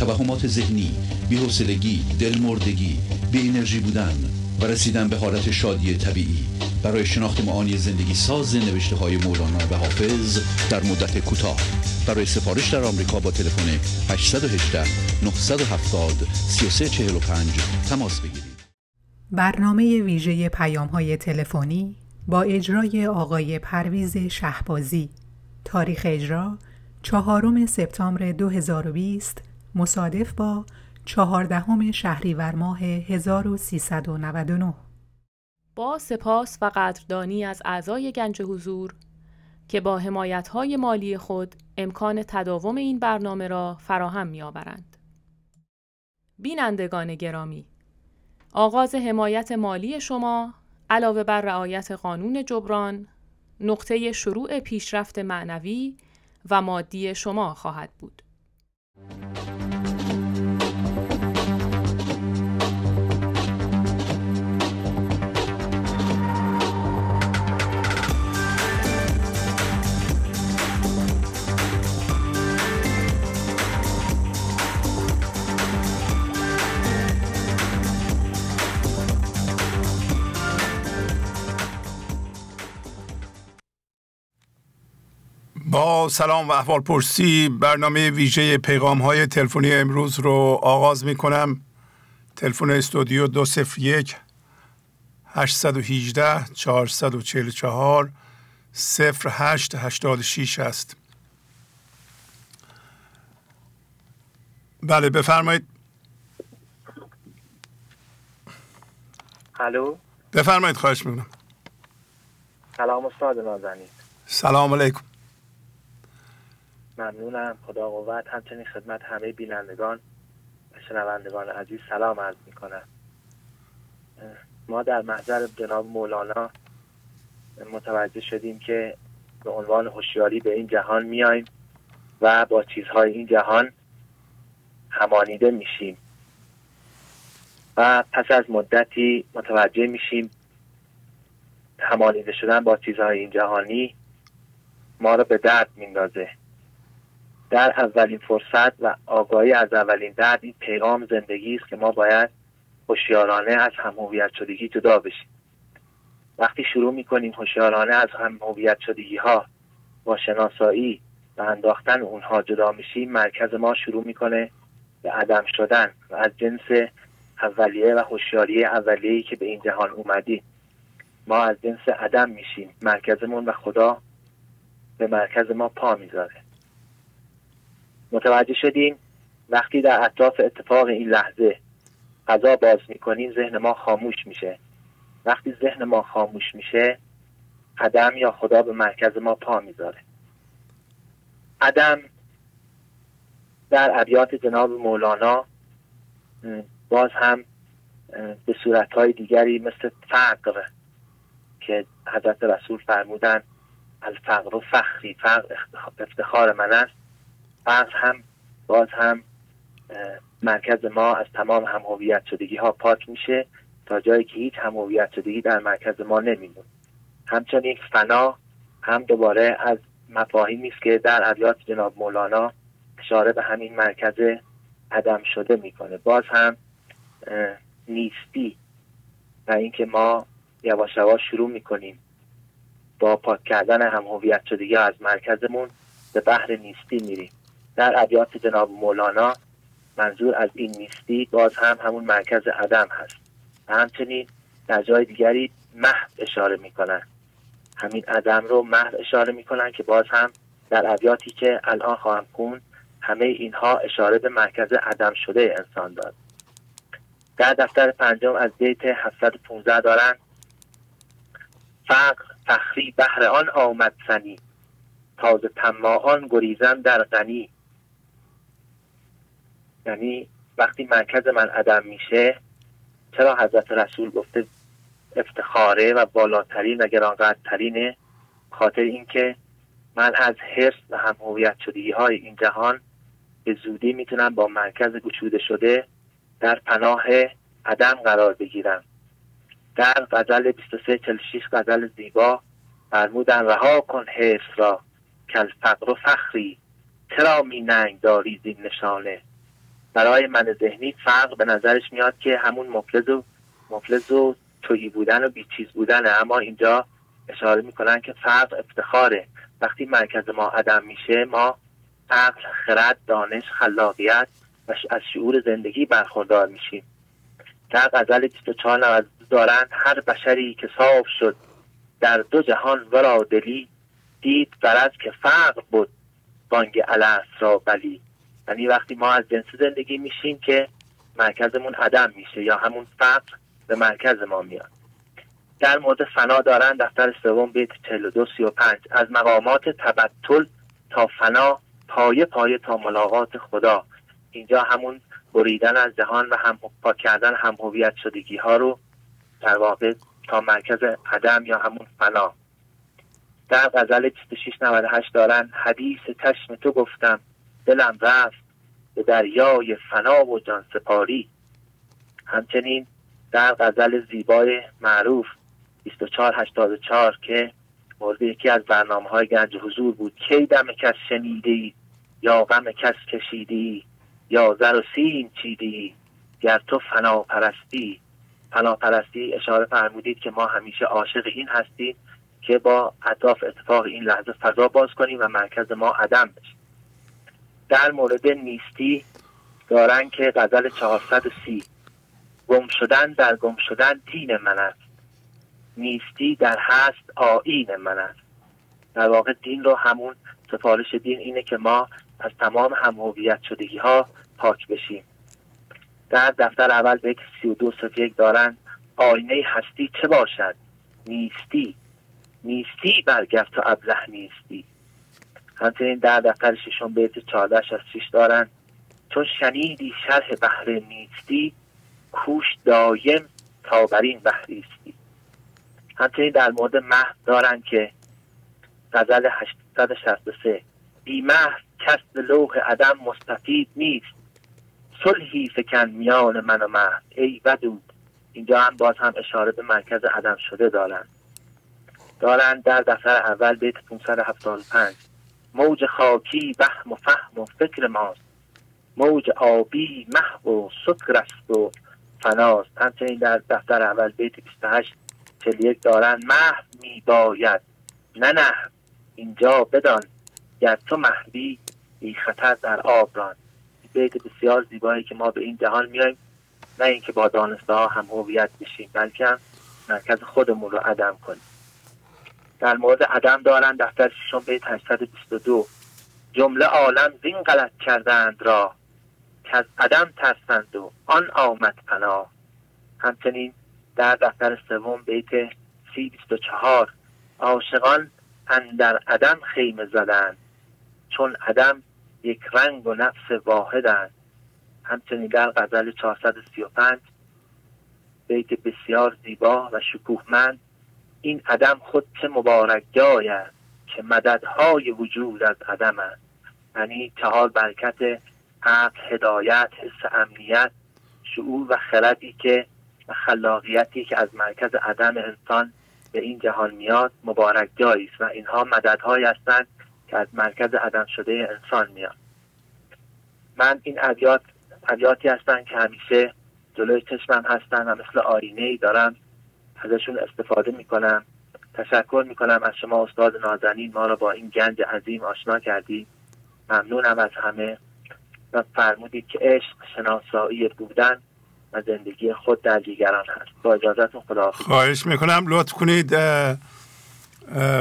توهمات ذهنی بی‌حوصلگی دلمردگی بی انرژی بودن و رسیدن به حالت شادی طبیعی. برای شناخت معانی زندگی ساز نوشته های مولانا و حافظ در مدت کوتاه. برای سفارش در آمریکا با تلفن 818 970 3345 تماس بگیرید. برنامه ویژه پیام های تلفنی با اجرای آقای پرویز شهبازی. تاریخ اجرا چهارم سپتامبر 2020 مصادف با چهاردهم شهریور ماه 1399 با سپاس و قدردانی از اعضای گنج حضور که با حمایت‌های مالی خود امکان تداوم این برنامه را فراهم می‌آورند. بینندگان گرامی آغاز حمایت مالی شما علاوه بر رعایت قانون جبران نقطه شروع پیشرفت معنوی و مادی شما خواهد بود. با سلام و احوال پرسی برنامه ویژه پیغام های تلفنی امروز رو آغاز می کنم تلفن استودیو 201 818 444 0886 است. بله بفرمایید. الو؟ بفرمایید خواهش می‌کنم. سلام استاد نازنین. سلام علیکم. ممنونم. خدا قوت. همچنین خدمت همه بینندگان و شنوندگان عزیز. سلام عرض می کنم ما در محضر جناب مولانا متوجه شدیم که به عنوان هوشیاری به این جهان میایم و با چیزهای این جهان همانیده میشیم. و پس از مدتی متوجه میشیم همانیده شدن با چیزهای این جهانی ما رو به درد میندازه. در اولین فرصت و آگاهی از اولین درد این پیغام زندگی است که ما باید هوشیارانه از هم هویت شدگی جدا بشیم. وقتی شروع می‌کنیم هوشیارانه از هم هویت شدگی ها با شناسایی و انداختن اونها جدا میشیم مرکز ما شروع می‌کنه به عدم شدن و از جنس اولیه و هوشیاری اولیه‌ای که به این جهان اومدیم. ما از جنس عدم میشیم. مرکزمون و خدا به مرکز ما پا می‌ذاره. متوجه شدیم وقتی در اطراف اتفاق این لحظه فضا باز می‌کنیم ذهن ما خاموش میشه. وقتی ذهن ما خاموش میشه عدم یا خدا به مرکز ما پا می‌ذاره. عدم در ابیات جناب مولانا باز هم به صورتهای دیگری مثل فقر که حضرت رسول فرمودن الفقر و فخری فقر افتخار من است. فقر هم باز هم مرکز ما از تمام هم هویت شدگی ها پاک میشه تا جایی که هیچ هم هویت شدگی در مرکز ما نمیمون همچنین فنا هم دوباره از مفاهیمی است که در ابیات جناب مولانا اشاره به همین مرکز عدم شده می‌کنه. باز هم نیستی و اینکه ما یواش یواش شروع می‌کنیم با پاک کردن هم هویت شدگی از مرکزمون به بحر نیستی میریم. در ابیات جناب مولانا منظور از این نیستی باز هم همون مرکز عدم هست. و همچنین در جای دیگری محض اشاره می‌کنن. همین عدم رو محض اشاره می‌کنن که باز هم در ابیاتی که الان خواهم کن همه اینها اشاره به مرکز عدم شده انسان داد در دفتر پنجم از بیت 715 دارن فقر فخری بهر آن آمد سنی تازه تماعان گریزن در غنی یعنی وقتی مرکز من عدم میشه چرا حضرت رسول گفته افتخاره و بالاترین و گرانقدرترینه؟ خاطر اینکه من از حرس و هم هویت شدگی های این جهان به زودی می‌تونم با مرکز گشوده شده در پناه عدم قرار بگیرم. در غزل 2346 غزل زیبا فرمودن رها کن حرس را کل فقر و فخری چرا می ننگ داری زین نشانه؟ برای من ذهنی فقر به نظرش میاد که همون مفلز و مفلز و تویی بودن و بیچیز بودنه. اما اینجا اشاره می‌کنن که فقر افتخاره. وقتی مرکز ما عدم میشه ما عقل خرد دانش خلاقیت و از شعور زندگی برخوردار میشیم. در غزل 24 دارند هر بشری که صاف شد در دو جهان ورا دلی دید برد که فقر بود بانگ الست را بلی. یعنی وقتی ما از جنس زندگی میشیم که مرکزمون عدم میشه یا همون فقر به مرکز ما میاد. در مورد فنا دارن دفتر سوم بیت 42 35 از مقامات تبتل تا فنا پایه پایه تا ملاقات خدا. اینجا همون بریدن از جهان و هم پاک کردن هم هویت شدگی ها رو در واقع تا مرکز عدم یا همون فنا. در غزل 2698 دارن حدیث چشم تو گفتم. دلم رفت به دریای فنا و جان سپاری همچنین در غزل زیبای معروف 2484 که مورد یکی از برنامه های گنج حضور بود کی دم کس شنیدی یا غم کس کشیدی؟ یا زر و سیم چیدی؟ گر تو فنا پرستی فنا پرستی اشاره فرمودید که ما همیشه عاشق این هستیم که با اطراف اتفاق این لحظه فضا باز کنیم و مرکز ما عدم بشه. در مورد نیستی دارن که غزل 430 گم شدن در گم شدن دین من است. نیستی در هست آین من است. در واقع دین رو همون سفارش دین اینه که ما از تمام هم شدگی ها پاک بشیم. در دفتر اول به سی و دو یک دارن آینه هستی چه باشد؟ نیستی. نیستی برگرد تا ابله نیستی. همچنین در دفتر ششم بیت چهارده از شیش دارن. چون شنیدی شرح بحر نیستی کوش دایم تا بر این بحریستی همچنین در مورد محض دارن که غزل 863 بی محض کس لوح عدم مستفید نیست. صلحی فکن میان من و محض ای ودود اینجا هم باز هم اشاره به مرکز عدم شده دارن. دارن در دفتر اول بیت 575 موج خاکی وهم و فهم و فکر ماست. موج آبی محو و سکر است و فناست. همچنین در دفتر اول بیت 28 چلیک دارن محو می باید. نه نه اینجا بدان گر تو محوی بی خطر در آب ران. بیت بسیار زیبایی که ما به این جهان میایم. نه اینکه با دانسته ها هم هویت بشیم بلکه مرکز خودمون رو عدم کنیم. در مورد عدم دارن دفتر ششم بیت 822 جمله عالم زین غلط کردند را که از عدم ترسند و آن آمد پناه. همچنین در دفتر سوم بیت سی بیست و چهار عاشقان عدم خیمه زدند چون عدم یک رنگ و نفس واحدند. همچنین در غزل 435 بیت بسیار زیبا و شکوهمند این عدم خود چه مبارک جای است که مددهای وجود از عدم است. یعنی چهار برکت عقل هدایت حس امنیت شعور و خردی که و خلاقیتی که از مرکز عدم انسان به این جهان میاد مبارک جایی است و اینها مددهایی هستند که از مرکز عدم شده انسان میاد. من این ابیات ابیاتی هستند که همیشه جلوی چشمم هستن و مثل آینه ای دارم. ازشون استفاده می‌کنم. تشکر می‌کنم از شما استاد نازنین. ما را با این گنج عظیم آشنا کردید. ممنونم از همه. و فرمودید که عشق شناسایی بودن و زندگی خود در دیگران هست. با اجازتون خدا خواهش می‌کنم. لطف کنید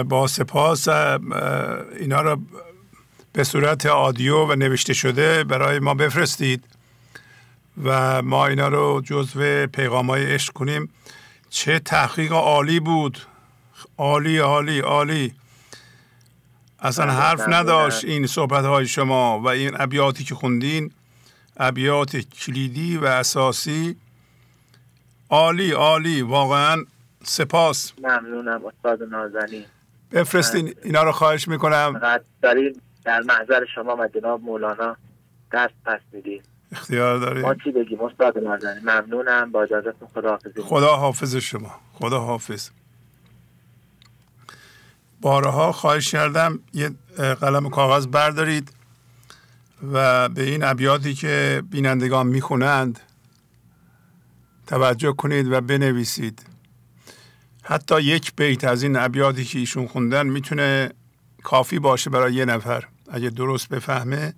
با سپاس اینا را به صورت آدیو و نوشته شده برای ما بفرستید و ما اینا رو جزو پیغام های عشق کنیم. چه تحقیق عالی بود. عالی عالی عالی. اصلا بله، حرف بله، نداشت بله. این صحبت های شما و این ابیاتی که خوندین. ابیات کلیدی و اساسی. عالی عالی. واقعا سپاس. ممنونم استاد نازنین. بفرستین اینا رو خواهش می‌کنم. فقط دارید در محضر شما و جناب مولانا دست پس می‌دید اختیار داریم ما چی بگیم؟ استاد نازنین ممنونم. با اجازتون خدا حافظی خدا حافظ شما. خدا حافظ. بارها خواهش کردم یه قلم و کاغذ بردارید و به این ابیاتی که بینندگان می‌خونند توجه کنید و بنویسید. حتی یک بیت از این ابیاتی که ایشون خوندن می‌تونه کافی باشه برای یه نفر. اگه درست بفهمه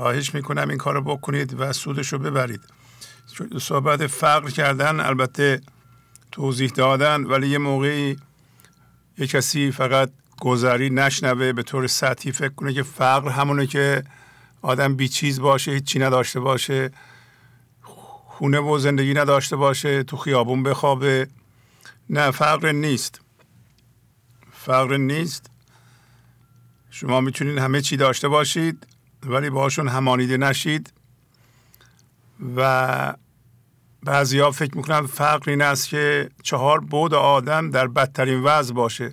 خواهش می‌کنم این کار رو بکنید و سودش رو ببرید صحبت فقر کردن البته توضیح دادن ولی یه موقعی یه کسی فقط گذری نشنوه به طور سطحی فکر کنه که فقر همونه که آدم بیچیز باشه هیچی نداشته باشه خونه و زندگی نداشته باشه تو خیابون بخوابه. نه فقر نیست. فقر نیست. شما می‌تونید همه چی داشته باشید. ولی باشون همانیده نشید و بعضی ها فکر می‌کنن فقر این است که چهار بود آدم در بدترین وضع باشه.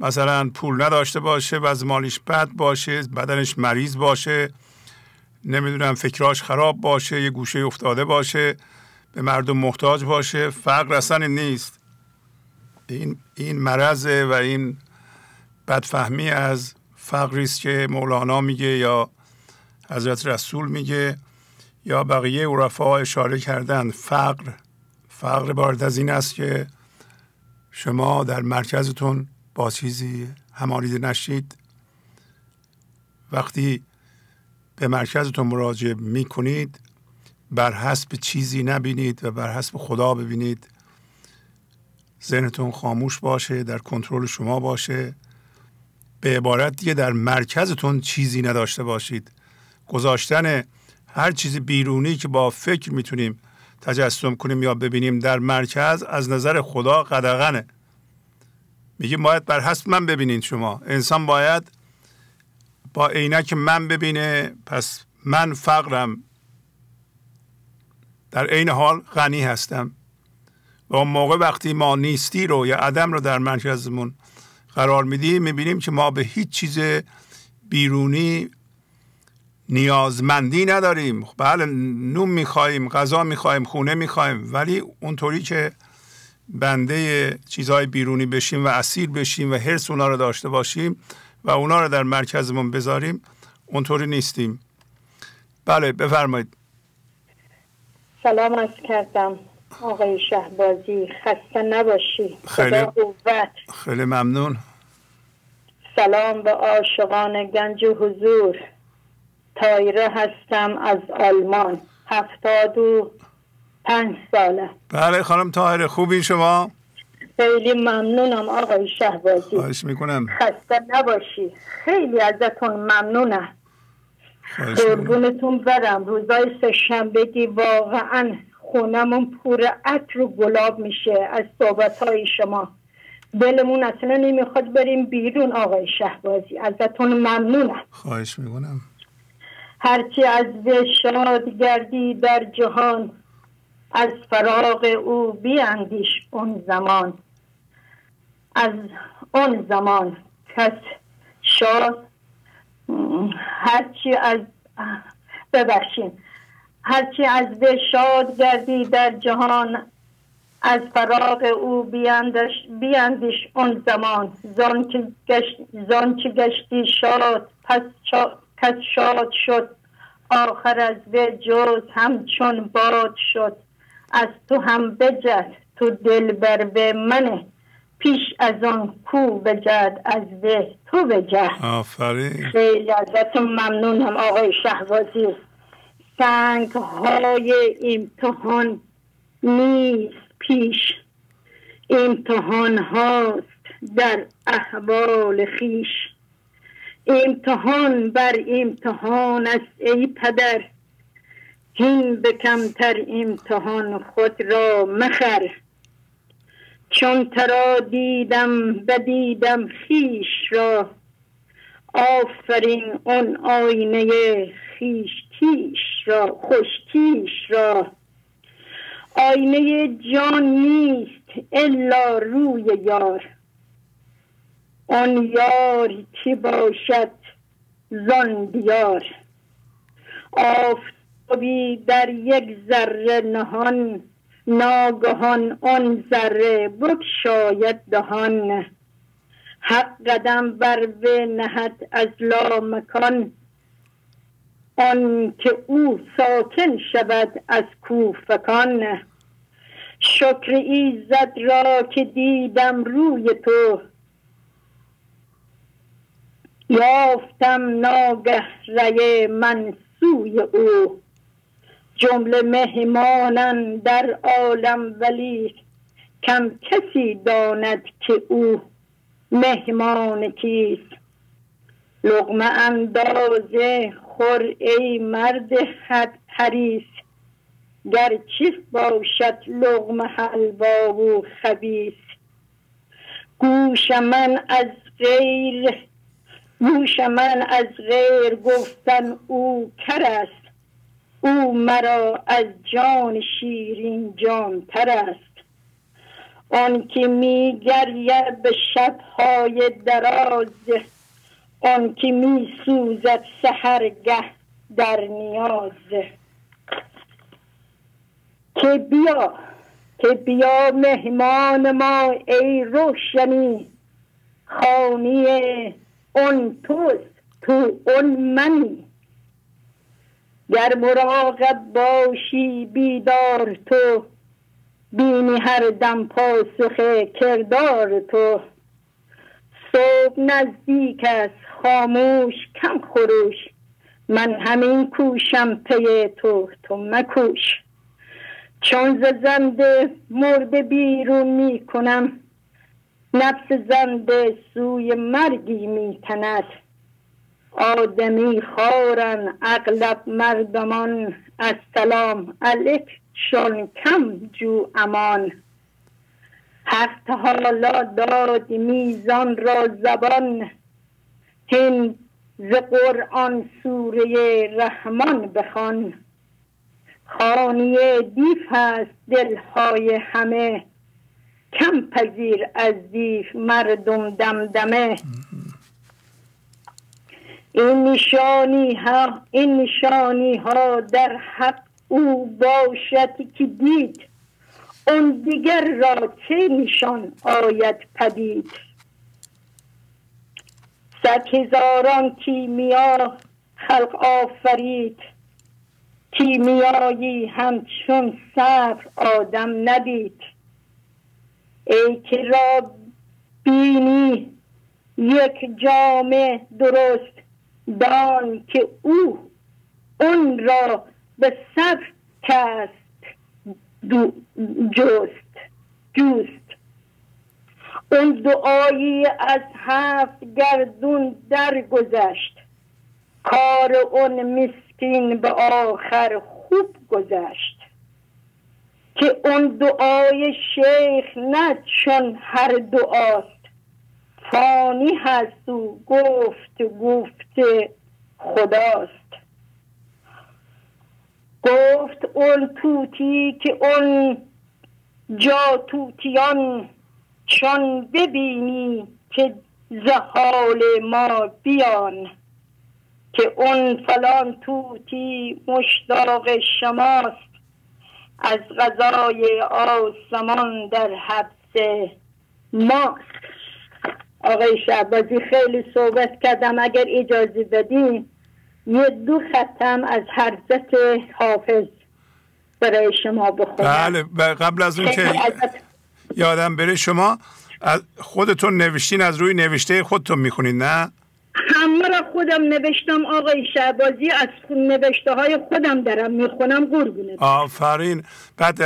مثلا پول نداشته باشه و مالیش بد باشه بدنش مریض باشه نمی‌دونم فکراش خراب باشه یه گوشه افتاده باشه به مردم محتاج باشه. فقر اصلا نیست. این این مرضه و این بدفهمی از فقری است که مولانا میگه یا حضرت رسول میگه یا بقیه عرفا اشاره کردن فقر فقر بارد از این است که شما در مرکزتون با چیزی همانیده نشید. وقتی به مرکزتون مراجعه می‌کنید بر حسب چیزی نبینید و بر حسب خدا ببینید. ذهنتون خاموش باشه در کنترل شما باشه. به عبارت دیگه در مرکزتون چیزی نداشته باشید. گذاشتن هر چیز بیرونی که با فکر می‌تونیم تجسم کنیم یا ببینیم در مرکز از نظر خدا قدغنه. میگه باید بر حسب من ببینید شما. انسان باید با عینک من ببینه پس من فقرم. در عین حال غنی هستم. و اون موقع وقتی ما نیستی رو یا عدم رو در مرکزمون قرار میدیم می‌بینیم که ما به هیچ چیز بیرونی نیازمندی نداریم. بله نوم می‌خواهیم غذا می‌خواهیم خونه می‌خواهیم ولی اونطوری که بنده چیزهای بیرونی بشیم و اسیر بشیم و حرس اونا رو داشته باشیم و اونا رو در مرکزمون بذاریم اونطوری نیستیم. بله بفرمایید. سلام از کردم. آقای شهبازی خسته نباشی. خیلی, خیلی ممنون. سلام به عاشقان گنج و حضور. تایره هستم از آلمان. هفتاد و پنج ساله. بله خانم تایره خوبی شما؟ خیلی ممنونم آقای شهبازی. خواهش می‌کنم. خسته نباشی. خیلی ازتون ممنونم. قربونتون برم. روزای سهشنبگی واقعا خونمون پور عطر و گلاب میشه از صحبت های شما. دلمون اصلا نمی‌خواد بریم بیرون آقای شهبازی. ازتون ممنونم. خواهش می‌کنم. هرچی از شاد گردی در جهان از فراغ او بیاندیش اون زمان. از اون زمان کس شاد هرچی از ببخشین هرچی از به شاد گردی در جهان از فراغ او بیاندش بیاندیش اون زمان. زان که, گشتی شاد پس کس شاد شد. آخر از به جز همچون باد شد. از تو هم بجد تو دل بر به منه. پیش از آن کو بجد از به تو بجد. آفرین. خیلی ازتون ممنونم آقای شهبازی. سنگ های امتحان نیست پیش. امتحان هاست در احوال خیش. امتحان بر امتحان است ای پدر. هین به کمتر امتحان خود را مخر. چون ترا دیدم بدیدم خیش را. آفرین اون آینه خیش تیش را خوشتیش را. آینه جان نیست الا روی یار. آن یار که باشد زان دیار؟ آفتابی در یک ذره نهان ناگهان آن ذره بکشاید دهان. حق قدم بر نهد از لا مکان آن که او ساکن شود از کوفکان. شکر ایزد را که دیدم روی تو یافتم ناگه ری من سوی او. جمله مهمانن در عالم ولی کم کسی داند که او مهمان کیست. لغمه اندازه خور ای مرد حریص. گر چیف باشد لغمه حلوا و خبیس گوش من از غیر گوش من از غیر گفتن او کر است. او مرا از جان شیرین جان تر است. آن که می گرید به شبهای دراز آن که می سوزد سهرگه در نیاز. که بیا که بیا مهمان ما ای روشنی خانی اون توست تو اون منی. گر مراقب باشی بیدار تو بینی هر دم پاسخ کردار تو. صبح نزدیک است خاموش کم خروش. من همین کوشم پی تو تو مکوش. چون ز زنده مرده بیرون می کنم نفس زنده سوی مرگی می تند آدمی خارن اغلب مردمان. از سلام علیک شون کم جو امان. حق حالا داد میزان را زبان. هین ز قرآن سوره رحمان بخوان. خانی دیف هست دلهای همه. کم پذیر از دیف مردم دمدمه. این نشانی ها این نشانی ها در حق او باشد که دید. اون دیگر را چه نشان آید پدید؟ صد هزاران کیمیا خلق آفرید. کیمیایی همچون صبر آدم ندید. ای که را بینی یک جامع درست دان که او اون را به صبر کست جست جوست. اون دعایی از هفت گردون درگذشت کار اون مسکین به آخر خوب گذشت. که اون دعای شیخ نه چون هر دعاست. فانی هست و گفت گفت خداست. گفت اون توتی که اون جا توتیان چون ببینی که زهال ما بیان. که اون فلان توتی مشتاق شماست. از غذای آسمان در حبس ماست آقای شعبازی خیلی صحبت کردم. اگر اجازه بدین یه دو ختم از حرزت حافظ برای شما بخونم. بله قبل از اون که یادم بره شما خودتون نوشتین از روی نوشته خودتون می‌خونید نه؟ همه را خودم نوشتم. آقای شعبازی از نوشته های خودم دارم می‌خونم. قربونه آفرین. بعد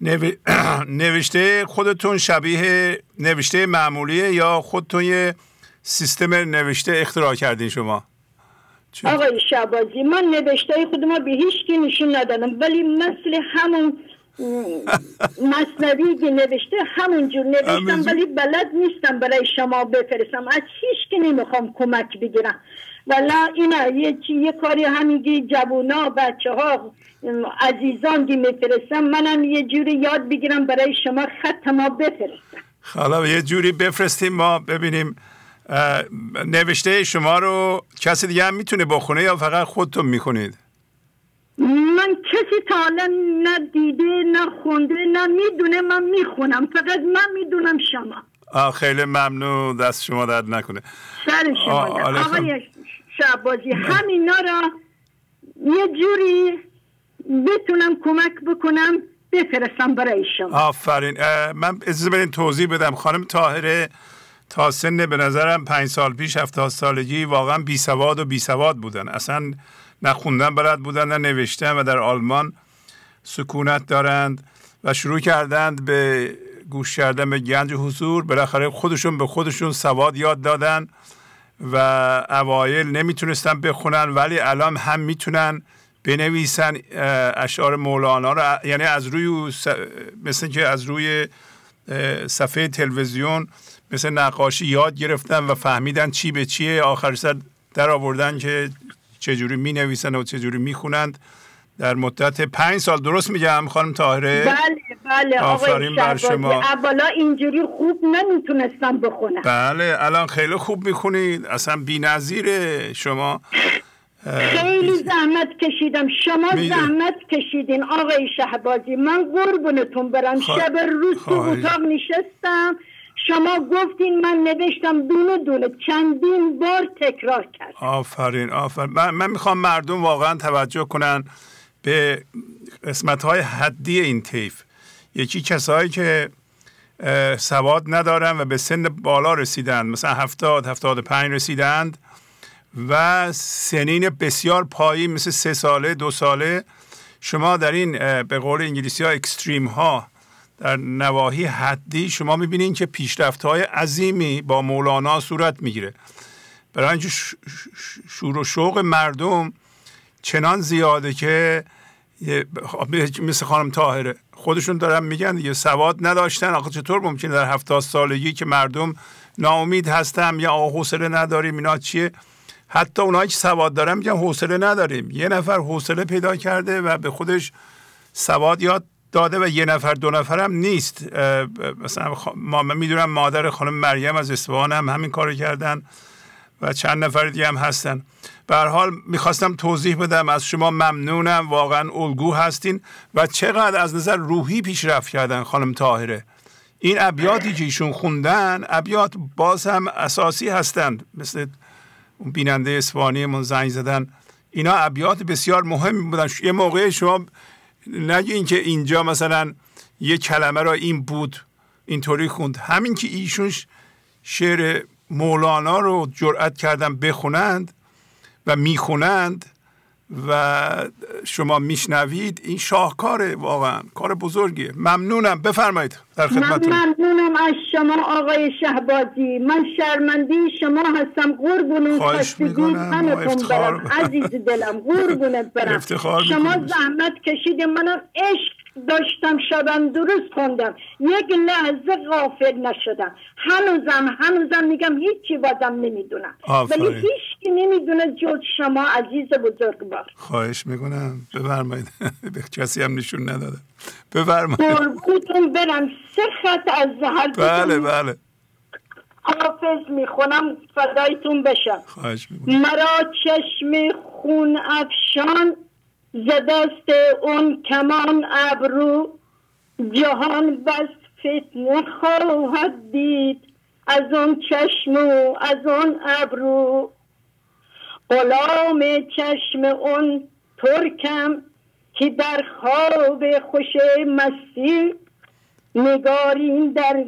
نوشته خودتون شبیه نوشته معمولیه یا خودتون یه سیستم نوشته اختراع کردین شما؟ آقای شعبازی من نوشته خودم به هیچ کی نشون ندادم ولی مثل همون مصنوی که نوشته همونجور نوشتم ولی بلد نیستم برای شما بفرستم. از هیچ که نمی‌خوام کمک بگیرم. ولی اینا یه, یه کاری همینگی جوونا بچه ها عزیزان که میفرستم منم یه جوری یاد بگیرم برای شما خط ما بفرستم. حالا یه جوری بفرستیم ما ببینیم نوشته شما رو کسی دیگه هم می‌تونه بخونه یا فقط خودتون می‌کنید من کسی تا حالا نه دیده نه خونده نه می‌دونه من می‌خونم. فقط من می‌دونم شما. آه خیلی ممنون. دست شما درد نکنه. سر شما آقای شعبازی همینا را یه جوری بتونم کمک بکنم بفرستم برای شما. آفرین. من اجازه بدین توضیح بدم. خانم تاهره تا سن به نظرم پنج سال پیش هفتاد سالگی واقعا بی سواد و بی سواد بودن. اصلا نه خوندن بلد بودن نه نوشتن و در آلمان سکونت دارند و شروع کردند به گوش کردن به گنج حضور. بالاخره خودشون به خودشون سواد یاد دادن و اوایل نمی‌تونستن بخونن ولی الان هم می‌تونن بنویسن اشعار مولانا رو. یعنی از روی مثل که از روی صفحه تلویزیون مثل نقاشی یاد گرفتن و فهمیدن چی به چیه. آخر سر در آوردن که چجوری می نویسن و چجوری می خونند در مدت پنج سال درست میگم خانم تاهره بله بله آفرین بر شما. اولا اینجوری خوب نمی‌تونستم بخونم. بله الان خیلی خوب می‌خونید. اصلا بی شما. خیلی زحمت کشیدم. شما زحمت کشیدین. آقای شهبازی من قربونتون برم. شب روز تو اتاق نشستم. شما گفتین من نوشتم دونه دونه چندین بار تکرار کرد. آفرین آفرین. من, من می‌خوام مردم واقعا توجه کنن به قسمت های حدی این تیف یکی کسایی که سواد ندارن و به سن بالا رسیدند مثلا هفتاد هفتاد پنج رسیدند و سنین بسیار پایی مثل سه ساله دو ساله. شما در این به قول انگلیسی ها اکستریم ها در نواحی حدی شما می‌بینید که پیشرفت های عظیمی با مولانا صورت می‌گیره. برای اینکه شور و شوق مردم چنان زیاده که مثل خانم تاهره خودشون دارن میگن دیگه سواد نداشتن. آخه چطور ممکنه در هفتاد سالگی که مردم ناامید هستم یا حوصله نداریم اینا چیه؟ حتی اونایی که سواد دارن میگن حوصله نداریم. یه نفر حوصله پیدا کرده و به خودش سواد یاد داده و یه نفر دو نفر هم نیست مثلا ما می‌دونم مادر خانم مریم از اصفهان هم همین کارو کردن و چند نفر دیگه هم هستن. به حال می‌خواستم توضیح بدم. از شما ممنونم. واقعا الگو هستین. و چقدر از نظر روحی پیشرفت کردن خانم تاهره این ابیاتی که ایشون خوندن ابیات باز هم اساسی هستند. مثل اون بیننده اسپانی زنگ زدن. اینا ابیات بسیار مهمی بودن. یه موقع شما نگه اینکه اینجا مثلا یه کلمه را این بود اینطوری خوند. همین که ایشون شعر مولانا رو جرأت کردن بخونند و می‌خونند و شما میشنوید این شاهکاره واقعا کار بزرگیه. ممنونم. بفرمایید در خدمتتون. ممنونم از شما آقای شهبازی. من شرمندی شما هستم. قربون خواهش می‌کنم برم. عزیز دلم قربونت برم. شما زحمت کشید منم عشق داشتم شبم درست خوندم. یک لحظه غافل نشدم. هنوزم هنوزم میگم هیچی بازم نمی‌دونم. ولی هیچ نمی‌دونه جز شما عزیز بزرگوار. خواهش می‌کنم. بفرمایید. به کسی هم نشون نداده. بفرمایید. قربونتون برم. سه خط از زهر بله بله. حافظ می‌خونم. فدایتون بشم. خواهش می‌کنم. مرا چشم خون افشان. ز دست اون کمان ابرو جهان بس فتنه خواهد دید. از اون چشم و از اون ابرو. غلام چشم اون ترکم که در خواب خوش مستی. نگارین در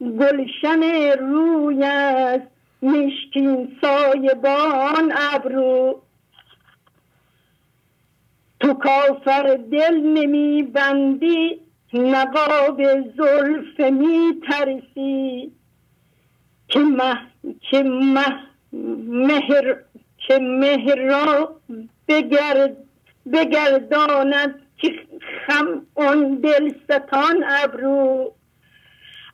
گلشن روی است. مشکین سایبان ابرو. تو کافر دل نمی بندی نقاب زلف می ترسی که مه که مه مهر که مهر را بگرد بگرداند که خم اون دل ستان ابرو.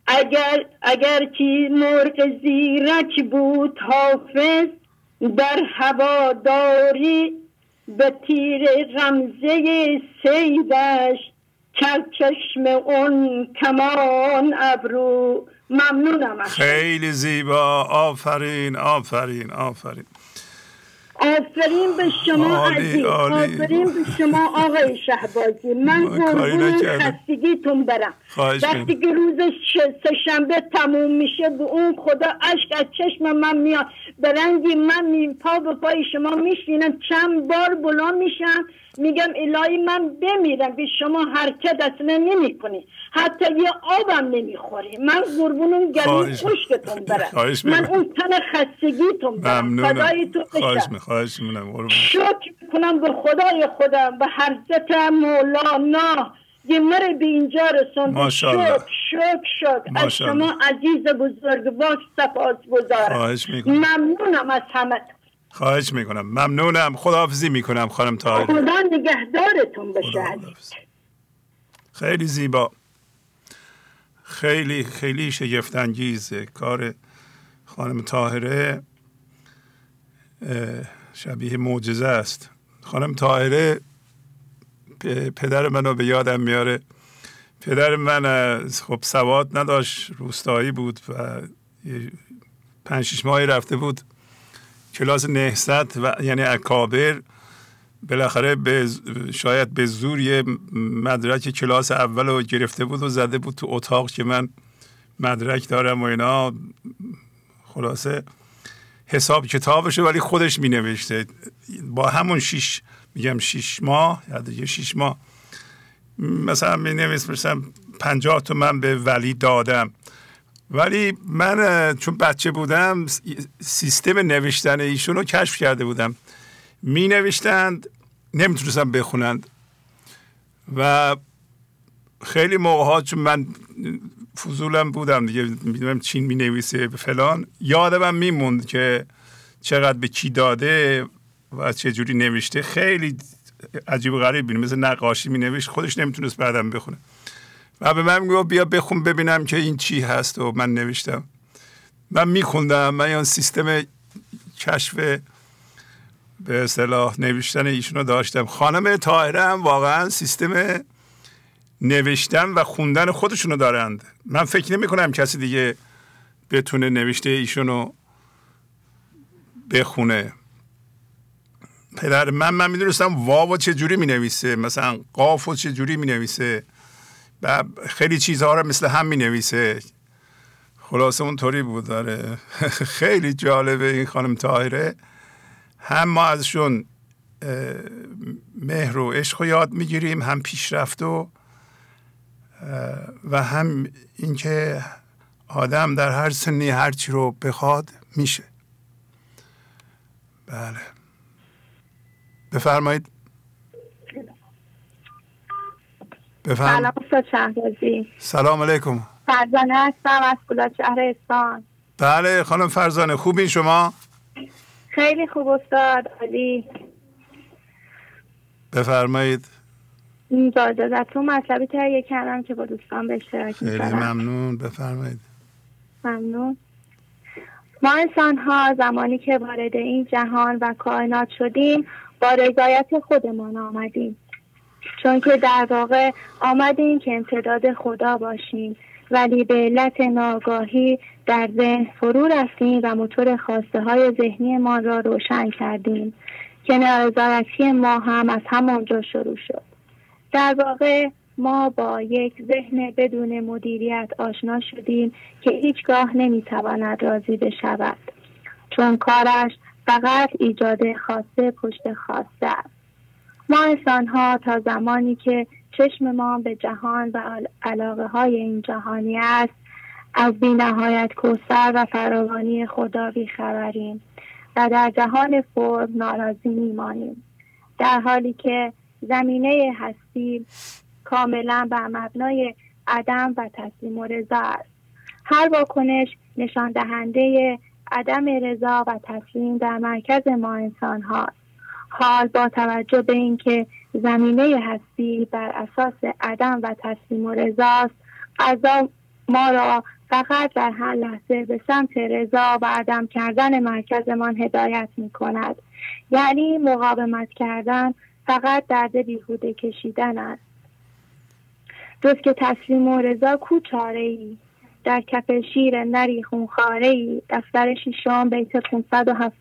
اگر اگر که مرغ زیرک بود حافظ در هواداری به تیر رمزه سیدش چشم اون کمان ابرو. ممنونم خیلی زیبا. آفرین آفرین آفرین. آفرین به شما عزیز. آفرین به شما آقای شهبازی. من قربون خستگیتون برم. وقتی که روز سهشنبه تموم میشه به اون خدا اشک از چشم من میاد. برنگی من می پا به پای شما میشینم چند بار بلا میشم میگم الهی من بمیرم به شما حرکت اصلا نمی کنی حتی یه آبم نمی‌خوری. من قربون گلوی خشکتون برم. من اون تن خستگیتون برم. خدای تو خواهش خواهش می‌کنم. شکر کنم به خدای خودم به حضرت مولانا. یه مره به اینجا رسوند شکر شکر شکر. از شما عزیز بزرگ باش سپاس گذارم ممنونم از همه خواهش می‌کنم. ممنونم. خداحافظی می‌کنم خانم تاهر خدا نگهدارتون بشه خیلی زیبا. خیلی خیلی شگفت انگیزه کار خانم تاهره شبیه معجزه است. خانم تاهره پدر منو به یادم میاره. پدر من خب سواد نداشت. روستایی بود و پنج شش ماهی رفته بود. کلاس نهست و یعنی اکابر بالاخره به شاید به زور یه مدرک کلاس اول رو گرفته بود و زده بود تو اتاق که من مدرک دارم و اینا. خلاصه حساب کتابش ولی خودش می نوشته با همون شیش میگم شیش ماه یا دیگه شیش ماه. مثلا می نویس مثلا پنجاه تومن به ولی دادم. ولی من چون بچه بودم سیستم نوشتن ایشون رو کشف کرده بودم. می نوشتند نمی‌تونستم بخونند. و خیلی موقع ها چون من فضولم بودم دیگه می‌دونم چین می نویسه فلان یادم میموند که چقدر به کی داده و چه جوری نوشته. خیلی عجیب و غریب مثل نقاشی می نوشت خودش نمی‌تونست بعدم بخونه. و به من گفت بیا بخون ببینم که این چی هست و من نوشتم. من میخوندم من این سیستم کشف به اصطلاح نوشتن ایشونو داشتم. خانم تاهره هم واقعا سیستم نوشتن و خوندن خودشونو دارند. من فکر نمی کنم کسی دیگه بتونه نوشته ایشونو بخونه. پدر من من می‌دونستم واو چه جوری می نویسه مثلا قاف و چه جوری می نویسه و خیلی چیزها رو مثل هم می نویسه خلاصه اونطوری بود داره خیلی جالبه این خانم تاهره هم ما ازشون مهر و عشق و یاد می‌گیریم هم پیشرفت و و هم اینکه آدم در هر سنی هرچی رو بخواد میشه. بله. بفرمایید. سلام استاد شهبازی سلام علیکم. فرزانه هستم از کلاه شهر اسفان بله خانم فرزانه خوبین شما؟ خیلی خوب استاد علی بفرمایید. تو مطلبی تهیه کردم که با دوستان به اشتراک خیلی ممنون بفرمایید. ممنون. ما انسان ها زمانی که وارد این جهان و کائنات شدیم با رضایت خودمان آمدیم. چون که در واقع آمدیم که امتداد خدا باشیم. ولی به علت ناگاهی در ذهن فرو رفتیم و موتور خواسته های ذهنی ما را روشن کردیم. که نارضایتی ما هم از همانجا شروع شد. در واقع ما با یک ذهن بدون مدیریت آشنا شدیم که هیچگاه نمی‌تواند راضی بشود. چون کارش فقط ایجاد خواسته پشت خواسته است. ما انسان ها تا زمانی که چشم ما به جهان و علاقه های این جهانی است از بی نهایت کوسر و فراوانی خدا بیخبریم و در جهان فرم ناراضی میمانیم. در حالی که زمینه هستی کاملا بر مبنای عدم و تسلیم و رضا است. هر واکنش نشان دهنده عدم رضا و تسلیم در مرکز ما انسان هاست حال با توجه به اینکه زمینه هستی بر اساس عدم و تسلیم و رضاست قضا ما را فقط در هر لحظه به سمت رضا و عدم کردن مرکزمان هدایت می کند یعنی مقاومت کردن فقط درد بیهوده کشیدن است. جز که تسلیم و رضا کوچاره ای در کف شیر نری خونخاره ای دفتر شیشم بیت 577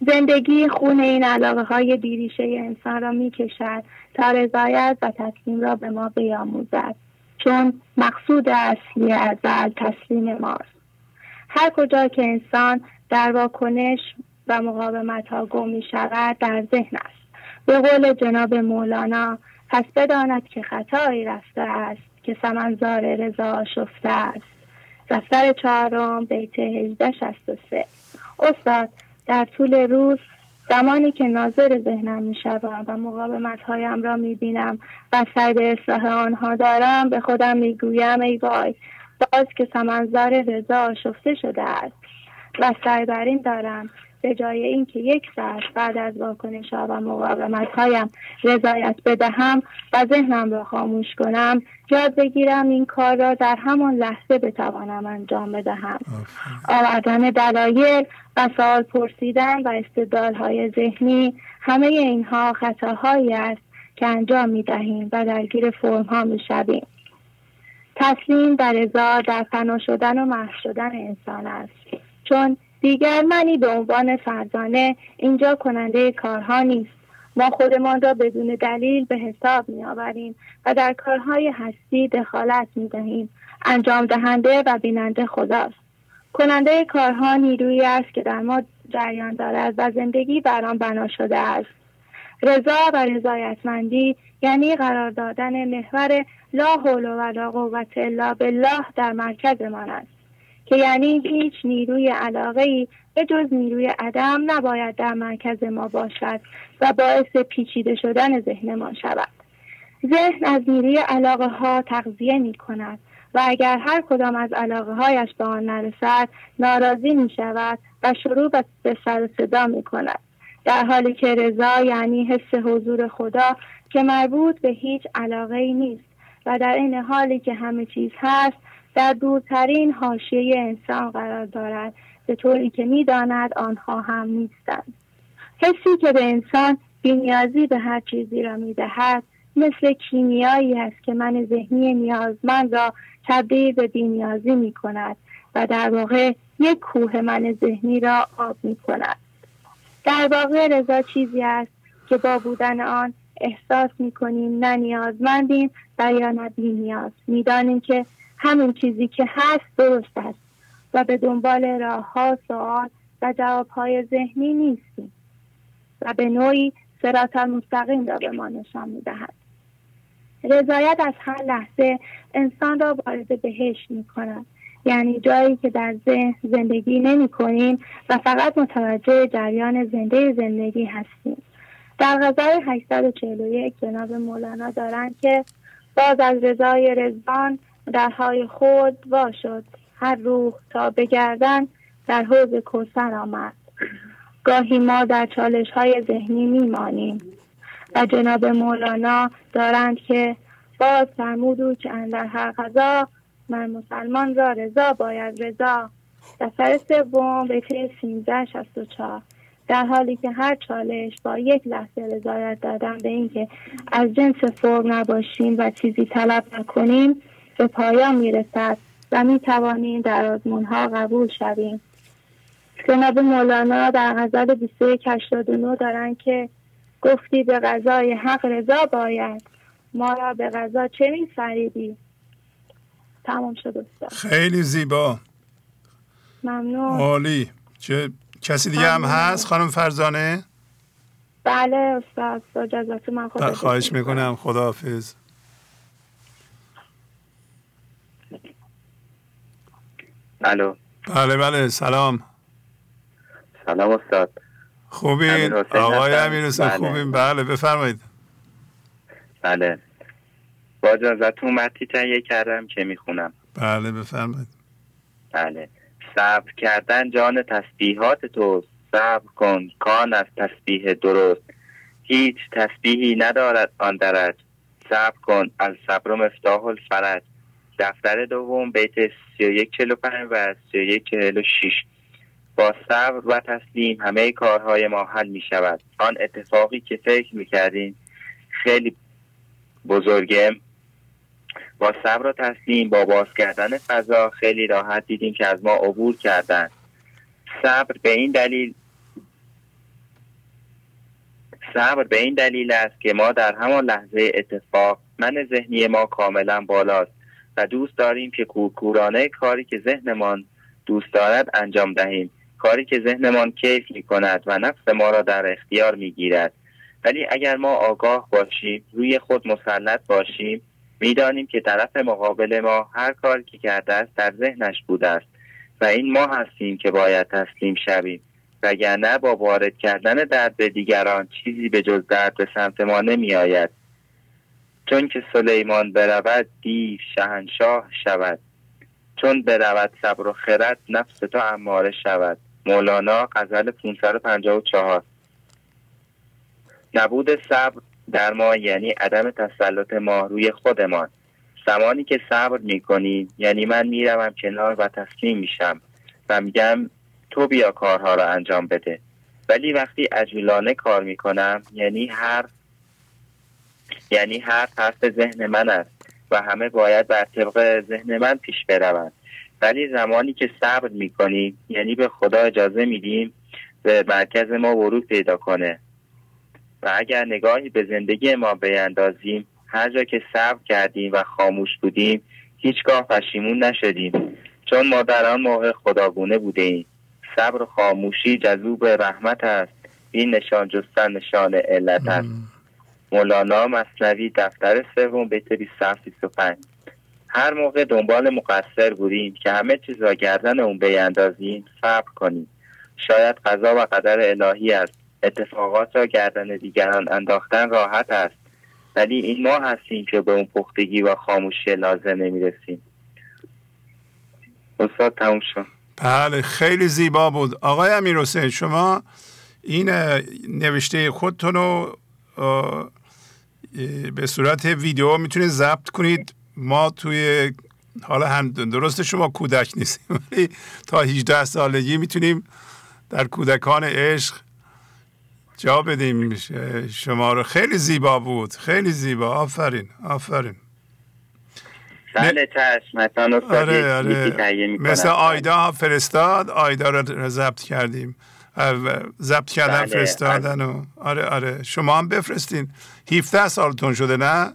زندگی خون این علاقه های بیریشه انسان را می کشد تا رضایت و تسلیم را به ما بیاموزد چون مقصود اصلی ازل تسلیم ماست. هر کجا که انسان در واکنش و مقاومت ها گم می شود در ذهن است. به قول جناب مولانا پس بداند که خطایی رفته است که سمنزار رضا شفته است. دفتر چهارم بیت 1863 استاد در طول روز زمانی که ناظر ذهنم می شوم و مقاومت هایم را می بینم و سعی به اصلاح آنها دارم به خودم می گویم ای وای باز که سمنزار رضا شفته شده است و سعی بر دارم به جای اینکه یک ساعت بعد از واکنش ها و مقاومت هایم رضایت بدهم و ذهنم را خاموش کنم یاد بگیرم این کار را در همان لحظه بتوانم انجام بدهم. آوردن دلایل و سوال پرسیدن و استدلال های ذهنی همه اینها خطاهایی است که انجام می دهیم و درگیر فرم ها می شویم. تسلیم در رضا در فنا شدن و محو شدن انسان است. چون دیگر منی به عنوان فرزانه اینجا کننده کارها نیست. ما خودمان را بدون دلیل به حساب می آوریم و در کارهای هستی دخالت می دهیم انجام دهنده و بیننده خداست. کننده کارها نیرویی است که در ما جریان دارد و زندگی بر آن بنا شده است. رضا و رضایتمندی یعنی قرار دادن محور لا حول و لا قوت الا بالله در مرکز من است. که یعنی هیچ نیروی علاقه ای به جز نیروی عدم نباید در مرکز ما باشد و باعث پیچیده شدن ذهن ما شود. ذهن از نیروی علاقه ها تغذیه می کند و اگر هر کدام از علاقه هایش به آن نرسد ناراضی می شود و شروع به سر صدا می کند در حالی که رضا یعنی حس حضور خدا که مربوط به هیچ علاقه ای نیست و در این حالی که همه چیز هست در دورترین حاشیه انسان قرار دارد. به طوری که می‌داند آنها هم نیستند. حسی که به انسان بینیازی به هر چیزی را می‌دهد مثل کیمیایی است که من ذهنی نیازمند را تبدیل به بینیازی می کند و در واقع یک کوه من ذهنی را آب می کند در واقع رضا چیزی است که با بودن آن احساس می کنیم نه نیازمندیم و یا نه نیاز می‌دانیم که همین چیزی که هست درست است و به دنبال راه ها سوال و جواب های ذهنی نیستیم و به نوعی سرات مستقیم را به ما نشان می دهد. رضایت از هر لحظه انسان را وارد بهشت می کند یعنی جایی که در ذهن زندگی نمی کنیم و فقط متوجه جریان زنده زندگی هستیم در غزل 841 جناب مولانا دارند که باز از رضای رزبان درهای خود وا شد هر روح تا بگردن در حوض کوسر آمد. گاهی ما در چالش های ذهنی میمانیم و جناب مولانا دارند که باز فرمودو که اندر هر غذا من مسلمان را رضا باید رضا. دفتر سوم به سینزده شست و چهار. در حالی که هر چالش با یک لحظه رضایت دادن به اینکه از جنس فرم نباشیم و چیزی طلب نکنیم به پایان می‌رسد و می توانیم در آزمون ها قبول شویم. جناب مولانا در غزل 2189 دارند که گفتی به غذای حق رضا باید. ما را به غذا چه می فریدی تمام شد خیلی زیبا. ممنون. عالی. چه کسی دیگه هم هست؟ خانم فرزانه؟ بله استاد. با من خدا خواهش می‌کنم. خداحافظ. الو. بله بله سلام. سلام استاد. خوبین؟ آقای امیر بله. خوبین؟ بله بفرمایید. بله. با اجازتون متی تهیه کردم که می‌خونم. بله بفرمایید. بله. صبر کردن جان تسبیحات توست. صبر کن کان از تسبیح درست. هیچ تسبیحی ندارد آن درج. صبر کن از صبر مفتاح الفرج. دفتر دوم بیت 3145 و 3146 با صبر و تسلیم همه کارهای ما حل می شود. آن اتفاقی که فکر می کردیم خیلی بزرگه. با صبر و تسلیم با باز کردن فضا خیلی راحت دیدیم که از ما عبور کردن صبر به این دلیل صبر به این دلیل است که ما در همان لحظه اتفاق من ذهنی ما کاملا بالاست. و دوست داریم که کورکورانه کاری که ذهنمان دوست دارد انجام دهیم. کاری که ذهنمان کیف می کند و نفس ما را در اختیار می گیرد ولی اگر ما آگاه باشیم روی خود مسلط باشیم می‌دانیم که طرف مقابل ما هر کاری که کرده است در ذهنش بوده است و این ما هستیم که باید تسلیم شویم. وگرنه با وارد کردن درد به دیگران چیزی به جز درد به سمت ما نمی آید چون که سلیمان برود دیو شهنشاه شود. چون برود صبر و خرد نفس تو اماره شود. مولانا غزل 554 نبود صبر در ما یعنی عدم تسلط ما روی خودمان. زمانی که صبر می‌کنی یعنی من می‌روم کنار و تسلیم میشم و میگم تو بیا کارها را انجام بده. ولی وقتی عجولانه کار می‌کنم یعنی هر یعنی هر حرف ذهن من است و همه باید بر طبق ذهن من پیش بروند. ولی زمانی که صبر می‌کنیم یعنی به خدا اجازه میدیم به مرکز ما ورود پیدا کنه. و اگر نگاهی به زندگی ما بیندازیم هر جا که صبر کردیم و خاموش بودیم هیچگاه پشیمون نشدیم. چون ما در آن موقع خداگونه بوده صبر و خاموشی جذوب رحمت است. این نشان جستن نشان علت است. مولانا مصنوی دفتر سوم بیت 27 هر موقع دنبال مقصر بودیم که همه چیز را گردن اون بیاندازیم صبر کنیم شاید قضا و قدر الهی است. اتفاقات را گردن دیگران انداختن راحت است. ولی این ما هستیم که به اون پختگی و خاموشی لازم نمی‌رسیم. استاد تموم شد. بله خیلی زیبا بود. آقای امیر حسین شما این نوشته خودتون رو به صورت ویدیو می‌تونید ضبط کنید. ما توی حالا هم درست شما کودک نیستیم ولی تا 18 سالگی می‌تونیم در کودکان عشق جا بدیم. شما رو خیلی زیبا بود. خیلی زیبا. آفرین. آفرین. بله آره آره. مثل آیدا فرستاد. آیدا رو ضبط کردیم. ضبط کردن بله. فرستادن و آره آره. شما هم بفرستین. 17 سالتون شده نه؟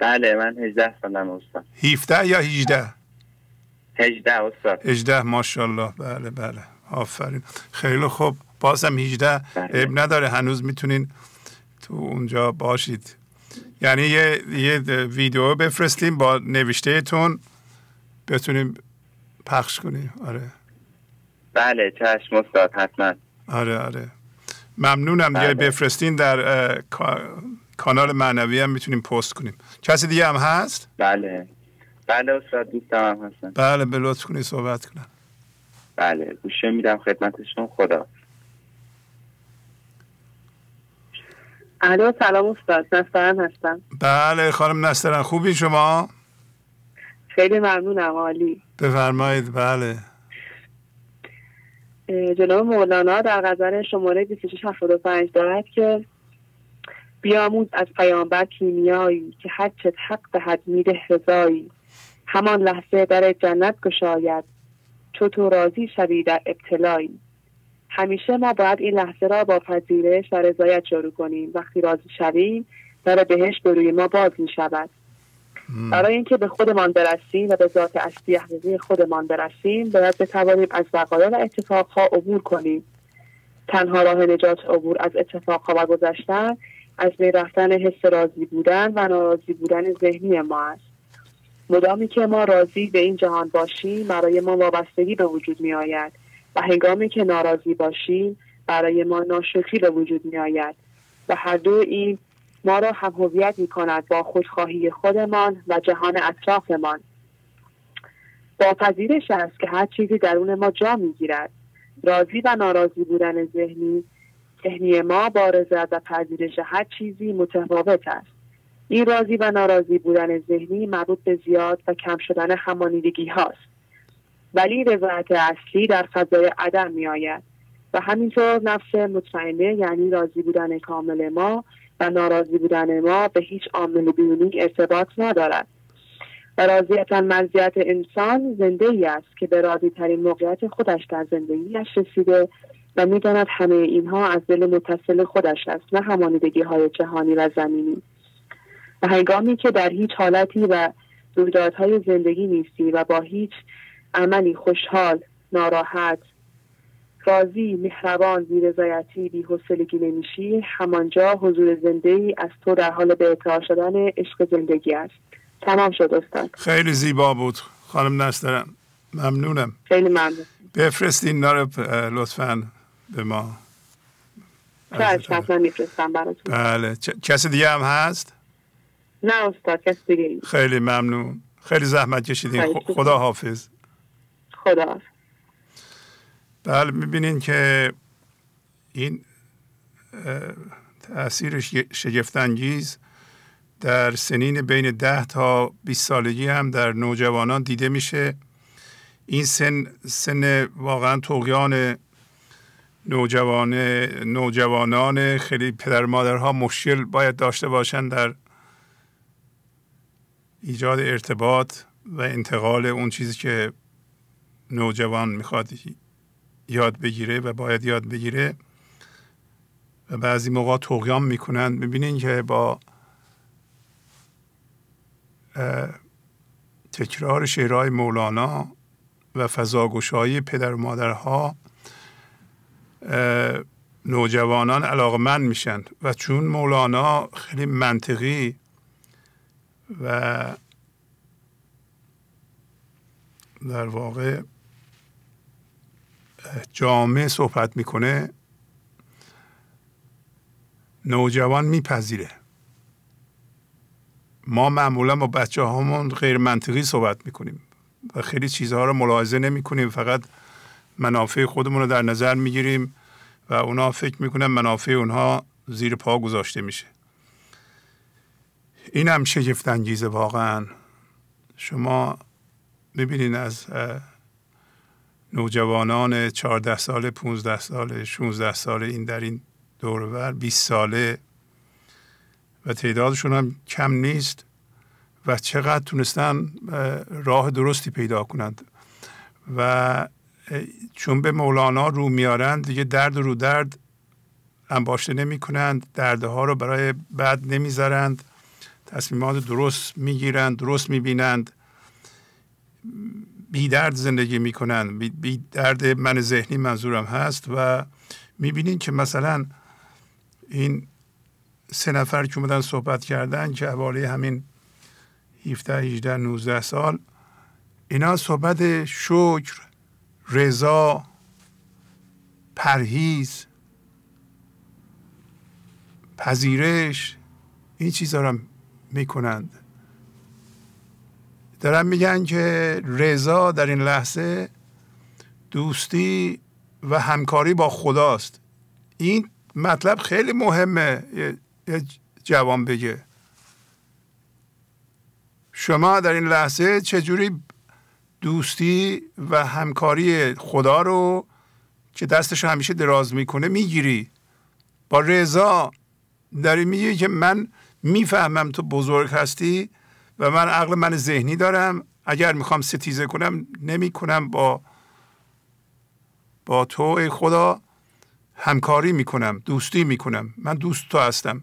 بله من 18 سالم استاد. 17 یا 18 18 استاد. 18 ماشاءالله. بله بله. آفرین. خیلی خوب. بازم 18 بله. اب نداره. هنوز می‌تونین تو اونجا باشید. یعنی یه, یه ویدیو بفرستیم با نوشته تون بتونیم پخش کنیم. آره. بله چشم استاد حتما. آره آره. ممنونم. بله. بفرستین در کانال معنوی هم می‌تونیم پست کنیم. کسی دیگه هم هست؟ بله. بله استاد دوستم هم هستن. بله به لطف کنی صحبت کنم. بله گوشه میدم خدمتشون. خدا. الو سلام استاد. نسترن هستم. بله خانم نسترن. خوبی شما؟ خیلی ممنونم عالی. بفرمایید. بله. جناب مولانا در غزل شماره 2675 دارد که بیاموز از پیامبر کیمیایی که حجت حق دهد میده رضایی. همان لحظه در جنت گشاید. چو تو راضی شوی در ابتلایی. همیشه ما باید این لحظه را با پذیرش و رضایت شروع کنیم. وقتی راضی شویم در بهشت به روی ما باز می شود برای اینکه به خودمان برسیم و به ذات اصلی حقیقی خودمان برسیم باید بتوانیم از وقایع و اتفاقها عبور کنیم. تنها راه نجات عبور از اتفاقها و گذشتن از بین رفتن حس راضی بودن و ناراضی بودن ذهنی ما است. مدامی که ما راضی به این جهان باشیم برای ما وابستگی به وجود می آید و هنگامی که ناراضی باشیم برای ما ناشکری به وجود می آید و هر دو این ما را هم هویت می کند با خودخواهی خودمان و جهان اطرافمان. با پذیرش است که هر چیزی درون ما جا می گیرد راضی و ناراضی بودن ذهنی ذهنی ما با رضایت و پذیرش هر چیزی متفاوت است. این راضی و ناراضی بودن ذهنی مربوط به زیاد و کم شدن همانیدگی هاست. ولی رضایت اصلی در فضای عدم می آید و همینطور نفس مطمئنه یعنی راضی بودن کامل ما و ناراضی بودن ما به هیچ عامل بیرونی ارتباط ندارد. راضیتا مزیت انسان زنده ای است که به راضی ترین موقعیت خودش در زندگیش رسیده و می‌داند همه اینها از دل متصل خودش است نه همانیدگی های جهانی و زمینی. و هنگامی که در هیچ حالتی و رویدادهای زندگی نیستی و با هیچ عملی خوشحال ناراحت راضی مهربان بیرضایتی بیحوصلگی نمیشی همانجا حضور زنده ای از تو در حال به شدن عشق زندگی است. تمام شد استاد. خیلی زیبا بود. خانم نسترم ممنونم. خیلی ممنون. بفرستین نار لطفا به ما. بله. کسی دیگه هم هست؟ نه استاد کسی دیگه خیلی ممنون. خیلی زحمت کشیدین. خدا حافظ خدا بله می‌بینین که این تاثیر شگفتانگیز در سنین بین ده تا 20 سالگی هم در نوجوانان دیده میشه. این سن سن واقعا توقیان نوجوان نوجوانان خیلی پدر مادرها مشکل باید داشته باشند در ایجاد ارتباط و انتقال اون چیزی که نوجوان می‌خواد یاد بگیره و باید یاد بگیره. و بعضی موقع توقیان می‌کنن. می‌بینین که با تکرار شعرهای مولانا و فضاگشایی پدر و مادرها نوجوانان علاقمند میشن. و چون مولانا خیلی منطقی و در واقع جامعه صحبت می‌کنه نوجوان میپذیره. ما معمولا با بچه هامون غیر منطقی صحبت می‌کنیم و خیلی چیزها رو ملاحظه نمی کنیم فقط منافع خودمون رو در نظر می‌گیریم و اونا فکر می‌کنن منافع اونها زیر پا گذاشته میشه. این هم شگفت انگیزه واقعا. شما ببینین از نوجوانان 14 ساله 15 ساله 16 ساله این در این دورور 20 ساله و تعدادشون هم کم نیست و چقدر تونستن راه درستی پیدا کنند. و چون به مولانا رو میارند دیگه درد رو درد انباشته نمی کنند دردها رو برای بعد نمی‌ذارند تصمیمات درست می‌گیرند درست می‌بینند. بی درد زندگی می‌کنن. بی درد من ذهنی منظورم هست و می‌بینین که مثلا این سه نفر که اومدن صحبت کردن که حوالی همین 17 18 19 سال اینا صحبت شکر رضا پرهیز پذیرش این چیزها رو می‌کنند. دارن میگن که رضا در این لحظه دوستی و همکاری با خداست. این مطلب خیلی مهمه یه جوان بگه. شما در این لحظه چجوری دوستی و همکاری خدا رو که دستش همیشه دراز می‌کنه می‌گیری؟ با رضا داری میگی که من می‌فهمم تو بزرگ هستی و من عقل من ذهنی دارم. اگر می‌خوام ستیزه کنم نمی کنم با با تو ای خدا همکاری می‌کنم دوستی می‌کنم. من دوست تو هستم.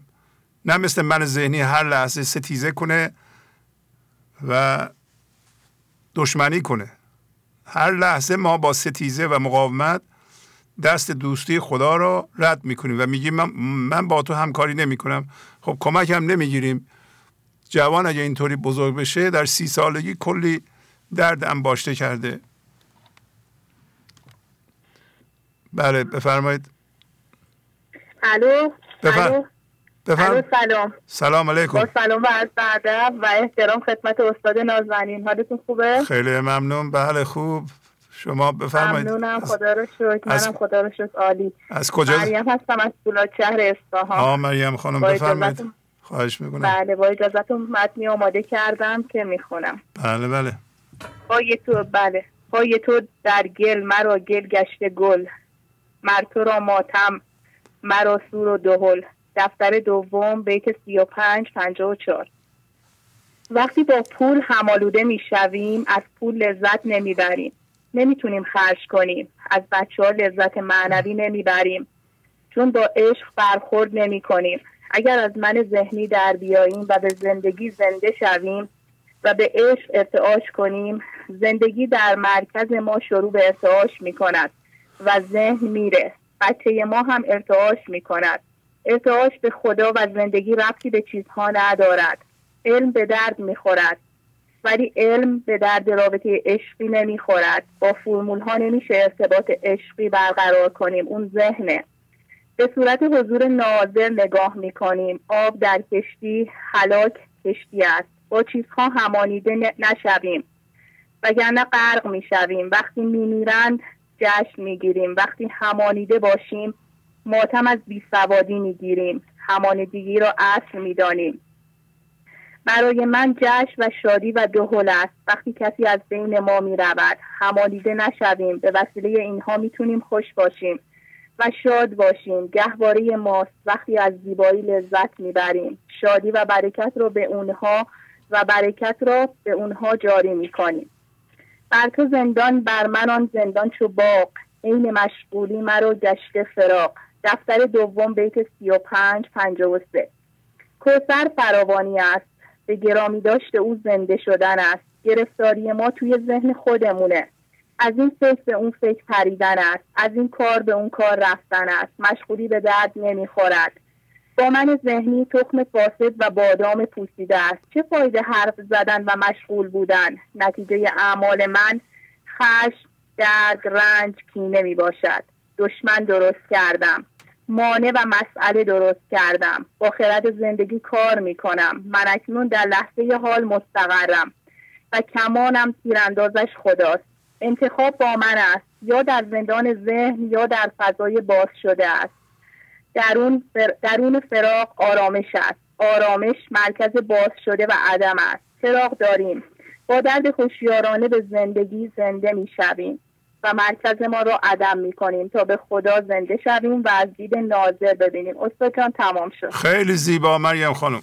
نه مثل من ذهنی هر لحظه ستیزه کنه و دشمنی کنه. هر لحظه ما با ستیزه و مقاومت دست دوستی خدا رو رد می‌کنیم و میگیم من, من با تو همکاری نمی‌کنم. خب کمک هم نمی‌گیریم. جوان اگه اینطوری بزرگ بشه در سی سالگی کلی درد انباشته کرده. بله بفرمایید. الو؟ بفرمایید سلام. سلام علیکم. با سلام و از و احترام خدمت استاد نازنین. حالتون خوبه؟ خیلی ممنون. بله خوب. شما بفرمایید. ممنونم. خدا رو شکر. از- منم خدا رو شکر. عالی. از کجا؟ مریم هستم از فولاد شهر اصفهان. آه مریم خانم بفرمایید. خواهش می‌کنم. بله با اجازتون متنی آماده کردم که می‌خونم. بله بله. پای تو بله. پای تو در گل مرا گل گشته گل. مر تو را ماتم مرا سور و دهل. دفتر دوم بیت سی و پنج پنجاه و چار وقتی با پول همالوده می‌شویم از پول لذت نمی‌بریم. نمی‌تونیم خرج کنیم. از بچه ها لذت معنوی نمی‌بریم. چون با عشق برخورد نمی کنیم اگر از من ذهنی در بیاییم و به زندگی زنده شویم و به عشق ارتعاش کنیم زندگی در مرکز ما شروع به ارتعاش می کند و ذهن میره. بچه ما هم ارتعاش می کند ارتعاش به خدا و زندگی ربطی به چیزها ندارد. علم به درد می خورد ولی علم به درد رابطه عشقی نمی خورد با فرمول ها نمیشه ارتباط عشقی برقرار کنیم. اون ذهنه. به صورت حضور ناظر نگاه می کنیم آب در کشتی هلاک کشتی است. با چیزها همانیده نشویم. وگرنه غرق می شویم وقتی می میرند جشن می گیریم وقتی همانیده باشیم ماتم از بیسوادی می گیریم همانیدگی را اصل می دانیم برای من جشن و شادی و دهل است. وقتی کسی از بین ما می رود همانیده نشویم. به وسیله اینها می‌تونیم خوش باشیم. و شاد باشیم. گهواره ماست. وقتی از زیبایی لذت می‌بریم. شادی و برکت را به اونها و برکت را به اونها جاری می‌کنیم. بر تو زندان بر من آن زندان چو باغ. عین مشغولی مرا گشته فراق دفتر دوم بیت سی و پنج پنجاه و سه. کوسر فراوانی است. به گرامی داشته او زنده شدن است. گرفتاری ما توی ذهن خودمونه. از این فکر به اون فکر پریدن است از این کار به اون کار رفتن است. مشغولی به درد نمی‌خورد. با من ذهنی تخم فاسد و بادام پوسیده است. چه فایده حرف زدن و مشغول بودن؟ نتیجه اعمال من خشم درد رنج کینه می باشد دشمن درست کردم. مانع و مسئله درست کردم. با خرد زندگی کار می کنم من اکنون در لحظه حال مستقرم و کمانم تیراندازش خداست. انتخاب با من است. یا در زندان ذهن یا در فضای باز شده است. درون, فر... درون فراق آرامش است. آرامش مرکز باز شده و عدم است. فراق داریم. با درد خوشیارانه به زندگی زنده می شویم و مرکز ما را عدم می کنیم تا به خدا زنده شویم و از دید ناظر ببینیم. استاد تمام شد. خیلی زیبا مریم خانم.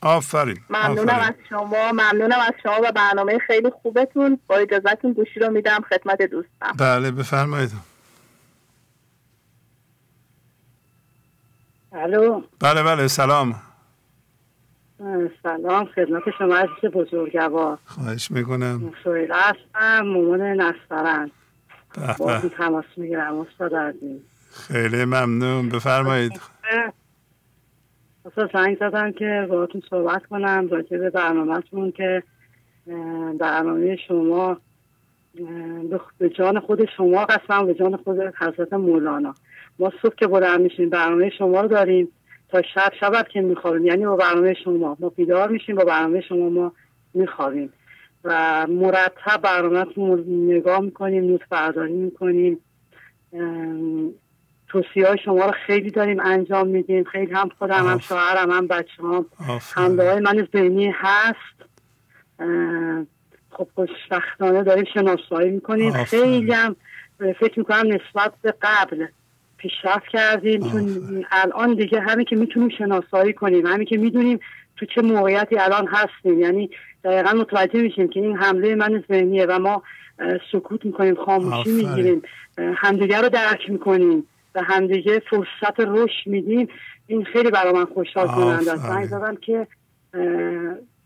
آفرین ممنونم آفرین. از شما ممنونم از شما و برنامه خیلی خوبتون. با اجازتون گوشی رو میدم خدمت دوستم. بله بفرمایید. الو. بله بله سلام. سلام خدمت شما عزیز بزرگوار. خواهش می‌کنم. سویل هستم مامان نسترن. با. تماس می‌گیرم استاد عزیز. خیلی ممنون. بفرمایید. اصلا زنگ زدم که باهاتون صحبت کنم راجع به برنامهتون که برنامه شما به- جان خود شما قسم به جان خود حضرت مولانا. ما صبح که بلند میشیم برنامه شما رو داریم. تا شب شب که میخوابیم یعنی با برنامه شما. ما بیدار میشیم با برنامه شما ما میخوابیم. و مرتب برنامهتون رو نگاه می‌کنیم نوت برداری می‌کنیم. توصیه های شما رو خیلی داریم انجام میدیم. خیلی هم خودم هم. شوهرم هم بچه هم های من ذهنی هست. خب خوشبختانه داریم شناسایی می‌کنیم. آفرین. خیلی هم فکر می‌کنم نسبت به قبل پیشرفت کردیم. چون الان دیگه همین که می‌تونیم شناسایی کنیم همین که می‌دونیم تو چه موقعیتی الان هستیم. یعنی دقیقا متوجه میشیم که این حمله من ذهنیه و ما سکوت می‌کنیم خاموشی. می‌گیریم همدیگه رو درک می‌کنیم. و همدیگه فرصت رشد میدیم این خیلی برای من خوشحال کننده است. من زدم که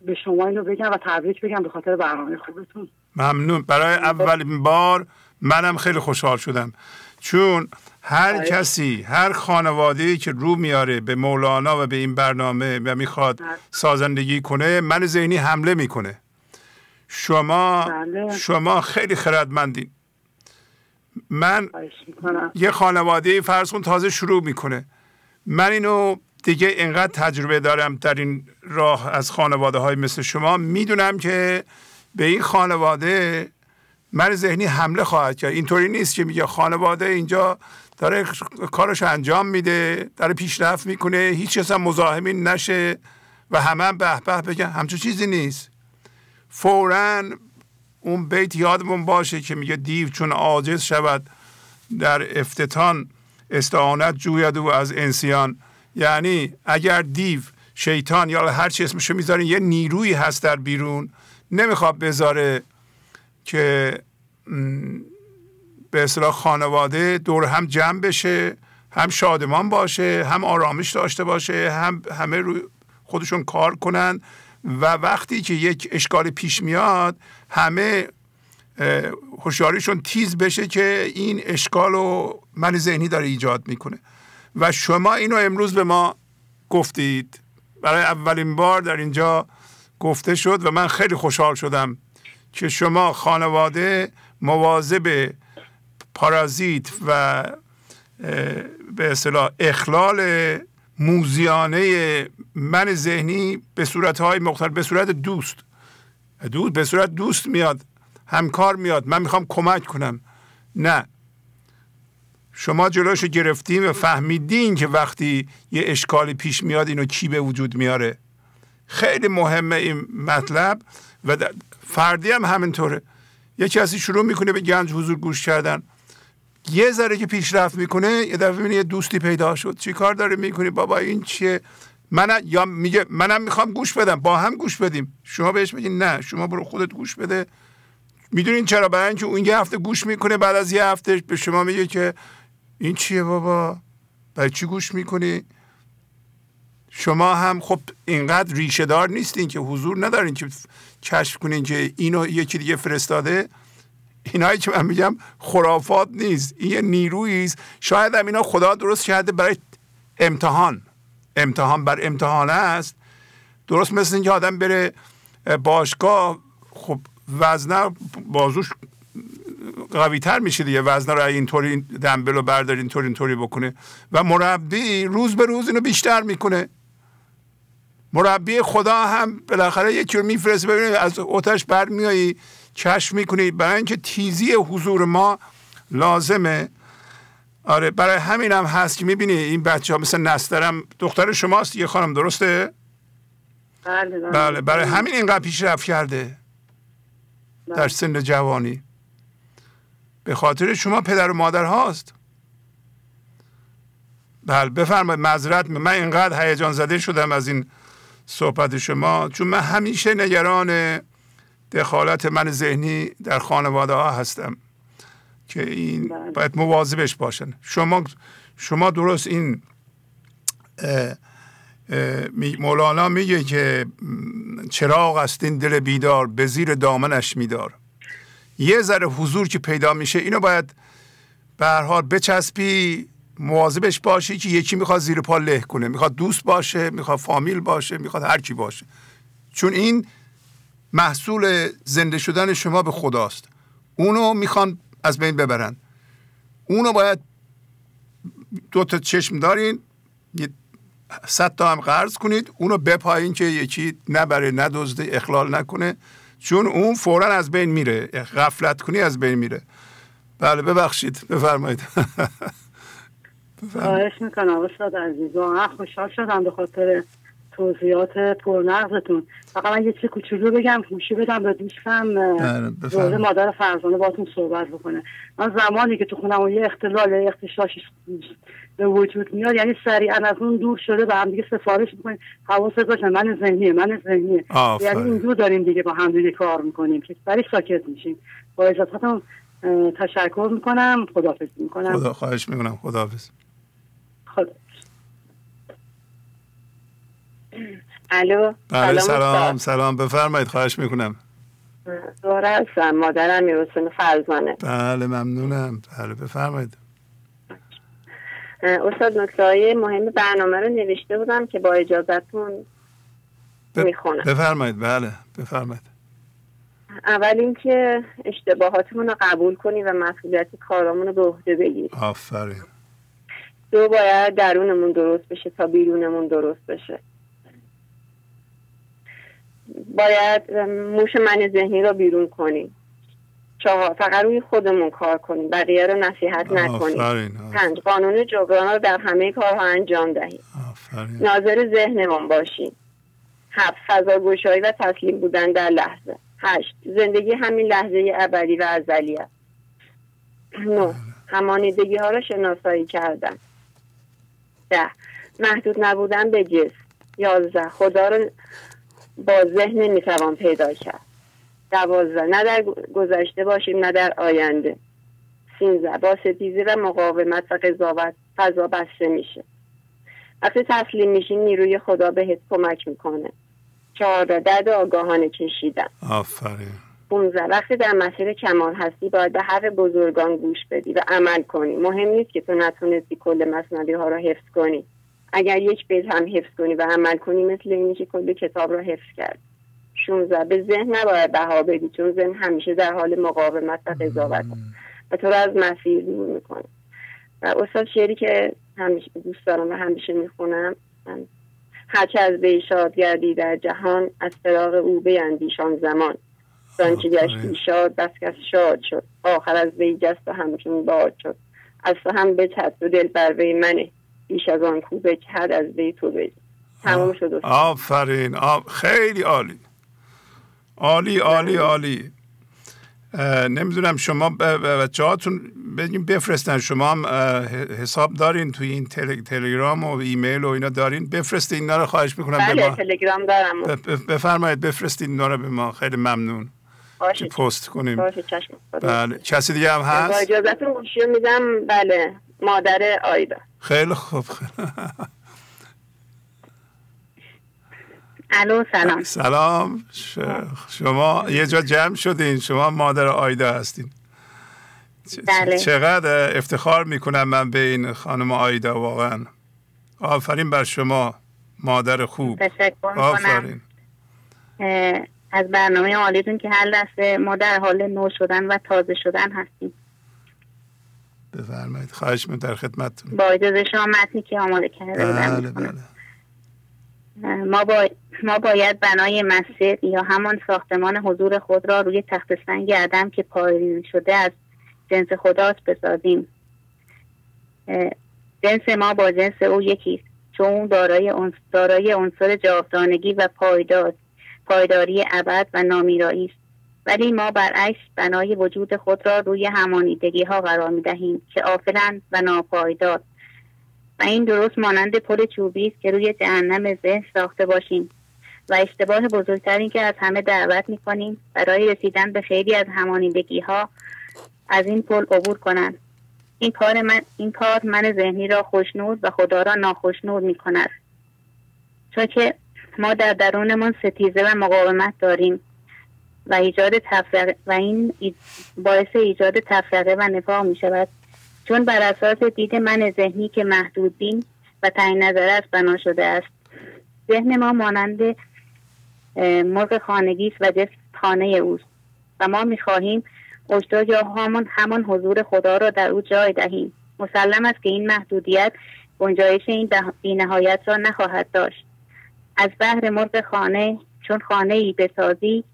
به شما اینو بگم و تبریک بگم به خاطر برنامه خوبتون ممنون برای اولین بار منم خیلی خوشحال شدم چون هر آره. کسی هر خانواده که رو میاره به مولانا و به این برنامه و می‌خواد بله. سازندگی کنه من ذهنی حمله می‌کنه شما بله. شما خیلی خردمندین من یه خانواده فرض کن تازه شروع می‌کنه. من اینو دیگه اینقدر تجربه دارم در این راه از خانواده های مثل شما. می‌دونم که به این خانواده من ذهنی حمله خواهد کرد. اینطوری نیست که میگه خانواده اینجا داره کارش انجام میده داره پیشرفت می‌کنه هیچ کس هم مزاحمی نشه و همه هم به به بگن. همچون چیزی نیست. فورا اون بیت یادمون باشه که میگه دیو چون عاجز شود در افتتان استعانت جوید و از انسیان. یعنی اگر دیو شیطان یا هر چی اسمشو می‌ذارین یه نیروی هست در بیرون نمی‌خواد بذاره که به اصطلاح خانواده دور هم جمع بشه هم شادمان باشه هم آرامش داشته باشه هم همه روی خودشون کار کنن. و وقتی که یک اشکال پیش میاد همه هوشیاریشون تیز بشه که این اشکال رو من ذهنی داره ایجاد می‌کنه. و شما اینو امروز به ما گفتید. برای اولین بار در اینجا گفته شد و من خیلی خوشحال شدم که شما خانواده مواظب پارازیت و به اصطلاح اخلال موزیانه من ذهنی به صورت های مختلف به صورت دوست. دوست به صورت دوست میاد همکار میاد. من می‌خوام کمک کنم. نه. شما جلوشو گرفتیم و فهمیدین که وقتی یه اشکالی پیش میاد اینو کی به وجود میاره. خیلی مهمه این مطلب و فردی هم همینطوره. یه کسی شروع می‌کنه به گنج حضور گوش کردن. یه ذره که پیشرفت می‌کنه یه دفعه می‌بینی یه دوستی پیدا شد. چی کار داره می‌کنی؟ بابا این چیه؟ من یا میگه منم می‌خوام گوش بدم. با هم گوش بدیم. شما بهش بگین نه شما برو خودت گوش بده. می‌دونین چرا؟ برای اینکه اون یه هفته گوش می‌کنه بعد از یه هفته به شما میگه که این چیه بابا؟ برای چی گوش می‌کنی؟ شما هم خب اینقدر ریشه دار نیستین که حضور ندارین که کشف کنین که اینو یکی دیگه فرستاده. اینایی که من میگم خرافات نیست. این یه نیرویی است. شاید هم اینا خدا درست کرده برای امتحان. امتحان بر امتحان است. درست مثل اینکه آدم بره باشگاه خب وزنه بازوش قوی تر میشه دیگه. وزنه رو اینطوری دنبل رو بردار اینطوری اینطوری بکنه. و مربی روز به روز اینو بیشتر می‌کنه. مربی خدا هم بالاخره یکی رو میفرسته ببینید از اوتش برمیایی کشف می‌کنی برای اینکه تیزی حضور ما لازمه. آره برای همین هم هست که می‌بینی این بچه ها مثل نسترم. دختر شماست یه خانم درسته؟ بله بله, بله برای همین اینقدر پیشرفت کرده. بله. در سن جوانی. به خاطر شما پدر و مادر هاست. بله بفرمایید معذرت من اینقدر هیجان زده شدم از این صحبت شما چون من همیشه نگران دخالت من ذهنی در خانواده ها هستم که این بله. باید مواظبش باشن. شما شما درست این اه، اه، می- مولانا میگه که چراغ است این دل بیدار به زیر دامنش میدار. یه ذره حضور که پیدا میشه اینو باید به هر حال بچسبی مواظبش باشی که یکی می‌خواد زیر پا له کنه. می‌خواد دوست باشه می‌خواد فامیل باشه می‌خواد هر کی باشه. چون این محصول زنده شدن شما به خداست. اونو می‌خوان از بین ببرن. اونو باید دو تا چشم دارین صد تا هم قرض کنید اونو بپایین که یکی نبره ندزده اخلال نکنه. چون اون فورا از بین میره غفلت کنی از بین میره. بله ببخشید بفرمایید. خواهش می‌کنم استاد عزیز واقعا خوشحال شدم به خاطر توضیحات پرنغزتون فقط من یه چیز کوچولو بگم گوشی بدم به دوستم بله،. روزه مادر فرزانه باتون صحبت بکنه. من زمانی که تو خونم یه اختلال اختشاشی به وجود میاد یعنی سریعا از اون دور شده به هم دیگه سفارش می‌کنیم. حواست باشه من ذهنیه من ذهنیه. یعنی این دور داریم دیگه با هم دیگه کار می‌کنیم. که سریع ساکت میشیم. با اجازهتون اه، تشکر می‌کنم. خدافظ می‌کنم. خدا خواهش می‌کنم. خداحافظ. خدا. الو بله سلام. سلام بفرمایید خواهش می‌کنم. زهره هستم مادرم میرسون فرزانه. بله ممنونم. بله بفرمایید. استاد نکته های مهم برنامه رو نوشته بودم که با اجازتون ب- می‌خونم. بفرمایید بله بفرمایید. اول اینکه اشتباهاتمون رو قبول کنی و مسئولیت کارامون رو به عهده بگیری آفرین. دو باید درونمون درست بشه تا بیرونمون درست بشه. باید موش من ذهنی رو بیرون کنیم. چهار فقط روی خودمون کار کنیم. بقیه رو نصیحت نکنیم. پنج قانون جبران رو در همه کارها انجام دهیم. ناظر ذهنمون باشیم. هفت فضا گوشایی و تسلیم بودن در لحظه. هشت زندگی همین لحظه ابدی و ازلی است. نه همانیدگی ها را شناسایی کردن. ده محدود نبودن به جسم. یازده خدا رو با ذهن نمی‌توان پیدا کرد. دوازده نه در گذشته باشیم نه در آینده. سینزده با ستیزی و مقاومت و قضاوت فضا بسته میشه. وقتی تسلیم میشین نیروی خدا بهت کمک می‌کنه. چهارده درد آگاهانه کشیدن. آفرین. 15 وقتی در مسیر کمال هستی باید به حرف بزرگان گوش بدی و عمل کنی. مهم نیست که تو نتونستی کل مصنوی ها را حفظ کنی. اگر یک بیت هم حفظ کنی و عمل کنی مثل اینی که کل کتاب را حفظ کرد. 16 به ذهن نباید بها بدی چون ذهن همیشه در حال مقاومت و قضاوت. و تو را از مسیر دور می‌کنه. و استاد شعری که همیشه دوست دارم و همیشه می‌خونم هرچه از وی شاد گردی در جهان از فراغ او بیندیشان زمان. زانچه گشتی شاد دست کس شاد شد. آخر از وی جست و همچون باد شد. از تو هم بچد و دل بر وی منه. بیش از آن کو بچهد از وی تو بجه تمام شد آفرین. آف... خیلی عالی. عالی عالی عالی. نمی‌دونم شما بچه هاتون بفرستن. شما هم حساب دارین توی این تلگرام و ایمیل و اینا دارین. بفرستین اینا رو خواهش می‌کنم بله ما. تلگرام دارم. بفرمایید بفرستین اینا رو به ما. خیلی ممنون. باشه. پست کنیم. باشه چشم. بله. کسی دیگه هم هست؟ با اجازتون گوشی میدم. بله. مادر آیدا. خیلی خوب. الو سلام. سلام. شما یه جا جمع شدین. شما مادر آیدا هستین. بله. چقدر افتخار می‌کنم من به این خانم آیدا واقعا. آفرین بر شما مادر خوب. آفرین. از برنامه عالیتون که هر لحظه ما در حال نو شدن و تازه شدن هستیم. بفرمایید. خواهش من در خدمتتون. با اجازه شما متنی که آماده کرده بله بله. ما, با... ما باید بنای مسجد یا همان ساختمان حضور خود را روی تخت سنگ عدم که پایین شده از جنس خداست بسازیم. جنس ما با جنس او یکیست چون دارای دارای عنصر جاودانگی و پایدار پایداری ابد و نامیرایی است. ولی ما برعکس بنای وجود خود را روی همانیدگی ها قرار می دهیم که آفلند و ناپایدار. و این درست مانند پل چوبی است که روی جهنم ذهن ساخته باشیم. و اشتباه بزرگتری که از همه دعوت می کنیم برای رسیدن به خیلی از همانیدگی ها از این پل عبور کنند. این کار من این کار من ذهنی را خوشنود و خدا را ناخوشنود می کند چون که ما در درونمان ستیزه و مقاومت داریم. و ایجاد تفرقه و این باعث ایجاد تفرقه و نفاق می شود چون بر اساس دید من ذهنی که محدود بین و تعیین نظر است بنا شده است ذهن ما مانند مرغ خانگی است و جسم خانه اوست. و ما می‌خواهیم اجدا یا همان همان حضور خدا را در او جای دهیم. مسلم است که این محدودیت گنجایش این بینهایت را نخواهد داشت. از بحر مرغ خانه چون خانه ای بسازی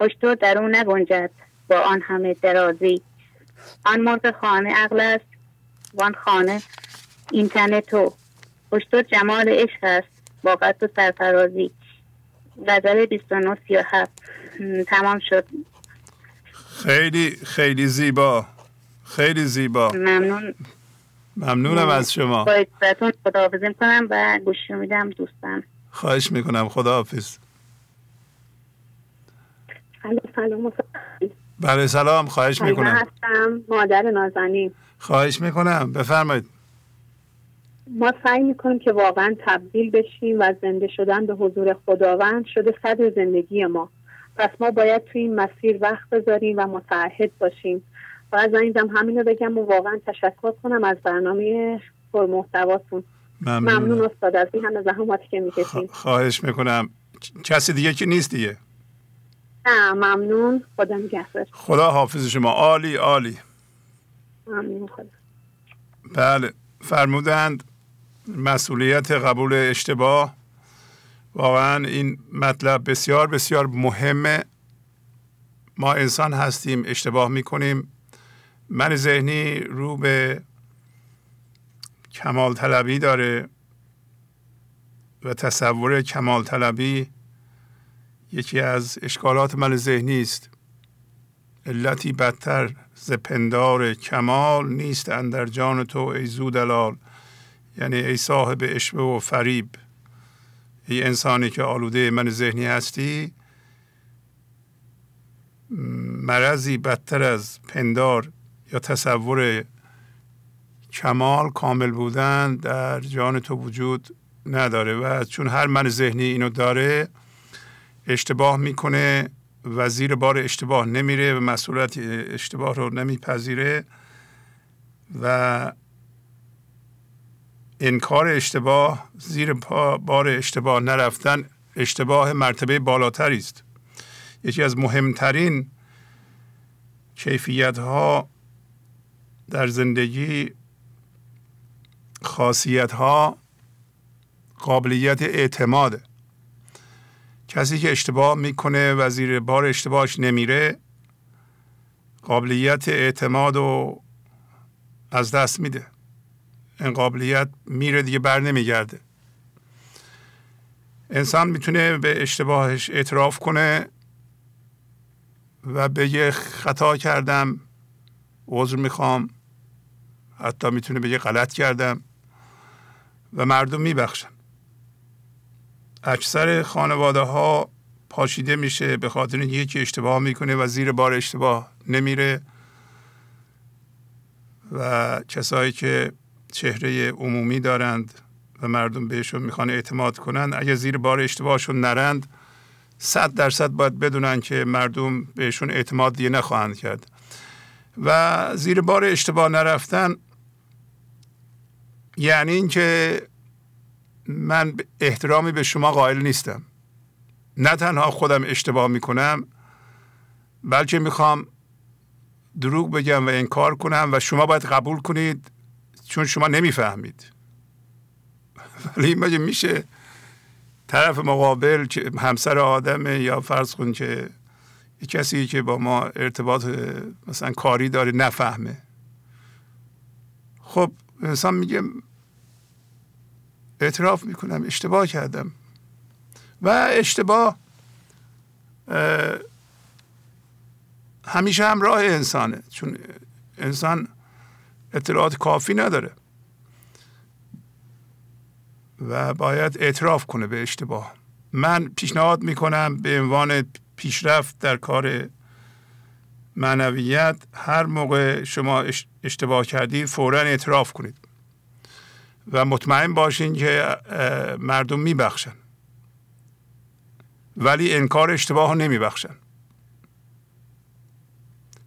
پشتو در او نگنجد با آن همه درازی. آن مرغ خانه عقل است وان خانه این تن تو پشتو جمال عشق است با قد و سرفرازی. غزل 29 37 تمام شد. خیلی خیلی زیبا. خیلی زیبا. ممنون. ممنونم از شما. با اجازتون خداحافظی کنم و گوشی میدم دوستان. خواهش می‌کنم. خداحافظ. سلام بله سلام. خواهش می‌کنم. هستم. مادر نازنین. خواهش می‌کنم. بفرمایید. ما سعی می‌کنیم که واقعا تبدیل بشیم و زنده شدن به حضور خداوند شده صدر زندگی ما. پس ما باید توی این مسیر وقت بذاریم و متعهد باشیم. و از این همین رو بگم و واقعا تشکر کنم از برنامه پرمحتواتون. ممنون, ممنون استاد از این همه زحماتی که می‌کشیم. خواهش می‌کنم. کسی دیگه که نیست دیگه؟ نه ممنون. خدا نگهدار. خدا حافظ شما. عالی عالی. ممنون خدا. بله فرمودند مسئولیت قبول اشتباه. واقعا این مطلب بسیار بسیار مهمه ما انسان هستیم اشتباه می‌کنیم. من ذهنی رو به کمال طلبی داره و تصور کمال طلبی یکی از اشکالات من ذهنی است. علتی بدتر ز پندار کمال نیست اندر جان تو ای زودلال. یعنی ای صاحب اشبه و فریب. ای انسانی که آلوده من ذهنی هستی مرضی بدتر از پندار یا تصور کمال کامل بودن در جان تو وجود نداره و چون هر من ذهنی اینو داره اشتباه می‌کنه و زیر بار اشتباه نمیره و مسئولیت اشتباه رو نمیپذیره و انکار اشتباه زیر بار اشتباه نرفتن اشتباه مرتبه بالاتری است. یکی از مهمترین کیفیت ها در زندگی خاصیت ها قابلیت اعتماد کسی که اشتباه می‌کنه و زیر بار اشتباهش نمیره قابلیت اعتماد رو از دست میده. این قابلیت میره دیگه بر نمیگرده. انسان می‌تونه به اشتباهش اعتراف کنه و بگه خطا کردم عذر می‌خوام. حتی می‌تونه بگه غلط کردم و مردم میبخشن. اکثر خانواده ها پاشیده میشه به خاطر اینکه یکی اشتباه می‌کنه و زیر بار اشتباه نمیره. و کسایی که چهره عمومی دارند و مردم بهشون می‌خوان اعتماد کنند اگه زیر بار اشتباهشون نرند صد درصد باید بدونن که مردم بهشون اعتماد دیگه نخواهند کرد. و زیر بار اشتباه نرفتن یعنی اینکه من احترامی به شما قائل نیستم. نه تنها خودم اشتباه می‌کنم بلکه می‌خوام دروغ بگم و انکار کنم و شما باید قبول کنید چون شما نمی‌فهمید. ولی مگه میشه طرف مقابل که همسر آدمه یا فرض کن که کسی که با ما ارتباط مثلا کاری داره نفهمه. خب انسان میگه اعتراف می‌کنم اشتباه کردم. و اشتباه همیشه هم راه انسانه. چون انسان اطلاعات کافی نداره. و باید اعتراف کنه به اشتباه. من پیشنهاد می‌کنم به عنوان پیشرفت در کار معنویت هر موقع شما اشتباه کردید فورا اعتراف کنید. و مطمئن باشین که مردم میبخشن. ولی انکار اشتباه نمیبخشن.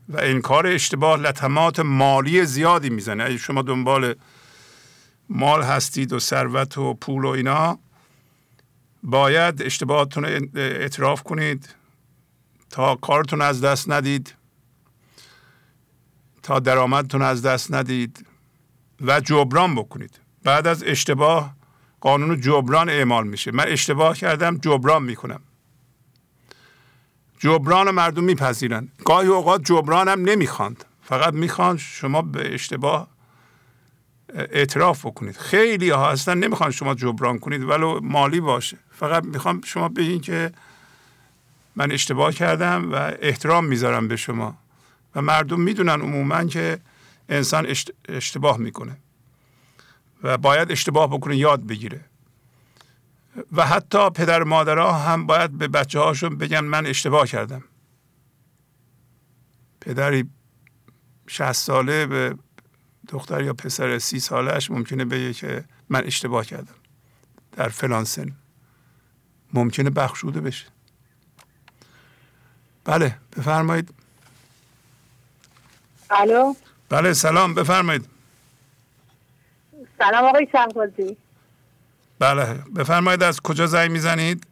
و انکار اشتباه لطمات مالی زیادی می‌زنه. اگه شما دنبال مال هستید و ثروت و پول و اینا باید اشتباهاتتون رو اعتراف کنید تا کارتون از دست ندید تا درآمدتون از دست ندید و جبران بکنید. بعد از اشتباه قانون جبران اعمال میشه. من اشتباه کردم جبران می‌کنم. جبران مردم میپذیرن. گاهی اوقات جبران هم نمی‌خواند. فقط می‌خوان شما به اشتباه اعتراف بکنید. خیلی ها اصلا نمی‌خوان شما جبران کنید ولو مالی باشه. فقط می‌خوام شما بگین که من اشتباه کردم و احترام می‌ذارم به شما. و مردم می‌دونن عموما که انسان اشتباه می‌کنه. و باید اشتباه بکنه یاد بگیره. و حتی پدر مادرها هم باید به بچه هاشون بگن من اشتباه کردم. پدری شهست ساله به دختر یا پسر سی سالش ممکنه بگه که من اشتباه کردم. در فلان سن. ممکنه بخشوده بشه. بله بفرمایید. الو؟ بله سلام بفرمایید. سلام آقای شهبازی. بله. بفرمایید از کجا زنگ می‌زنید؟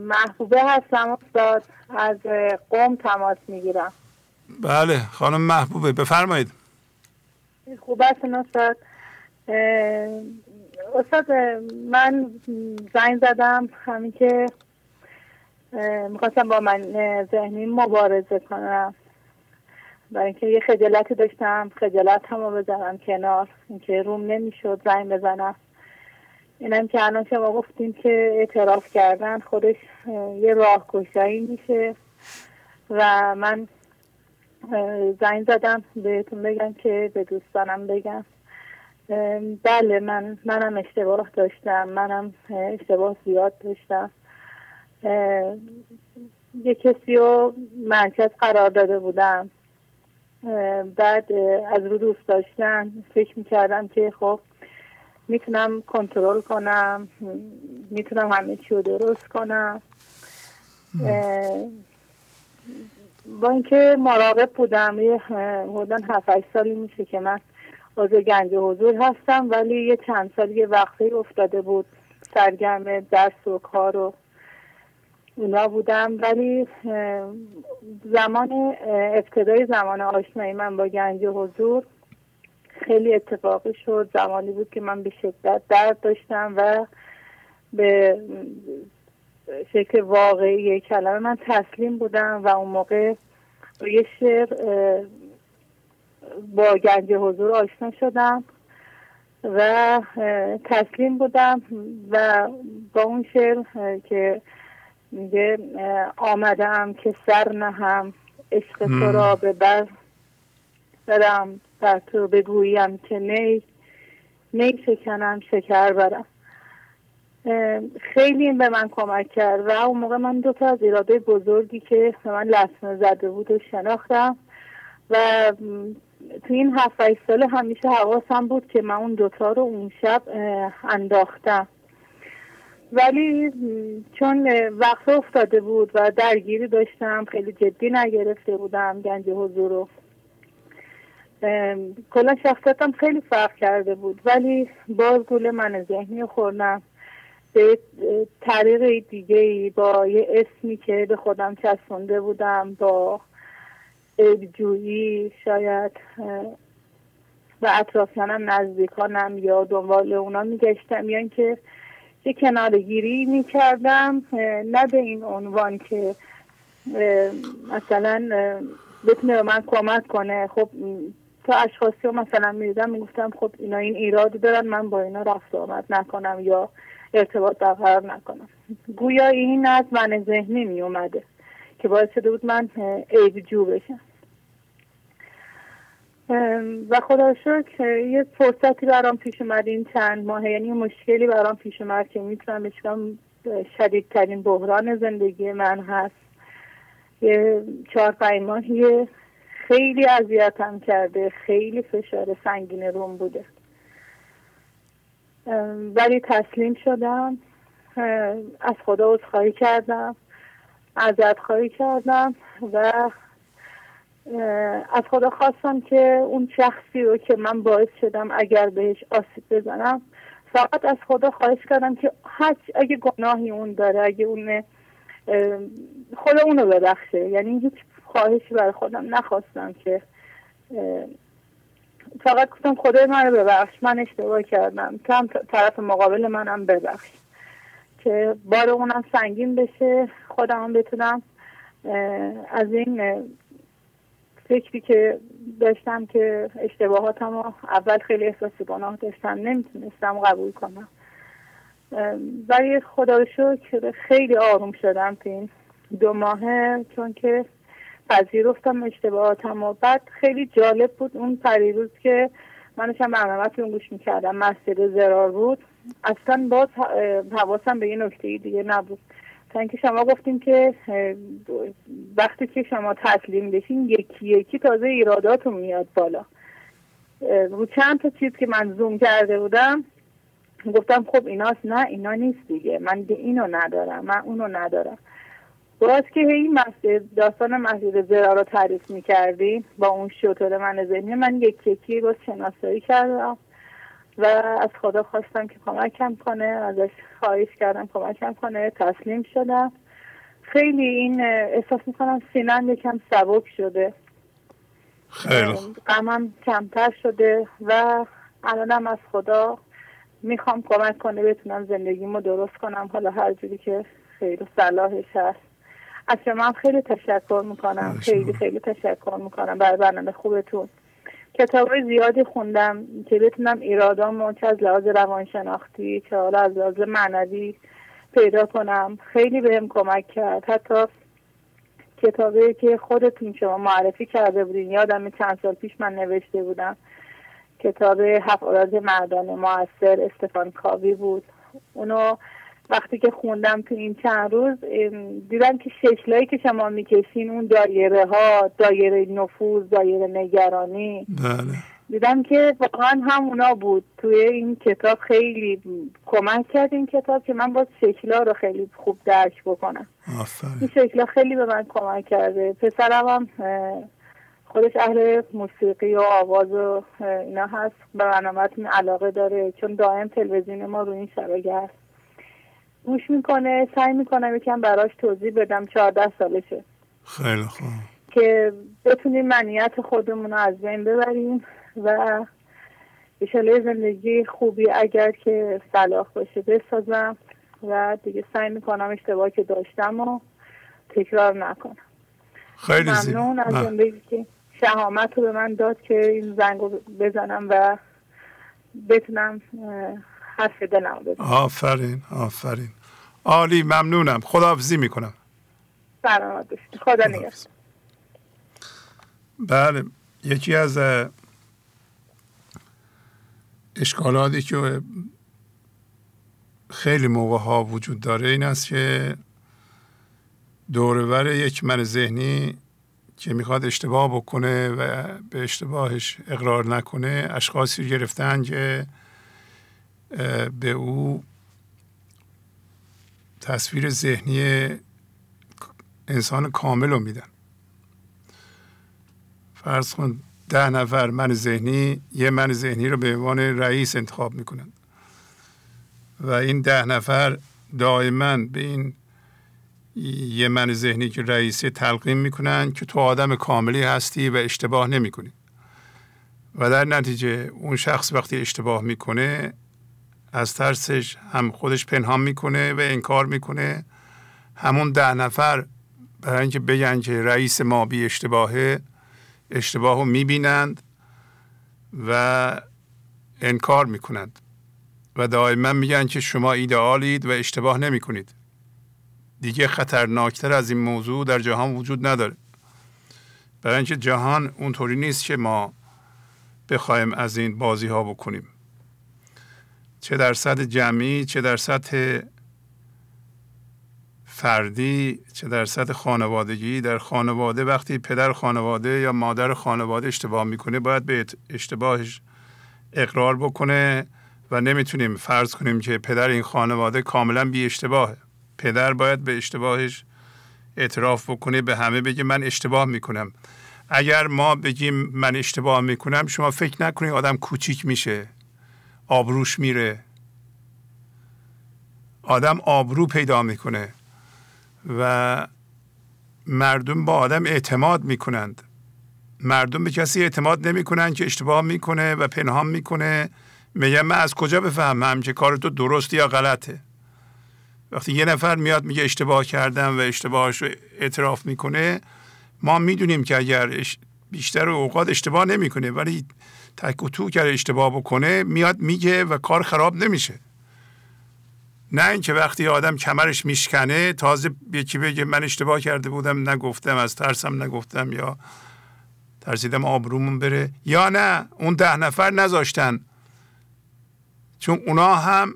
محبوبه هستم استاد. از قوم تماس می‌گیرم. بله. خانم محبوبه. بفرمایید. خوب است استاد؟ استاد من زنگ زدم همین که می‌خواستم با من ذهنی مبارزه کنم. برای اینکه یه خجالتی داشتم خجالت همو بزنم کنار اینکه روم نمی‌شد زنگ بزنم. اینم که الان شما گفتیم که اعتراف کردن خودش یه راه کشایی میشه. و من زنگ زدم بهتون بگم که به دوستانم بگم. بله من منم اشتباه داشتم منم اشتباه زیاد داشتم. یه کسی رو مرکز قرار داده بودم. بعد از رو دوست داشتن فکر می‌کردم که خب می‌تونم کنترل کنم می‌تونم همه چی رو درست کنم. با اینکه مراقب بودم یه حدودن هفت سالی میشه که من عضو گنج حضور هستم ولی یه چند سال یه وقتی افتاده بود سرگرم درس و کار و اونا بودم. ولی زمان ابتدای زمان آشنایی من با گنج حضور خیلی اتفاقی شد. زمانی بود که من به شدت درد داشتم و به شکل واقعی کلمه من تسلیم بودم و اون موقع یه شعر با گنج حضور آشنا شدم و تسلیم بودم و با اون شعر که میگه آمدم که سر نهم عشق تو را به بر برم بر تو بگویم که نی نی شکنم شکر برم. خیلی این به من کمک کرد و اون موقع من دو تا از ایراده بزرگی که به من لسمه زده بود و شناختم و تو این هفت سال همیشه حواسم بود که من اون دوتا رو اون شب انداختم. ولی چون وقت افتاده بود و درگیری داشتم خیلی جدی نگرفته بودم گنج حضور رو. کلا شخصیتم خیلی فرق کرده بود. ولی باز گول من ذهنی خوردم. به طریق دیگه ای با یه اسمی که به خودم چسبونده بودم با عیبجویی شاید و اطرافیانم نزدیکانم یا دنبال اونا میگشتم. یا اینکه یه کنارگیری می‌کردم نه به این عنوان که مثلا بتونه به من کمک کنه. خب تا اشخاصی رو مثلا می‌دیدم می‌گفتم خب اینا این ایراد دارن من با اینا رفت آمد نکنم یا ارتباط برقرار نکنم. گویا این از من ذهنی می اومده که باعث شده بود من عیب جو بشم. و خدا شکر یه فرصتی برام پیش اومد این چند ماه یعنی مشکلی برام پیش اومد که می‌تونم بشکم شدیدترین بحران زندگی من هست. یه چهار پنج ماهی خیلی اذیتم کرده خیلی فشار سنگین روم بوده. ولی تسلیم شدم. از خدا عذرخواهی کردم ازت خواهی کردم و از خدا خواستم که اون شخصی رو که من باعث شدم اگر بهش آسیب بزنم فقط از خدا خواهش کردم که هر اگه گناهی اون داره اگه اون خدا اونو ببخشه. یعنی هیچ خواهشی برای خودم نخواستم که فقط گفتم خدای من رو ببخش. من اشتباه کردم. تو هم طرف مقابل منم ببخش. که بار اونم سنگین بشه خودم بتونم از این فکری که داشتم که اشتباهاتم اول خیلی احساس گناه داشتم نمی‌تونستم قبول کنم. ولی خدا رو شکر خیلی آروم شدم تو این دو ماهه چون که پذیرفتم اشتباهاتم و بعد خیلی جالب بود اون پریروز که من داشتم گوش می‌کردم مسجد زرار بود. اصلا باز حواسم به یه نکته دیگه نبود. تا اینکه شما گفتیم که وقتی که شما تسلیم بشین یکی یکی تازه ایراداتون میاد بالا. رو چند تا چیز که من زوم کرده بودم گفتم خب ایناست نه اینا نیست دیگه. من اینو ندارم من اونو ندارم. باز که هی مسجد داستان مسجد زرا رو تعریف می‌کردی با اون شطور من ذهنی من یک یکی باز شناسایی کردم. و از خدا خواستم که کمکم کنه ازش خواهش کردم کمکم کنه تسلیم شدم. خیلی این احساس می‌کنم سینم یکم سبک شده. خیلی غمم کمتر شده و الانم از خدا می‌خوام کمک کنه بتونم زندگیمو درست کنم. حالا هر جوری که خیر و صلاحش هست. از شما خیلی تشکر می‌کنم. خیلی خیلی تشکر می‌کنم. برای برنامه خوبتون. کتاب زیادی خوندم که بتونم ایرادام چه از لحاظ روانشناختی چه حالا از لحاظ معنوی پیدا کنم خیلی بهم کمک کرد. حتی کتابی که خودتون شما معرفی کرده بودین یادم چند سال پیش من نوشته بودم. کتاب هفت مردان موثر استفان کاوی بود. اونو وقتی که خوندم تو این چند روز دیدم که شکلایی که شما می‌کشین اون دایره ها دایره نفوذ دایره نگرانی. بله. دیدم که واقعا همونا بود. توی این کتاب خیلی کمک کرد این کتاب که من باز شکلا رو خیلی خوب درک بکنم. این شکلا خیلی به من کمک کرده. پسرم هم خودش اهل موسیقی و آواز و اینا هست. به علاقه داره. چون دائم تلویزیون ما رو این شبکه هست. گوش می‌کنه سعی می‌کنم یکم براش توضیح بدم چهارده سالشه. خیلی خوب. که بتونیم منیت خودمون رو از بین ببریم و ایشاله زندگی خوبی اگر که صلاح باشه بسازم و دیگه سعی می‌کنم اشتباه که داشتم و تکرار نکنم. خیلی ممنون از زندگی که شهامت رو به من داد که این زنگ رو بزنم و بتونم حرف دلم آفرین آفرین. عالی ممنونم. خداحافظی می‌کنم. خدا نگهدار. بله یکی از اشکالاتی که خیلی موقع ها وجود داره این است که دورور یک من ذهنی که می‌خواد اشتباه بکنه و به اشتباهش اقرار نکنه اشخاصی گرفتن که به او تصویر ذهنی انسان کامل رو میدن. فرض کن ده نفر من ذهنی یه من ذهنی رو به عنوان رئیس انتخاب می‌کنن. و این ده نفر دائما به این یه من ذهنی که رئیسی تلقیم می‌کنن که تو آدم کاملی هستی و اشتباه نمی‌کنی. و در نتیجه اون شخص وقتی اشتباه می‌کنه از ترسش هم خودش پنهان می‌کنه و انکار می‌کنه. همون ده نفر برای اینکه بگن که رئیس ما بی اشتباهه اشتباه رو می‌بینند و انکار می‌کنند. و دائما میگن که شما ایدئالید و اشتباه نمی کنید دیگه خطرناکتر از این موضوع در جهان وجود نداره. برای اینکه جهان اونطوری نیست که ما بخوایم از این بازی ها بکنیم. چه در سطح جمعی چه در سطح فردی چه در سطح خانوادگی. در خانواده وقتی پدر خانواده یا مادر خانواده اشتباه می‌کنه باید به اشتباهش اقرار بکنه و نمی‌تونیم فرض کنیم که پدر این خانواده کاملا بی اشتباهه. پدر باید به اشتباهش اعتراف بکنه به همه بگه من اشتباه می‌کنم. اگر ما بگیم من اشتباه می‌کنم شما فکر نکنید آدم کوچیک میشه. آبروش میره. آدم آبرو پیدا می‌کنه و مردم با آدم اعتماد می‌کنند. مردم به کسی اعتماد نمی‌کنند که اشتباه می‌کنه و پنهان می‌کنه. میگه من از کجا بفهمم که کار تو درست یا غلطه. وقتی یه نفر میاد میگه اشتباه کردم و اشتباهش رو اعتراف می‌کنه ما می‌دونیم که اگر بیشتر اوقات اشتباه نمی‌کنه ولی تک و تو کرده اشتباه بکنه میاد میگه و کار خراب نمیشه. نه اینکه وقتی آدم کمرش میشکنه تازه یکی بگه من اشتباه کرده بودم نگفتم از ترسم نگفتم یا ترسیدم آبرومون بره. یا نه اون ده نفر نذاشتن. چون اونا هم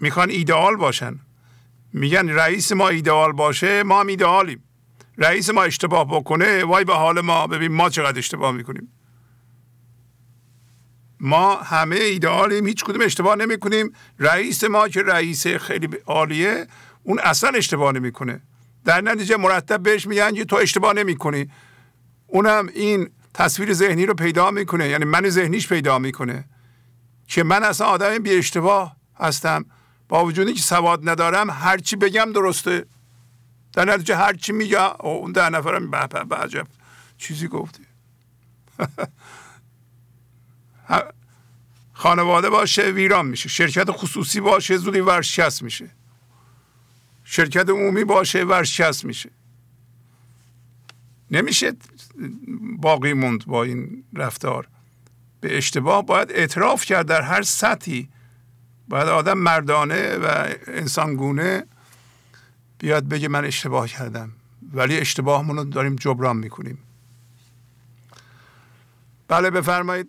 می‌خوان ایدئال باشن. میگن رئیس ما ایدئال باشه ما هم ایدئالیم. رئیس ما اشتباه بکنه وای به حال ما ببین ما چقدر اشتباه می‌کنیم. ما همه ایدئالیم هیچ کدوم اشتباه نمی کنیم رئیس ما که رئیس خیلی عالیه اون اصلا اشتباه نمی‌کنه. در نتیجه مرتب بهش میگن که تو اشتباه نمی کنی اونم این تصویر ذهنی رو پیدا می‌کنه. یعنی من ذهنیش پیدا می‌کنه. که من اصلا آدم بی اشتباه هستم. با وجودی که سواد ندارم هرچی بگم درسته. در نتیجه هرچی میگه اون ده نفرم به عجب چیزی گفتی. خانواده باشه ویران میشه. شرکت خصوصی باشه زودی ورشکست میشه. شرکت عمومی باشه ورشکست میشه. نمیشه باقی موند با این رفتار. به اشتباه باید اعتراف کرد در هر سطحی. باید آدم مردانه و انسانگونه بیاد بگه من اشتباه کردم. ولی اشتباهمون رو داریم جبران می‌کنیم. بله بفرمایید.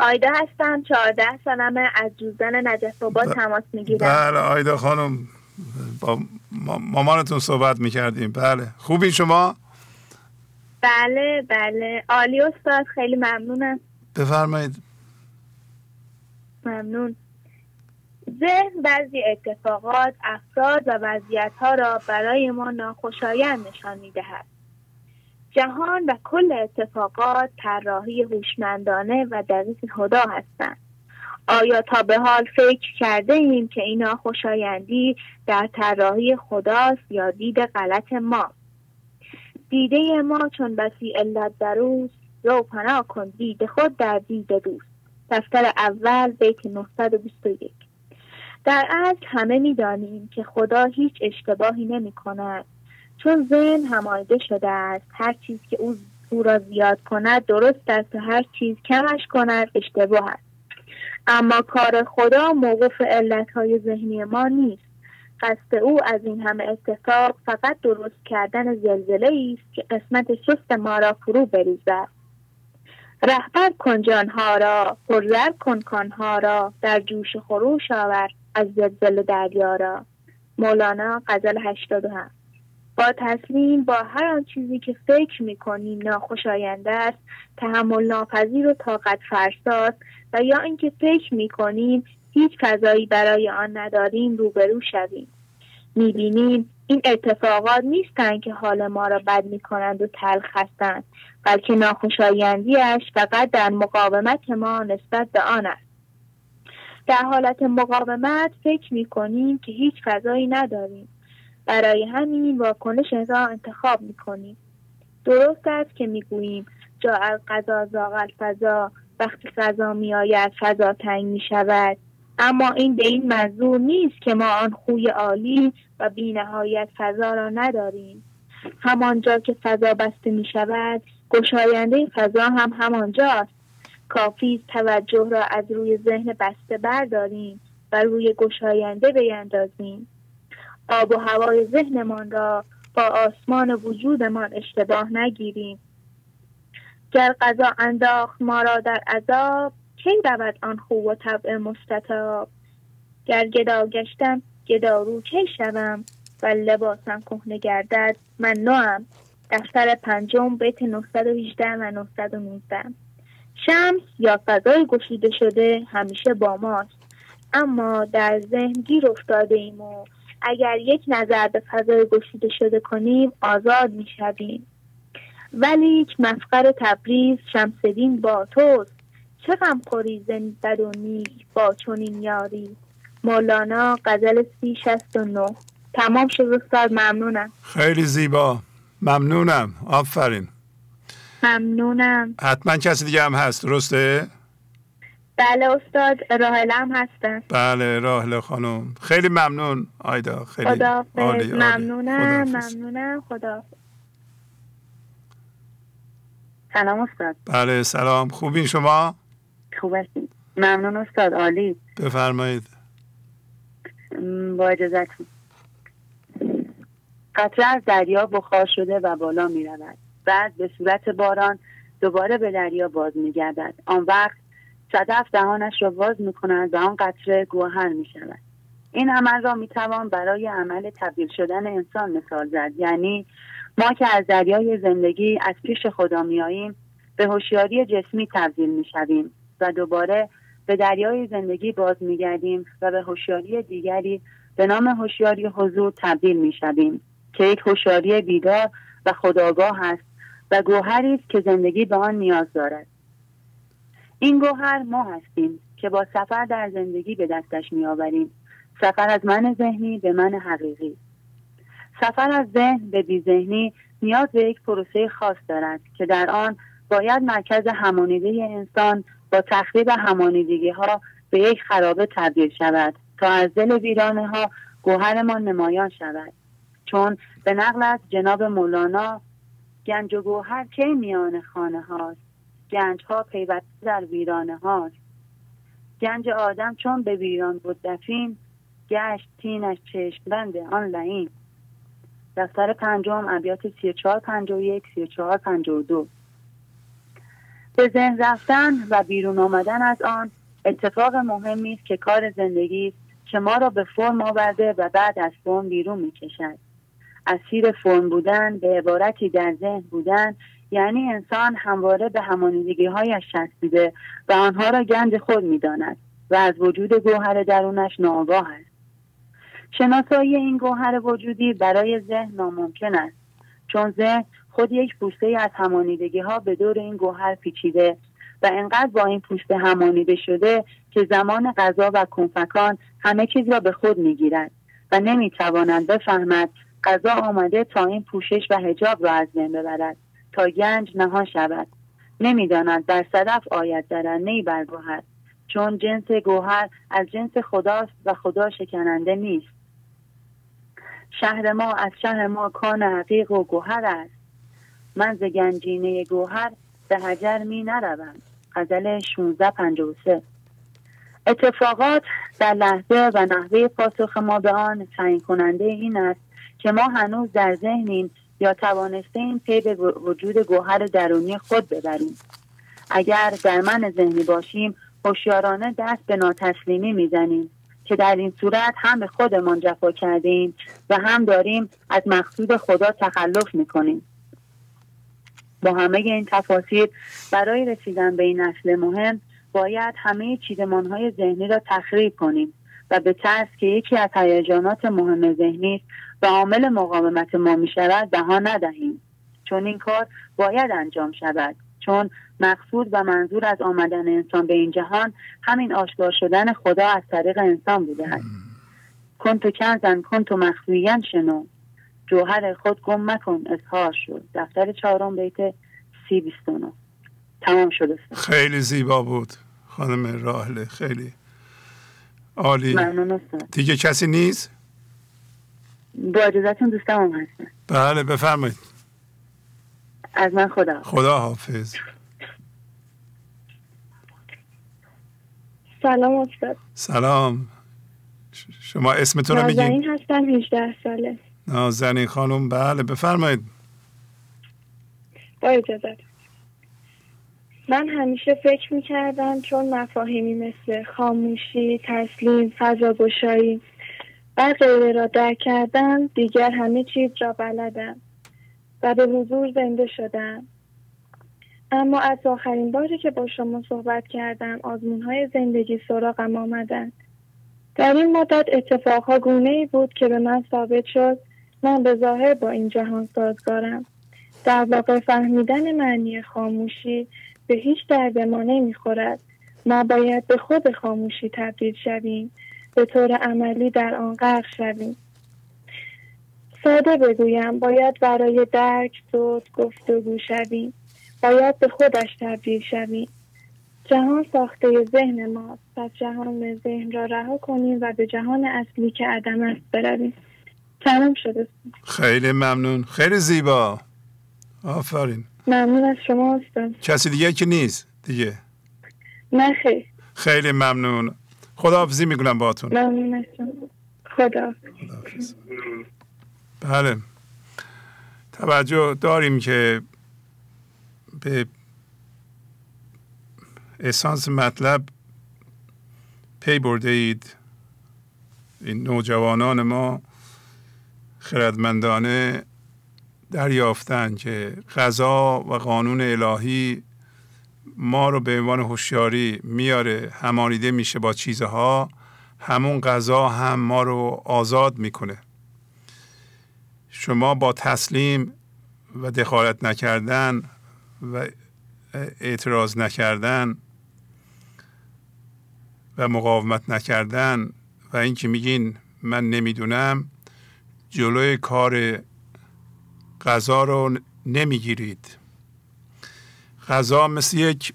آیدا هستم چهارده سالمه از جوزن نجف با تماس می‌گیرم. بله آیدا خانم با مامانتون صحبت می‌کردیم. بله. خوبی شما؟ بله بله. عالی استاد خیلی ممنونم. بفرمایید. ممنون. ذهن بعضی اتفاقات افراد و وضعیت ها را برای ما ناخوشایند نشان می‌دهد. جهان و کل اتفاقات طراحی هوشمندانه و دقیق خدا هستند. آیا تا به حال فکر کرده ایم که اینا خوشایندی در طراحی خداست یا دید غلط ما؟ دیده ما چون بسی علت دروست رو پناه کن دید خود در دید دوست. دفتر اول بیت 921 در اصل همه می‌دانیم که خدا هیچ اشتباهی نمی کند چون ذهن همایده شده است. هر چیز که او او را زیاد کند درست است و هر چیز کمش کند اشتباه است. اما کار خدا موقف علتهای ذهنی ما نیست. قصد او از این همه اتفاق فقط درست کردن زلزله است که قسمت سست ما را فرو بریزد. رهبر کن جانها را پرزر کانها را در جوش خروش آور از زلزله دریا را. مولانا غزل 87 با تسلیم با هر آن چیزی که فکر می‌کنیم ناخوشایند است تحمل ناپذیر و طاقت فرساست و یا اینکه فکر می‌کنیم هیچ فضایی برای آن نداریم روبرو شویم. می‌بینیم این اتفاقات نیستند که حال ما را بد می‌کنند و تلخ هستند بلکه ناخوشایندیاش فقط در مقاومت ما نسبت به آن است. در حالت مقاومت فکر می‌کنیم که هیچ فضایی نداریم. برای همین واکنش را انتخاب می‌کنیم. درست است که می‌گوییم جا از غذا زاغل فضا وقتی غذا میآید فضا تنگ می شود اما این به این منظور نیست که ما آن خوی عالی و بینهایت فضا را نداریم. همانجا که فضا بسته می شود گشاینده فضا هم همانجاست کافی توجه را از روی ذهن بسته برداریم و روی گشاینده بیندازیم. آب و هوای ذهنمان را با آسمان وجودمان اشتباه نگیریم. گر قضا انداخت ما را در عذاب کی رود آن خو و طبع مستطاب؟ گر گدا گشتم گدارو کی شوم؟ و لباسم کهنه گردد من نوام. دفتر پنجم بیت 918 و 919 شمس یا فضای گشوده شده همیشه با ماست. اما در ذهن گیر افتاده ایم و اگر یک نظر به فضای گشوده شده کنیم آزاد می شویم ولی مفقر تبریز شمسدین با توست. چه غم خوری بد و نیک با چنین یاری. مولانا غزل سی شست و نو تمام شد استاد ممنونم. خیلی زیبا. ممنونم. آفرین. ممنونم. حتما کسی دیگه هم هست. درسته؟ بله استاد راهله هم هستن بله راهله خانم. خیلی ممنون آیدا خیلی خدا ممنونم ممنونم خدا سلام استاد. بله سلام. خوبین شما؟ خوب هستید ممنون استاد عالی. بفرمایید. با اجازتون قطره از دریا بخار شده و بالا می رود بعد به صورت باران دوباره به دریا باز می گردد آن وقت صدف دهانش را باز می کند و آن قطره گوهر می شود این عمل را می‌توان برای عمل تبدیل شدن انسان مثال زد. یعنی ما که از دریای زندگی از پیش خدا میاییم به هوشیاری جسمی تبدیل می‌شویم و دوباره به دریای زندگی باز میگردیم و به هوشیاری دیگری به نام هوشیاری حضور تبدیل می‌شویم که یک هوشیاری بیدار و خداگاه است و گوهری است که زندگی به آن نیاز دارد. این گوهر ما هستیم که با سفر در زندگی به دستش میآوریم. سفر از من ذهنی به من حقیقی. سفر از ذهن به ذهنی نیاز به یک پروسه خاص دارد که در آن باید مرکز همانیده انسان با تخریب همانیدگی ها به یک خرابه تبدیل شود تا از دل ویرانه ها گوهرمان نمایان شود. چون به نقل از جناب مولانا گنج و گوهر کی میان خانه هاست گنج ها پیوسته در ویرانه هاست گنج آدم چون به ویران بود دفین گشت تینش چشم بند آن لعین. دفتر پنجم ابیات 34 51 34 52 به ذهن رفتن و بیرون آمدن از آن اتفاق مهمی است که کار زندگی که ما را به فرم آورده و بعد از فرم بیرون می کشد. اسیر فرم بودن به عبارتی در ذهن بودن یعنی انسان همواره به همانیدگی هایش چسبیده و آنها را گنج خود می داند و از وجود گوهر درونش ناآگاه است. شناسایی این گوهر وجودی برای ذهن ناممکن است چون ذهن خود یک پوسته از همانیدگی ها به دور این گوهر پیچیده و انقدر با این پوسته همانیده شده که زمان غذا و کنفکان همه چیز را به خود می‌گیرد و نمی‌تواند بفهمد غذا آمده تا این پوشش و هجاب را از بین ببرد تا گنج نهان شود. نمی‌داند در صدف آید درنه بر گوهر چون جنس گوهر از جنس خداست و خدا شکننده نیست. شهر ما از شهر ما کان عقیق و گوهر است. من ز گنجینه گوهر به حجر می نروم. غزل 1653 اتفاقات در لحظه و نحوه پاسخ ما به آن تعیین کننده این است که ما هنوز در ذهنیم یا توانسته این پی به وجود گوهر درونی خود ببریم. اگر در من ذهنی باشیم هوشیارانه دست به ناتسلیمی می‌زنیم که در این صورت هم به خودمان جفا کردیم و هم داریم از مقصود خدا تخلف می‌کنیم. با همه این تفاصیل برای رسیدن به این اصل مهم باید همه چیدمان های ذهنی را تخریب کنیم و به ترس که یکی از هیجانات مهم ذهنی و عامل مقاومت ما می شود بها ندهیم. چون این کار باید انجام شود. چون مقصود و منظور از آمدن انسان به این جهان همین آشکار شدن خدا از طریق انسان بوده است. کنتو کنزن کنتو مخفیین شنو. جوهر خود گم مکن اظهار شد. دفتر چهارم بیت سی بیستونو تمام شده خیلی زیبا بود. خانم راهله خیلی عالی. دیگه کسی نیست؟ با اجازتون دوستم هم هستن بله بفرمایید. از من خدا خدا حافظ. سلام استاد. سلام. شما اسمتون رو بگید نازنین هستم 18 ساله. نازنین خانم بله بفرمایید. با اجازت من همیشه فکر می‌کردم چون مفاهیمی مثل خاموشی، تسلیم، فضا گشایی و غیره را درک کردم دیگر همه چیز را بلدم و به حضور زنده شدم. اما از آخرین باری که با شما صحبت کردم آزمون های زندگی سراغم آمدند. در این مدت اتفاقها گونه ای بود که به من ثابت شد من به ظاهر با این جهان سازگارم. در واقع فهمیدن معنی خاموشی به هیچ درد ما نمی‌خورد. ما باید به خود خاموشی تبدیل شویم. به طور عملی در آن غرق شویم. ساده بگویم باید برای درک صوت گفتگو شویم. باید به خودش تبدیل شویم. جهان ساخته ذهن ما پس جهان ذهن را رها کنیم و به جهان اصلی که عدم است برویم. تمام شده. خیلی ممنون. خیلی زیبا. آفرین. ممنون از شما استاد. کسی دیگه که نیست؟ دیگه. نه خیلی خیلی ممنون. خداحافظی می‌کنم از شما خدا بله. توجه داریم که به اسانس مطلب پی برده اید. این نوجوانان ما خردمندانه دریافتن که قضا و قانون الهی ما رو به عنوان هوشیاری میاره همانیده میشه با چیزها همون قضا هم ما رو آزاد می‌کنه. شما با تسلیم و دخالت نکردن و اعتراض نکردن و مقاومت نکردن و اینکه میگین من نمی‌دونم جلوی کار غذا رو نمی‌گیرید. غذا مثل یک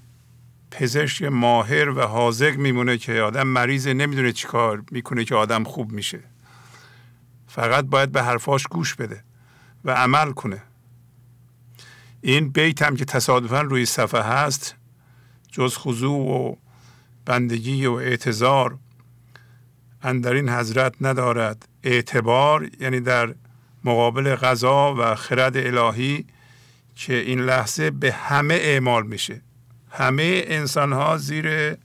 پزشک ماهر و حاضق میمونه که آدم مریض نمی‌دونه چی کار می‌کنه که آدم خوب میشه. فقط باید به حرفاش گوش بده و عمل کنه. این بیت هم که تصادفا روی صفحه هست جز خضوع و بندگی و اعتظار اندرین حضرت ندارد. اعتبار یعنی در مقابل غذا و خرد الهی که این لحظه به همه اعمال میشه. همه انسان ها زیر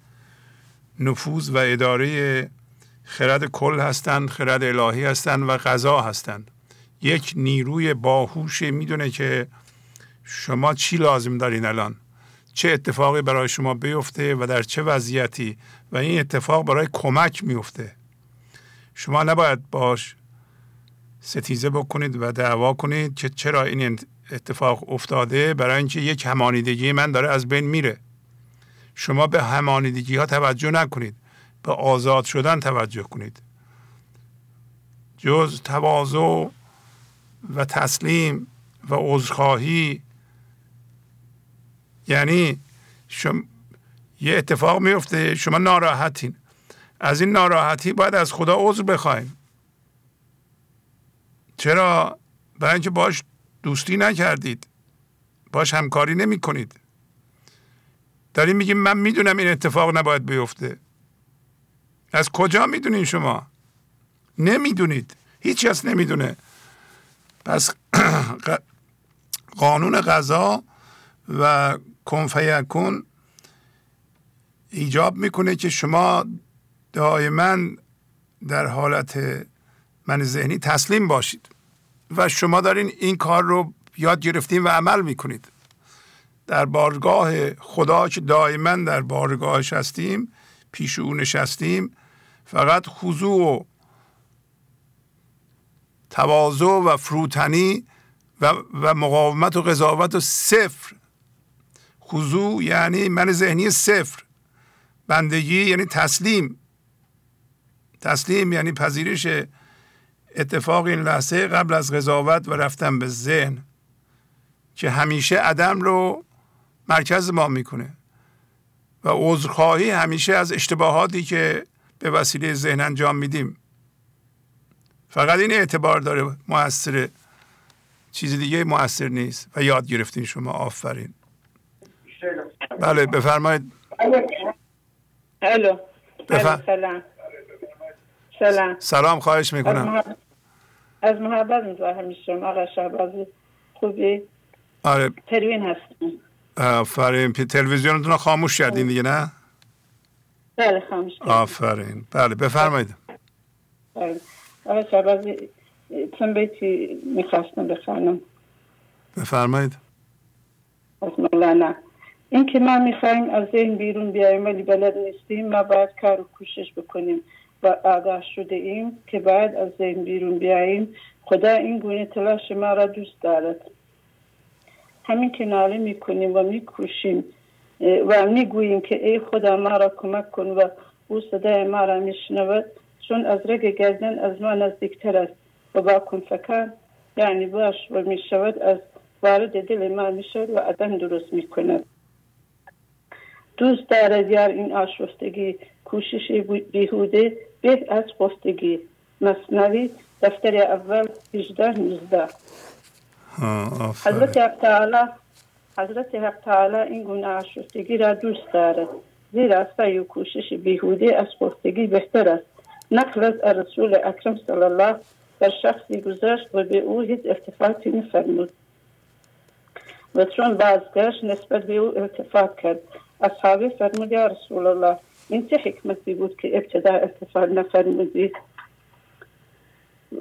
نفوذ و اداره خرد کل هستند خرد الهی هستند و غذا هستند. یک نیروی باهوش می‌دونه که شما چی لازم دارین الان؟ چه اتفاقی برای شما بیفته و در چه وضعیتی؟ و این اتفاق برای کمک میفته شما نباید باش ستیزه بکنید و دعوا کنید که چرا این اتفاق افتاده برای اینکه یک همانیدگی من داره از بین میره. شما به همانیدگی ها توجه نکنید. به آزاد شدن توجه کنید. جز تواضع و تسلیم و عذرخواهی یعنی شما یه اتفاق میفته شما ناراحتین. از این ناراحتی باید از خدا عذر بخوایم. چرا؟ برای اینکه باش دوستی نکردید. باش همکاری نمی کنید داریم میگیم من می‌دونم این اتفاق نباید بیفته. از کجا می‌دونین شما؟ نمی‌دونید. هیچ کس نمی‌دونه. پس قانون غذا و کنفیکون ایجاب می‌کنه که شما دائما در حالت من ذهنی تسلیم باشید. و شما دارین این کار رو یاد گرفتین و عمل می‌کنید. در بارگاه خدا که دائما در بارگاهش هستیم پیش او نشستیم فقط خضوع و تواضع و فروتنی و, و مقاومت و قضاوت و صفر. خضوع یعنی من ذهنی صفر. بندگی یعنی تسلیم. تسلیم یعنی پذیرش اتفاق این لحظه قبل از قضاوت و رفتن به ذهن که همیشه عدم رو مرکز ما می‌کنه و عذرخواهی همیشه از اشتباهاتی که به وسیله ذهن انجام میدیم. فقط این اعتبار داره موثره چیز دیگه موثر نیست و یاد گرفتین شما آفرین. بله بفرمایید. الو. سلام. سلام. سلام خواهش می‌کنم. از محبت می‌ذارم شما. آقا شهبازی خوبی؟ آره. پروین هستم. آفرین تلویزیونتون رو خاموش کردین دیگه نه؟ بله خاموش کردیم آفرین. بله بفرمایید. بله. آقا شهبازی چون بیتی می‌خواستم بخوانم؟ بفرمایید. از مولانا. این که ما می‌خوایم از این بیرون بیایم ولی بلد نیستیم ما باید کار و کوشش بکنیم. آگاه شده ایم که بعد از این بیرون بیاییم. خدا این گونه تلاش ما را دوست دارد. همین که ناله می‌کنیم و میکوشیم و می‌گوییم که ای خدا ما را کمک کن و او صدای ما را میشنود. چون از رگ گردن از ما نزدیکتر است و با کنفکان یعنی باش و می‌شود از وارد دل ما می‌شود و عدم درست می‌کند. دوست دارد یار این آشفتگی کوشش بیهوده از خستگی مصنوی دفتر اول 18 19 حضرت حق تعالی حضرت حق تعالی این گونه آشفتگی را دوست دارد زیرا سعی و کوشش بیهوده از خستگی بهتر است نقل از رسول اکرم صلی الله در شخصی گذاشت و به او هیچ التفاتی نفرمود و چون بازگشت نسبت به او التفات کرد اصحابی فرمود یا رسول الله این چه حکمتی بود که ابتدا التفات نفرمودی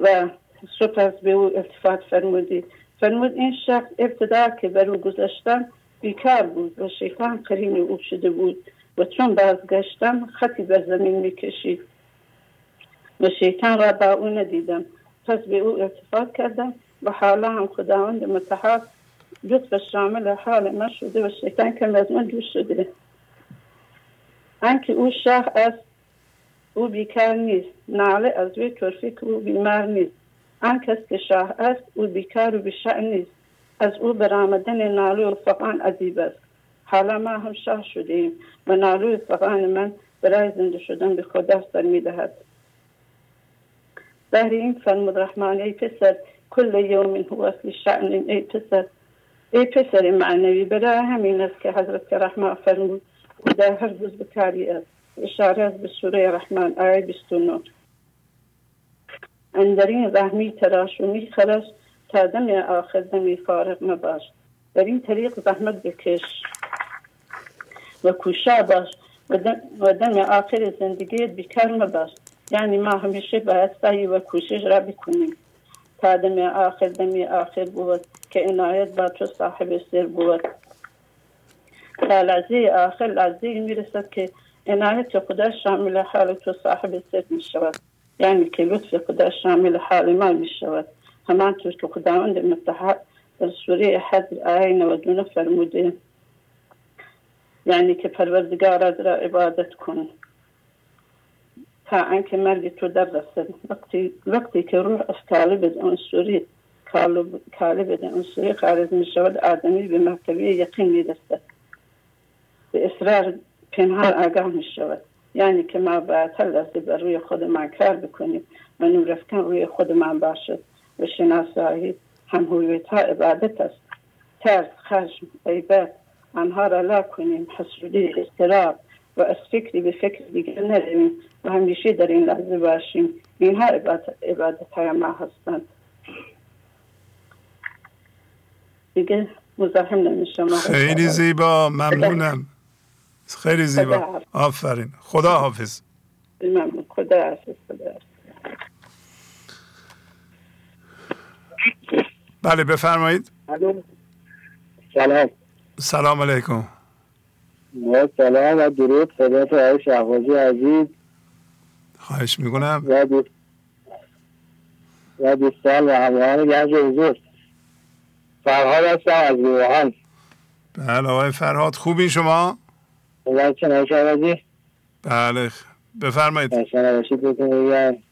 و سپس به او التفات فرمودی فرمود این شخص ابتدا که بر او گذاشتم بیکار بود و شیطان قرین او شده بود و چون بازگشتم خطی بر زمین می‌کشید. و شیطان را با او ندیدم. پس به او التفات کردم و حالا هم خداوند متحال لطف شامل حال من شده و شیطان که از من دور شده. آنکه او شاه است او بیکار نیست. ناله از وی طرفی که او بیمار نیست. آن کس که شاه است او بیکار و بیشعن نیست. از او برآمدن ناله و فقان عذیب است. حالا ما هم شاه شده و ناله و فقان من برای زنده شدن به خدا سر می‌دهد بهر این فرمود رحمان ای پسر کل یوم هو اصل شعن ای پسر. ای پسر معنوی برای همین است که حضرت رحمان فرمود. بکاری است. اشاره از به سوره رحمان آیه 29 اندرین تراش و میخرش تا دم آخر دمی فارغ مباش. در این طریق زحمت بکش. و کوشا باش و دم آخر زندگیت بیکار مباش. یعنی ما همیشه باید سعی و کوشش را بکنیم. تا دم آخر دمی آخر بود که عنایت با تو صاحب سر بود. لحظه آخر لحظه می‌رسد که عنایت خدا شامل حال تو صاحب سر می شود یعنی که لطف خدا شامل حال ما می شود همانطور که خداوند متحد در سوره حد آیه 99 فرموده یعنی که پروردگار را عبادت کن. تا انکه مرگ تو در رسد. وقتی, وقتی که روح از اون سوری کالب سوری خارج می شود آدمی به مرتبه یقین می رسد به اصرار پنهان آگاه می شود یعنی که ما هر لحظه بر روی خودمان کار بکنیم و نورفکن روی خودمان باشد و شناسایی هم هویت ها عبادت است. ترس خشم عیبت آنها را لا کنیم. حسودی استراب و از فکری به فکر دیگر نرویم و همیشه در این لحظه باشیم. اینها عبادت های ما هستند. دیگه مزاحم نمیشم. خیلی زیبا. ممنونم. خیلی زیبا. آفرین خدا حافظ. ممنون خدا حافظ خدا حافظ بله بفرمایید. سلام. سلام علیکم. سلام و درود. خدمت آقای شهبازی عزیز. خواهش می‌کنم. و دوست و دوستان و همراهان گنج حضور. فرهاد هستم از روحان. بله آقای فرهاد. خوبی شما؟ بله بفرمایید.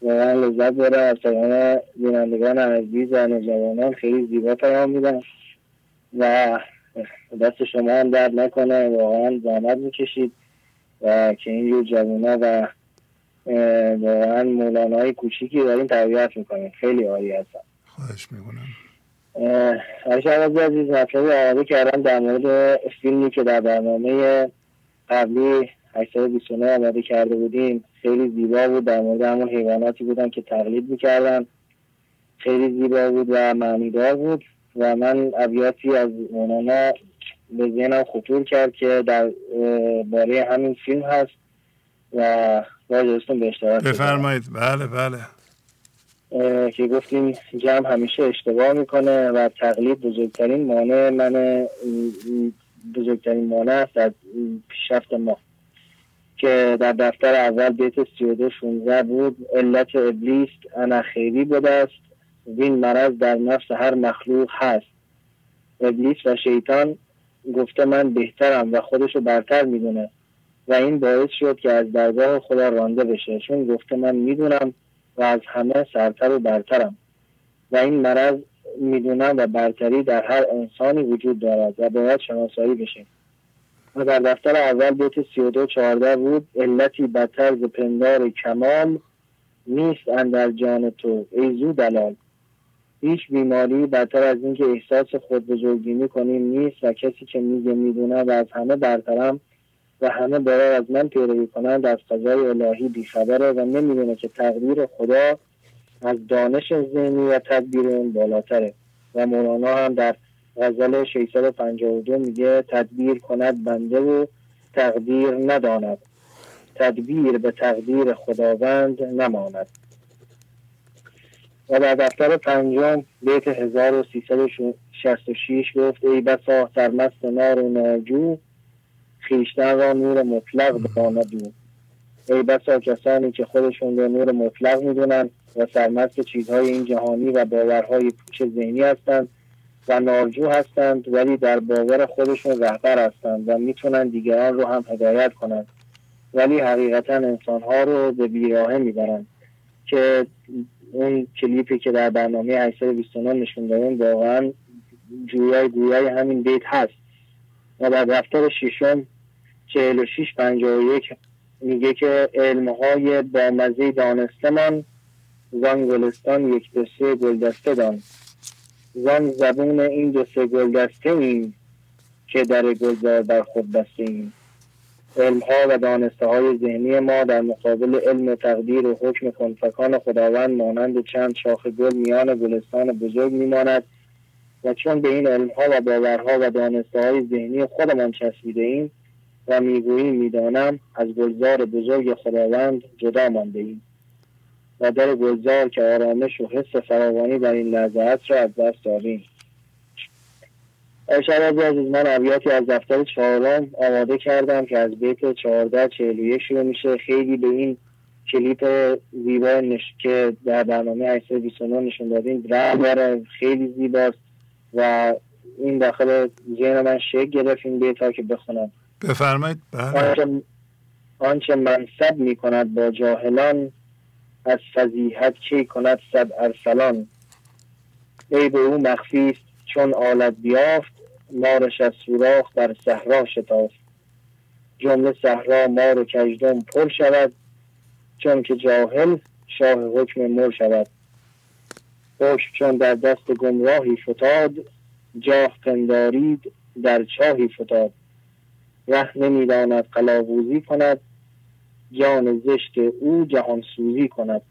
واقعا لذت بره از تمام بینندگان عزیز و نوجوانان خیلی زیبا پیام میدن و دست شما هم درد نکنه واقعا زحمت می‌کشید و که اینجور جوونا و واقعا مولانا های کوچیکی دارین تربیت می‌کنین. خیلی عالی هستن. خواهش می‌کنم. عرض عزیز مطلب آماده کردم در مورد فیلمی که در برنامه قبلی 829 آماده کرده بودیم. خیلی زیبا بود. در مورد همون حیواناتی بودن که تقلید می‌کردن. خیلی زیبا بود و معنیدار بود و من ابیاتی از مولانا به ذهنم خطور کرد که در باره همین فیلم هست و با به اشتراک بفرمایید. بله بله. که گفتیم جمع همیشه اشتباه می‌کنه و تقلید بزرگترین مانع من بزرگترین مانع است از پیشرفت ما. که در دفتر اول بیت 32 16 بود علت ابلیس انا خیری بوده است. وین مرض در نفس هر مخلوق هست. ابلیس و شیطان گفته من بهترم و خودشو برتر می‌دونه. و این باعث شد که از درگاه خدا رانده بشه. چون گفته من می‌دونم و از همه سرتر و برترم. و این مرض می‌دونم و برتری در هر انسانی وجود دارد و باید شناسایی بشه. و در دفتر اول بیت سی و دو چهارده بود علتی بدتر ز پندار کمال نیست اندر جان تو ای زو دلال هیچ بیماری بدتر از اینکه احساس خود بزرگی کنیم نیست و کسی که میگه می‌دونه و از همه برترم و همه باید از من پیروی کنند از قضای الهی بیخبره و نمی‌دونه که تقدیر خدا از دانش و تدبیر اون بالاتره. و مولانا هم در غزل 652 میگه تدبیر کند بنده و تقدیر نداند. تدبیر به تقدیر خداوند نماند. و در دفتر پنجم بیت 1366 گفت ای بسا سرمست نار و ناجو خیشتن را نور مطلق بانه دو ای بسا کسانی که خودشون را نور مطلق می‌دونن و سرمست چیزهای این جهانی و باورهای پوچ ذهنی هستند و نارجو هستند ولی در باور خودشون رهبر هستند و می‌تونن دیگران رو هم هدایت کنند. ولی حقیقتا انسانها رو به بیراهه می‌برند که اون کلیپی که در برنامه 829 نشون دادن واقعا جویای گویای همین بیت هست. و در دفتر ششم 4651 میگه که علمهای با مزه دانستمان زان گلستان یک دو سه گلدسته دان. زان زبون این دو سه گلدسته ایم که در گلزار بر خود بسته ایم. علمها و دانسته های ذهنی ما در مقابل علم تقدیر و حکم کنفکان خداوند مانند چند شاخ گل میان گلستان بزرگ میماند و چون به این علمها و باورها و دانسته های ذهنی خودمان چسبیده ایم و می‌گوییم می‌دانم از گلزار بزرگ خداوند جدا مانده ایم. و در گلزار که آرامش و حس فراوانی در این لحظه است را از دست داریم شب عزیز من ابیاتی از دفتر چهارم آماده کردم که از بیت چهارده چهل و یک شروع میشه. خیلی به این کلیپ زیبا نش... که در برنامه 829 نشون دادیم داره. خیلی زیباست و این داخل ذهن من شکل گرفت این بیت ها که بخونم. بفرمایید. بله. آنچه, آنچه منصب می کند با جاهلان از فضیحت چی کند صد ارسلان؟ ای به او مخفی چون آلت بیافت مارش از سوراخ در صحرا شتافت. جمله صحرا مار و کجدم پر شود چون که جاهل شاه حکم مر شود. حکم چون در دست گمراهی فتاد جاه پندارید در چاهی فتاد. ره نمی‌داند قلاووزی کند جان زشت او جهان سوزی کند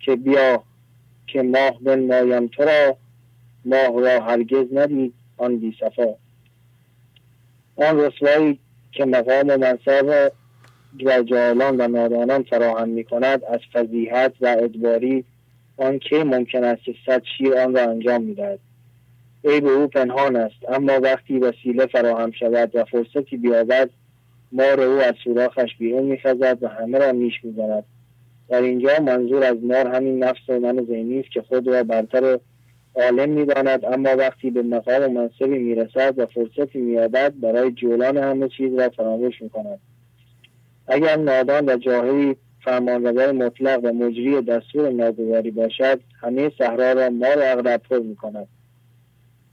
که بیا که ماه مایم تو را ماه را هرگز ندید آن بی صفا. آن رسوایی که مقام و منصب و جاهلان و نادانان فراهم می کند از فضیحت و ادباری آن که ممکن است که صد شیر آن را انجام می‌دهد ای به او پنهان است اما وقتی وسیله فراهم شود و فرصتی بیابد مار او از سوراخش بیرون میخزد و همه را میش می‌زند. در اینجا منظور از مار همین نفس و من ذهنی است که خود را برتر عالم می‌داند اما وقتی به مقام و منصبی می‌رسد و فرصتی مییابد برای جولان همه چیز را فراموش می‌کند. اگر نادان و جاهلی فرمانروا مطلق و مجری دستور ناگواری باشد همه صحرا را مار اغرب پر می‌کند.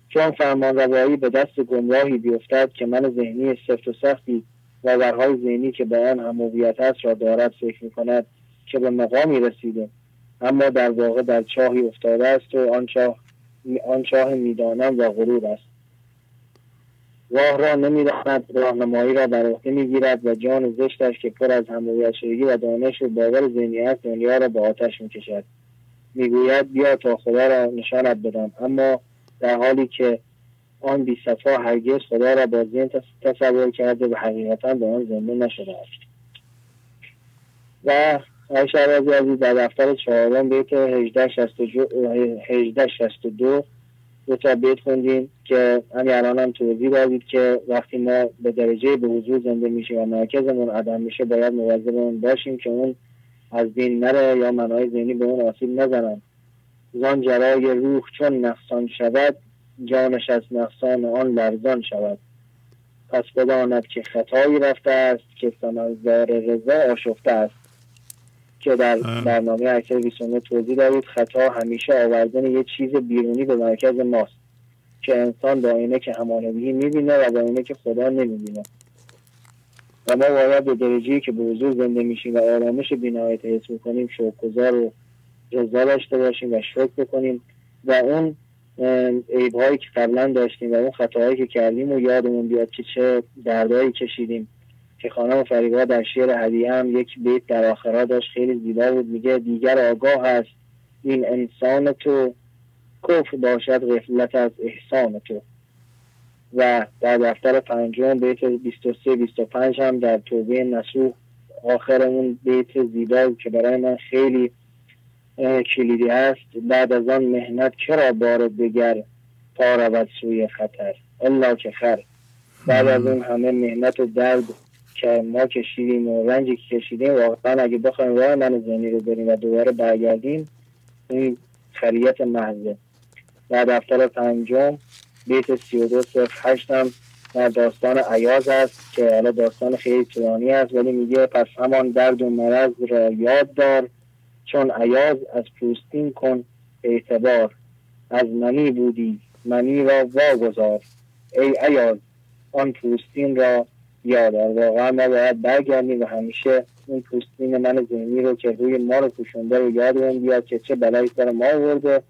چون فرمانروایی به دست گمراهی بیفتد که من ذهنی سفت و سختی و ورهای ذهنی که به آن هم است را دارد فکر می‌کند که به مقامی رسیده اما در واقع در چاهی افتاده است و آن چاه آن چاه می‌دانم و غرور است. راه را نمی‌داند راهنمایی را بر عهده می‌گیرد و جان زشتش که پر از همویت و دانش و باور ذهنی است دنیا را به آتش می‌کشد. می‌گوید بیا تا خدا را نشانت بدم. اما در حالی که آن بی صفا هرگز خدا را با ذهن تصور کرده و حقیقتا به آن زنده نشده است. و عایشه رضی عزیز در دفتر چهارم بیت 1862 دو تا بیت خوندیم که همین الان هم توضیح دادید که وقتی ما به درجه به حضور زنده میشیم و مرکزمون عدم میشه باید مواظب باشیم که اون از دین نره یا منهای ذهنی به اون آسیب نزنن. زان جرای روح چون نقصان شود جانش از نقصان آن لرزان شود. پس بداند که خطایی رفته است که سمزدار رضا آشفته است. که در برنامه اکثر 29 توضیح دارید خطا همیشه آوردن یه چیز بیرونی به مرکز ماست که انسان با اینه که همانوی می‌بینه و با اینه که خدا نمی‌بینه. و ما باید به درجه که به حضور زنده میشیم و آرامش بینهایت حس می‌کنیم شکرگزار و رضا داشته باشیم و شکر بکنیم و اون عیبهایی که قبلا داشتیم و اون خطاهایی که کردیم و یادمون بیاد که چه دردهایی کشیدیم که خانم فریبا در شعر هدیه هم یک بیت در آخرها داشت خیلی زیبا بود. میگه دیگر آگاه است این انسان تو کفر باشد غفلت از احسان تو. و در دفتر پنجم بیت 23 25 هم در توبه نسوح آخر اون بیت زیبا که برای من خیلی کلیدی است. بعد از آن مهنت چرا بار دیگر پا رود سوی خطر الا که خر بعد از اون همه مهنت و درد که ما کشیدیم و رنجی که کشیدیم واقعا اگه بخوایم راه من زنی رو بریم و دوباره برگردیم این خریت محضه. و دفتر پنجم بیت سی و دو هشتم در داستان عیاز است که حالا داستان خیلی طولانی است ولی میگه پس همان درد و مرض را یاد دار چون عیاز از پوستین کن اعتبار از منی بودی منی را واگذار. ای عیاز آن پوستین را یادار واقعا ما باید برگردیم و همیشه اون پوستین من ذهنی رو که روی ما رو پوشونده رو یادمون بیاد که چه بلایی سر ما آورده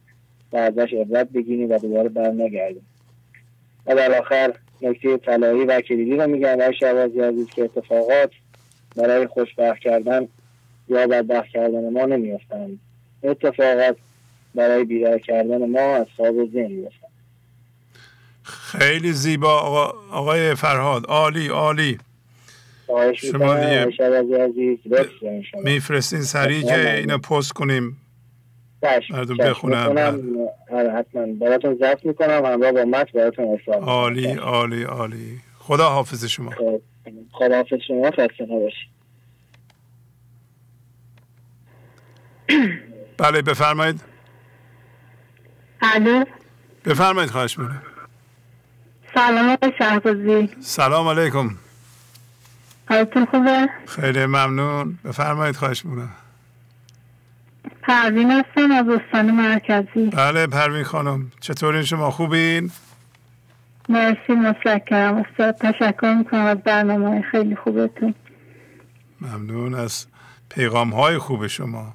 و ازش عبرت بگیریم و دوباره بر نگردیم و در آخر نکته طلایی و کلیدی رو میگم و شوازی عزیز که اتفاقات برای خوشبخت کردن یا بدبخت کردن ما نمیافتند. اتفاقات برای بیدار کردن ما از خواب ذهن میافتند. خیلی زیبا. آقا، آقای فرهاد عالی عالی. شما دیگه میفرستین سریع که اینو پست کنیم. مردم بخونم آره، حتما. براتون ضبط می‌کنم. همراه با مت براتون ارسال عالی عالی عالی. خدا حافظ شما. خب، خدا حافظ شما. خسته نباشید. بله بفرمایید. الو. بفرمایید خواهش می‌کنم. سلام شهبازی. سلام علیکم. حالتون خوبه؟ خیلی ممنون. بفرمایید خواهش می‌کنم. پروین هستم از استان مرکزی. بله پروین خانم. چطورین؟ شما خوبین؟ مرسی متشکرم. استاد تشکر می‌کنم از برنامه خیلی خوبتون. ممنون. از پیغام های خوب شما.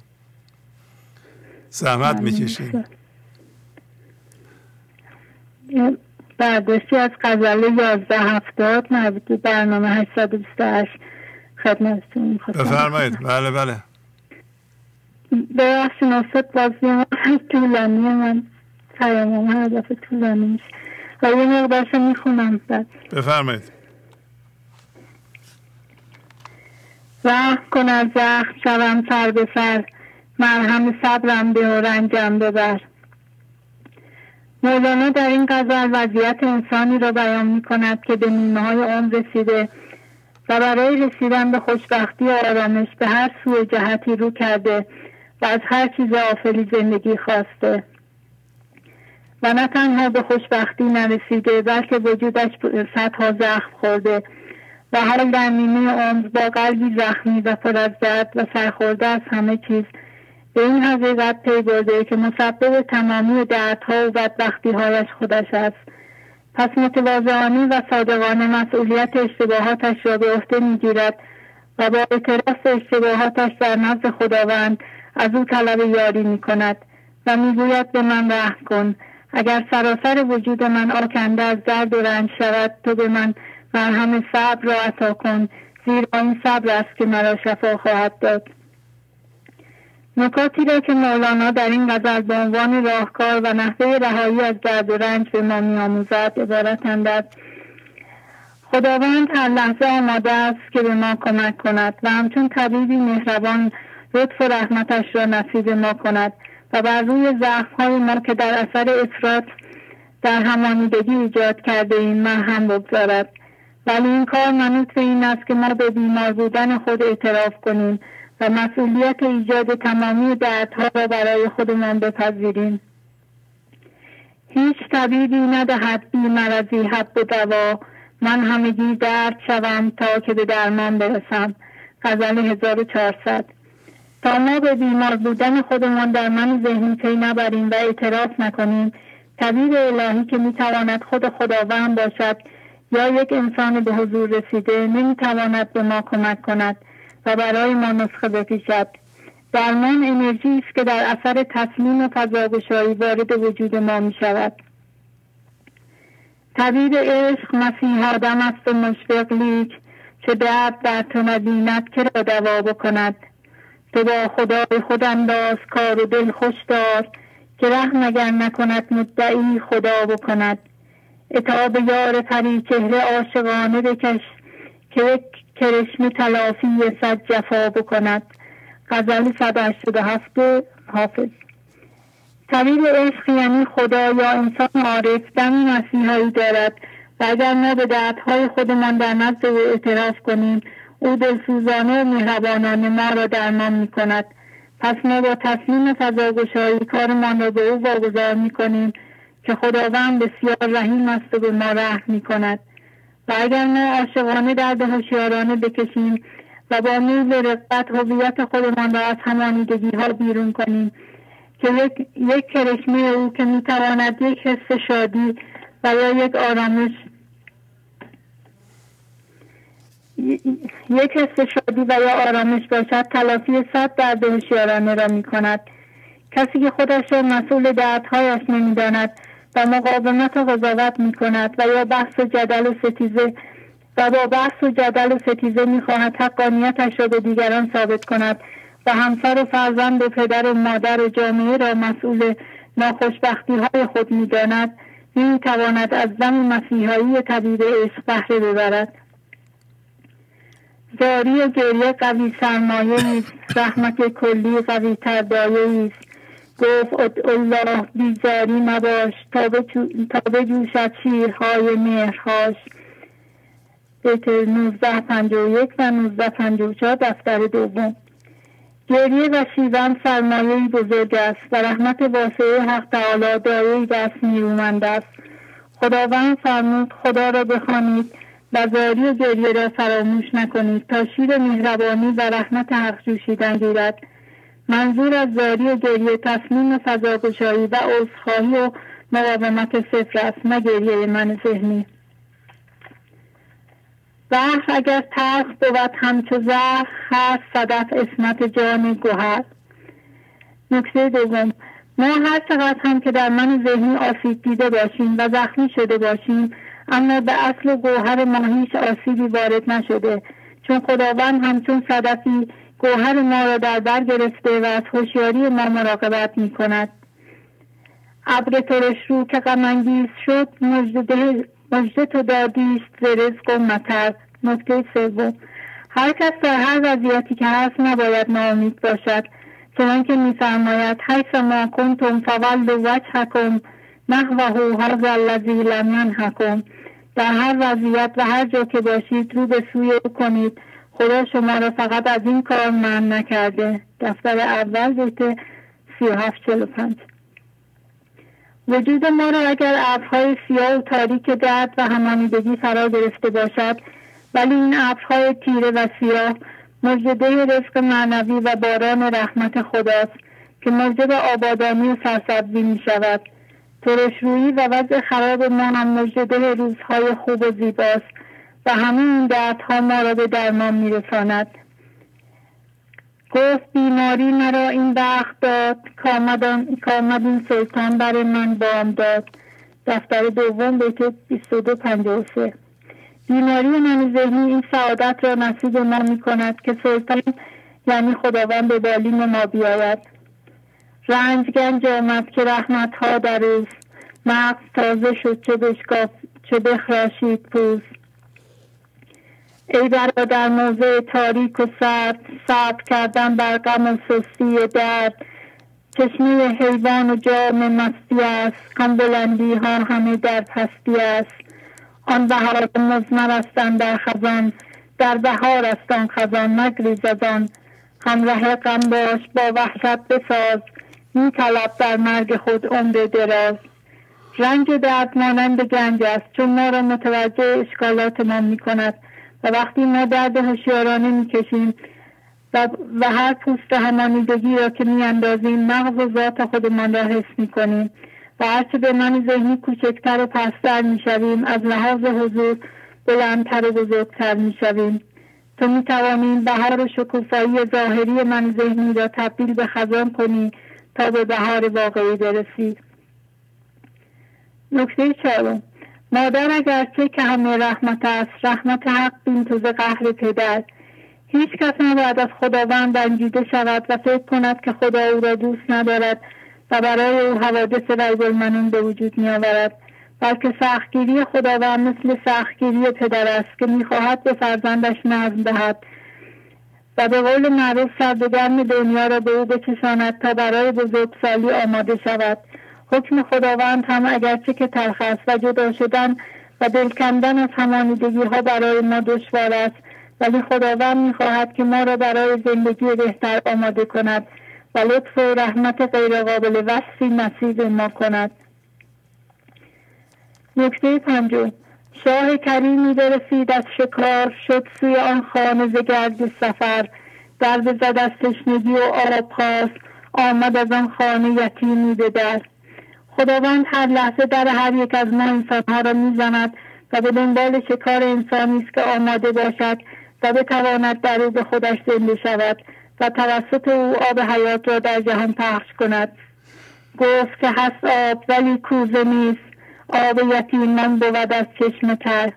زحمت می‌کشین برداشتی از غزل 11 هفتاد مربوط برنامه 828 خدمتتون بفرمایید. بله بله. ببخشید استاد بازی من طولانی من پیامم هر دفعه طولانی میشه. و یه مقدارشو می‌خونم. بعد بفرمایید. رحم کن از زخم شوم سر به سر. مرهم صبرم به رنجم ببر. مولانا در این غزل وضعیت انسانی را بیان می کند که به نیمه های عمر رسیده و برای رسیدن به خوشبختی و آرامش به هر سوی جهتی رو کرده و از هر چیز آفلی زندگی خواسته. و نه تنها به خوشبختی نرسیده بلکه وجودش صدها زخم خورده و حال در نیمه عمر با قلبی زخمی و پر از درد و سرخورده از همه چیز به این حقیقت پی برده که مسبب تمامی دردها و بدبختی هایش خودش است. پس متواضعانه و صادقانه مسئولیت اشتباهاتش را به عهده می‌گیرد و با اعتراف اشتباهاتش در نزد خداوند از او طلب یاری می کند و می‌گوید به من رحم کن. اگر سراسر وجود من آکنده از درد و رنج شود تو به من مرهم صبر را عطا کن زیرا این صبر است که مرا شفا خواهد داد. نکاتی را که مولانا در این غزل به عنوان راهکار و نحوه رهایی از درد و رنج به ما میآموزد عبارتند از خداوند هر لحظه آماده است که به ما کمک کند و همچون طبیبی مهربان لطف و رحمتش را نصیب ما کند و بر روی های ما که در اثر افراد در همانیدگی ایجاد کرده این مرهم بگذارد. ولی این کار منوط به این است که ما به بیمار بودن خود اعتراف کنیم و مسئولیت ایجاد تمامی دردها را برای خودمان بپذیریم. هیچ طبیبی ندهد بی مرضی حد و دوا من همگی درد شوم تا که به درمان برسم. غزل 1400 تا ما به بیمار بودن خودمان در من ذهنی پی نبریم و اعتراف نکنیم طبیب الهی که می‌تواند خود خداوند باشد یا یک انسان به حضور رسیده نمی‌تواند به ما کمک کند. و برای ما نسخه بپیشد درمان انرژی است که در اثر تسلیم و فضاگشایی وارد وجود ما می شود. طبیب عشق مسیح آدم است و مشفق لیک چه درد در تو نبیند که را دوا بکند. تو با خدای خود انداز کار و دل خوش دار که رحم اگر نکند مدعی خدا بکند. اتاب یار پری چهره عاشقانه بکش که کرشم تلافی صد جفا بکند. غزل 187 حافظ. طبیب عشق یعنی خدا یا انسان عارف دمی مسیحایی دارد. و اگر ما به دردهای خودمان در نزد او اعتراف کنیم او دلسوزانه و مهربانانه ما را درمان می کند پس ما با تصمیم فضاگشایی کارمان را به او واگذار می کنیم که خداوند بسیار رحیم است و به ما رحم می کند و اگر ما عاشقانه درد هوشیارانه بکشیم و با میل رقت هویت خودمان را از همانیدگی ها بیرون کنیم که یک, یک کرشمه او که می‌تواند یک حس شادی و یا یک آرامش یک حس شادی و یا آرامش باشد تلافی صد درد هوشیارانه را می کند کسی که خودش را مسئول دردهایش نمی‌داند و مقاومت و قضاوت می کند و یا بحث و جدل و ستیزه و با بحث و جدل و ستیزه می خواهد حقانیتش را به دیگران ثابت کند و همسر و فرزند و پدر و مادر و جامعه را مسئول ناخوشبختی های خود می داند می تواند از دم مسیحایی طبیب عشق بهره ببرد. زاری و گریه قوی سرمایه است رحمت کلی قوی تر است. گفت الله بیزاری مباش تا بجوشد شیرهای مهرهاش. بیت 1951 و 1954 دفتر دوم. گریه و شیون سرمایه بزرگ است و رحمت واسعه حق تعالی دایه دست نیرومند است. خداوند فرمود خدا را بخوانید و زاری گریه را فراموش نکنید تا شیر مهربانی و رحمت حق جوشیدن گیرد. منظور از زاری و گریه تصمیم فضاگشایی و عذرخواهی و مقاومت صفر است نه گریه من ذهنی. بحر اگر تلخ بود همچو زهر هر صدف اسمت جان گوهر. نکته دوم ما هر چقدر هم که در من ذهنی آسیب دیده باشیم و زخمی شده باشیم اما به اصل و گوهر ما هیچ آسیبی وارد نشده. چون خداوند همچون صدفی گوهر ما را در بر گرفته و از هوشیاری ما مراقبت می کند ابر ترش رو که غمانگیز شد مجده تو دادیست ز رزق و مطر. نکته سوم هر کس در هر وضعیتی که هست نباید ناامید باشد. چنانکه میفرماید حیث ما کنتم فولوا وجهکم نحوه هذا الذی لم ینهکم در هر وضعیت و هر جا که باشید رو به سوی او کنید. خدا شما را فقط از این کار من نکرده. دفتر اول بیت سی و هفت چل و پنج. وجود ما را اگر ابرهای سیاه و تاریک درد و همانیدگی فرا گرفته باشد ولی این ابرهای تیره و سیاه مجده رزق معنوی و باران رحمت خداست که موجب آبادانی و سرسبزی می شود. ترشرویی و وضع خراب ما هم مجده روزهای خوب و زیباست. و همین این دردها ما را به درمان میرساند. گفت بیماری مرا این بخت داد کامد این سلطان برای من بام داد. دفتر دوم بیت 2253 بیماری من ذهنی این سعادت را نصیب ما می کند که سلطان یعنی خداوند به بالین ما بیاید رنج گنج آمد که رحمت ها در اوست. مغز تازه شد چه بشکاف چه بخراشید پوست. ای برادر موضع تاریک و سرد صبر کردن بر غم و سستی و درد. چشمه حیوان و جام مستی است کم بلندی ها همه در پستی است. آن بهار مزمر استن در خزان در بهار است خزان نگریز از آن. همراه غم باش با وحشت بساز می طلب در مرگ خود عمر دراز. رنج درد مانند گنج است چون ما را متوجه اشکالات ما می کند و وقتی ما درد هوشیارانه می‌کشیم و, و هر پوست همانیدگی را که میاندازیم مغز و ذات خودمان را حس می‌کنیم و هرچه به من ذهنی کوچکتر و پستر می‌شویم از لحاظ حضور بلندتر و بزرگتر می‌شویم. تو می‌توانیم بهار و شکوفایی ظاهری من ذهنی را تبدیل به خزان کنی تا به بهار واقعی برسی. نکته چهارم. مادر اگرچه که همه رحمت است رحمت حق بینتوز قهر پدر. هیچ کس نباید از خداوند رنجیده شود و فکر کند که خدا او را دوست ندارد و برای او حوادث ریب المنون به وجود می آورد بلکه سختگیری خداوند مثل سختگیری پدر است که می‌خواهد به فرزندش نظم دهد و به قول معروف سرد دنیا را به او بچشاند تا برای بزرگسالی آماده شود. حکم خداوند هم اگرچه که تلخ است و جدا شدن و دل کندن از همانیدگی ها برای ما دشوار است ولی خداوند می‌خواهد که ما را برای زندگی بهتر آماده کند و لطف و رحمت غیرقابل وصفی نصیب ما کند. نکته پنجم شاه کریمی برسید از شکار شد سوی آن خانه ز گرد سفر درد زد از تشنگی و آب خواست آمد از آن خانه یتیمی به در. خداوند هر لحظه در هر یک از ما انسانها را می‌زند و به دنبال شکار انسانی است که آماده باشد و بتواند در او به خودش زنده شود و توسط او آب حیات را در جهان پخش کند. گفت که هست آب ولی کوزه نیست. آب یتیمان بود از چشم تر.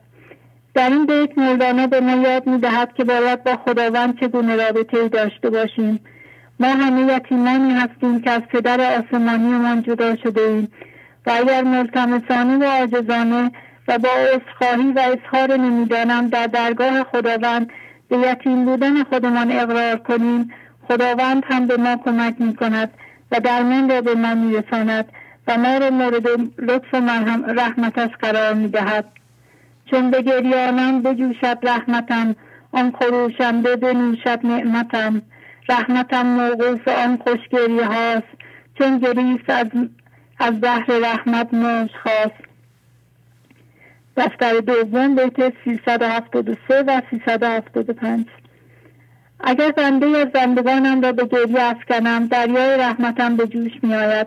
در این بیت مولانا به ما یاد می‌دهد که باید با خداوند چگونه رابطه داشته باشیم. ما همه یتیمانی هستیم که از پدر آسمانیمان جدا شده ایم. و اگر ملتمسانه و عاجزانه و با عذرخواهی و اظهار نمی‌دانم در درگاه خداوند به یتیم بودن خودمان اقرار کنیم خداوند هم به ما کمک می کند و درمان را به ما می رساند و ما را مورد لطف و رحمتش قرار می دهد چون به گریانم بجوشد رحمتم آن خروشنده بنوشد نعمتم. رحمتم موقوف آن خوشگری هاست. چون گریست از از بحر رحمت موج خواست. دفتر دوم بیت 373 و 375 اگر زنده از زندگانم را به گریه افکنم دریای رحمتم به جوش می آید.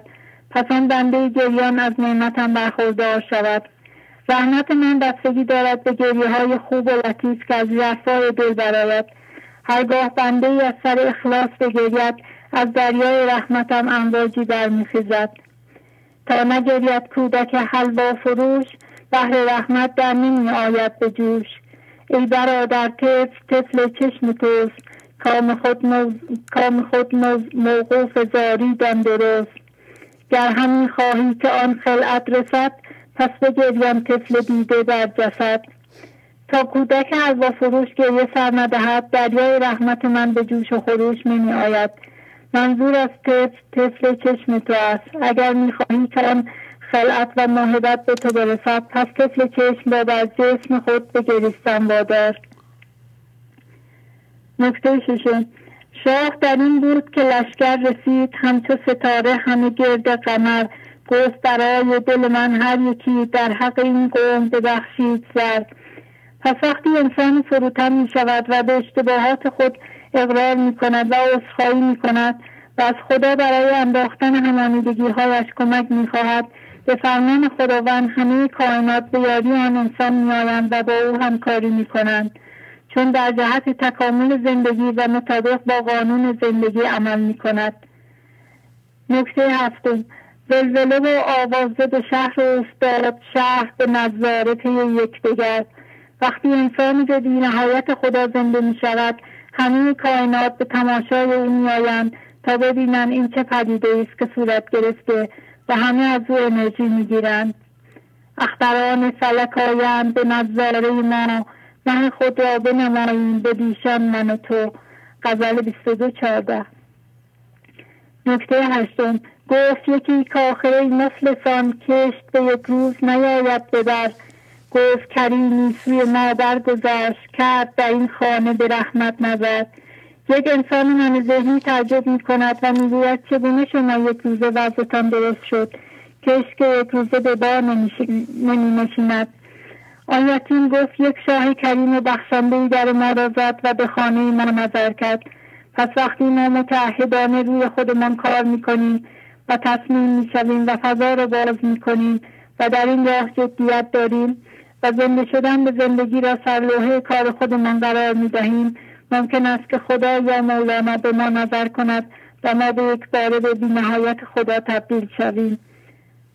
پس آن بنده گریان از نعمتم برخوردار شود. رحمت من بستگی دارد به گریه های خوب و لطیف که از رفای دل برآید. هرگاه بنده ای از سر اخلاص بگرید از دریای رحمتم امواجی برمیخیزد. تا نگرید کودک حلوا فروش بحر رحمت در نمی آید به جوش. ای برادر طفل طفل چشم توست. کام خود, موز... کام خود موقوف زاری دم درست. گر هم می‌خواهی که آن خلعت رسد پس بگریم طفل دیده در جسد. تا کودک حلوا فروش گریه سر ندهد دریای رحمت من به جوش و خروش نمی آید منظور از طفل طفل چشم تو است. اگر می‌خواهی آن خلعت و محبت به تو برسد پس طفل چشم را بر جسم خود به گریستن وادار. نکته ششم. شاه در این بود که لشکر رسید همچو ستاره همه گرد قمر. گفت برای دل من هر یکی در حق این قوم ببخشید زد پس وقتی انسان فروتن می شود و به اشتباهات خود اقرار می کند و عذرخواهی می کند و از خدا برای انداختن همانیدگی هایش کمک می خواهد به فرمان خداوند همه کائنات به یاری آن انسان میآیند و با او همکاری می‌کنند. چون در جهت تکامل زندگی و مطابق با قانون زندگی عمل می کند نکته هفتم زلزله و آوازه به شهر و استاد شهر به نظارت یکدیگر وقتی انسان به نهایت خدا زنده می شود همه کائنات به تماشای او میآیند تا ببینند این چه پدیده است که صورت گرفته و همه از او انرژی می‌گیرند. اختران فلک آیند به نظاره ما من خود را بنماییم به دیشان من و تو. غزل 22 چارده نکته هشتم. گفت یکی کاخره مفلسان کشت به یک روز نیاید ببر گفت کریمی سوی مادر گذشت کرد در این خانه به رحمت نظر یک انسان همه ذهنی تعجب می کند و می‌گوید چگونه شما یک روزه وضعتان درست شد؟ کش که یک روزه به بار نمی نشیند آن یتیم گفت یک شاه کریم و بخشنده در ما را زد و به خانه ما نظر کرد. پس وقتی ما متعهدانه روی خودمان کار می‌کنیم و تصمیم می‌شویم و فضا را باز می‌کنیم و در این راه جدیت داریم و زنده شدن به زندگی را سرلوحه کار خودمان قرار می‌دهیم. ممکن است که خدا یا مولانا به ما نظر کند و ما به یک باره به بینهایت خدا تبدیل شویم.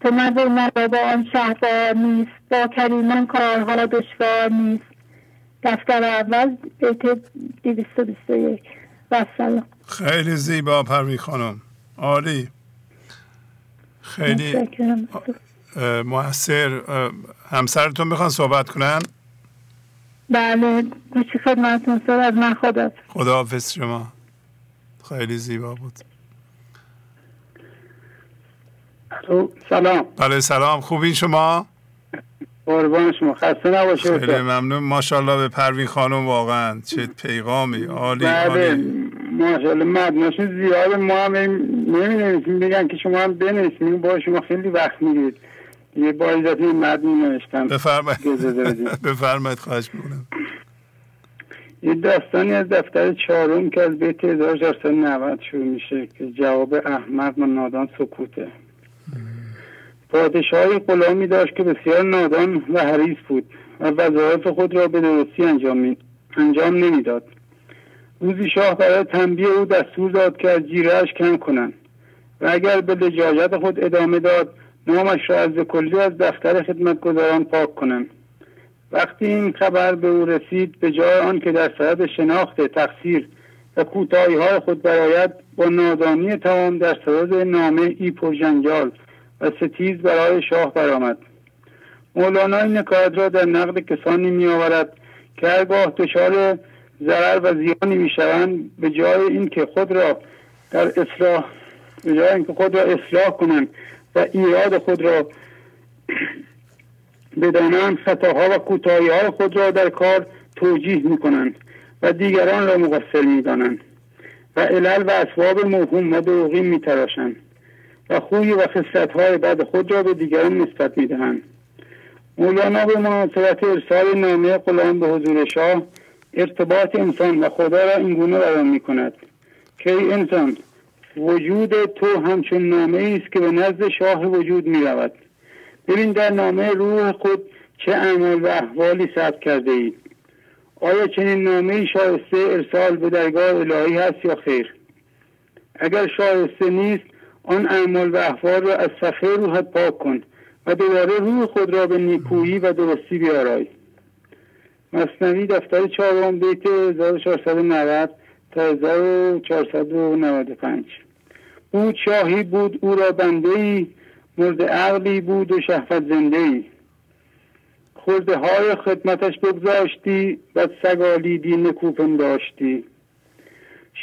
تو نظر مرا با آن شهر نیست با کریمان کارها دشوار نیست. دفتر اول بیت 221 و سلام خیلی زیبا پروی خانم. عالی. خیلی موثر همسرتون می‌خوان صحبت کنن؟ بله گوشی خدمتون سر از من خدا خدا حافظ شما. خیلی زیبا بود. سلام. بله سلام. خوبین شما؟ قربان شما. خسته نباشه خیلی ممنون. ماشاءالله به پروین خانم واقعا. چه پیغامی. عالی بله ماشاءالله مدناشون زیاد ما هم نمی میگن که شما هم بنویسیم با شما خیلی وقت می‌گیرید. یه با این مدنی نوشتم. بفرمایید. بفرمایید خواهش می‌کنم. یه داستانی از دفتر چهارم که از بیت 1490 شروع میشه که جواب احمد و نادان سکوته. پادشاهی غلامی داشت که بسیار نادان و حریص بود و وظایف خود را به درستی انجام, انجام نمی‌داد. روزی شاه برای تنبیه او دستور داد که از جیرهش کم کنند و اگر به لجاجت خود ادامه داد نامش را از کلی از دفتر خدمتگزاران پاک کنند وقتی این خبر به او رسید به جای آن که در صدد شناخت تقصیر و کوتاهی های خود برایت با نادانی تمام در صدد نامه ای پرجنجال و ستیز برای شاه برآمد. مولانا این نکات را در نقد کسانی می آورد که هرگاه دچار ضرر و زیانی می شوند به جای اینکه خود را در اصلاح به جای اینکه خود را اصلاح کنند و ایراد خود را بدانند خطاها و کوتاهی های خود را در کار توجیه می کنند و دیگران را مقصر می دانند و علل و اسباب موهوم و دروغین می تراشند و خوی و خصلت های بعد خود را به دیگران نسبت می دهند مولانا به مناسبت ارسال نامه غلام به حضور شاه ارتباط انسان و خدا را اینگونه بیان می کند که ای انسان وجود تو همچون نامه است که به نزد شاه وجود می رود ببین در نامه روح خود چه اعمال و احوالی ثبت کرده اید آیا چنین نامه شایسته ارسال به درگاه الهی هست یا خیر؟ اگر شایسته نیست آن اعمال و احوال را از صفحه روحت پاک کن و دوباره روح خود را به نیکویی و درستی بیارای. مصنوی دفتر چهارم بیت 1490 تا 1495 بود شاهی بود او را بنده ای مرد عقلی بود و شهفت زنده ای خورده های خدمتش بگذاشتی و سگالیدی نکوپن داشتی.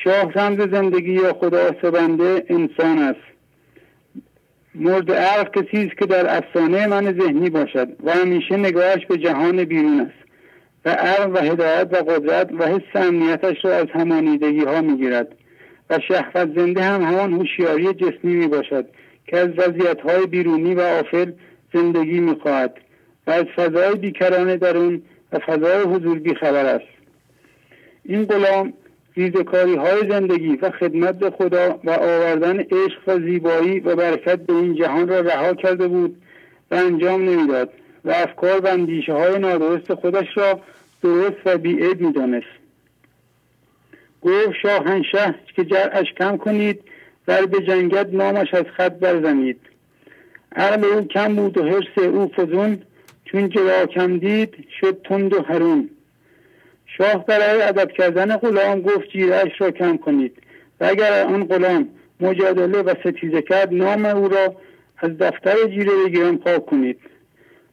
شاه رمز زندگی یا خدا سبنده انسان است. مورد عرق کسی است که در افسانه من ذهنی باشد و همیشه نگاهش به جهان بیرون است و عقل و هدایت و قدرت و حس امنیتش را از همانیدگی ها می‌گیرد. و شهوت زنده هم همان هوشیاری جسمی می باشد که از وضعیت های بیرونی و آفل زندگی می خواهد و از فضای بیکرانه درون و فضای حضور بیخبر است. این غلام ریزکاری های زندگی و خدمت به خدا و آوردن عشق و زیبایی و برکت به این جهان را رها کرده بود و انجام نمی‌داد و افکار و اندیشه های نادرست خودش را درست و بیعیب می‌دانست. گفت شاهنشه که جرعش کم کنید در به جنگت نامش از خط برزنید. عقل او کم بود و حرس او فزون چون جوا کم دید شد تند و هرون شاه برای ادب کردن غلام گفت جیرش را کم کنید. و اگر آن غلام مجادله و ستیزه کرد نام او را از دفتر جیره بگیرن پاک کنید.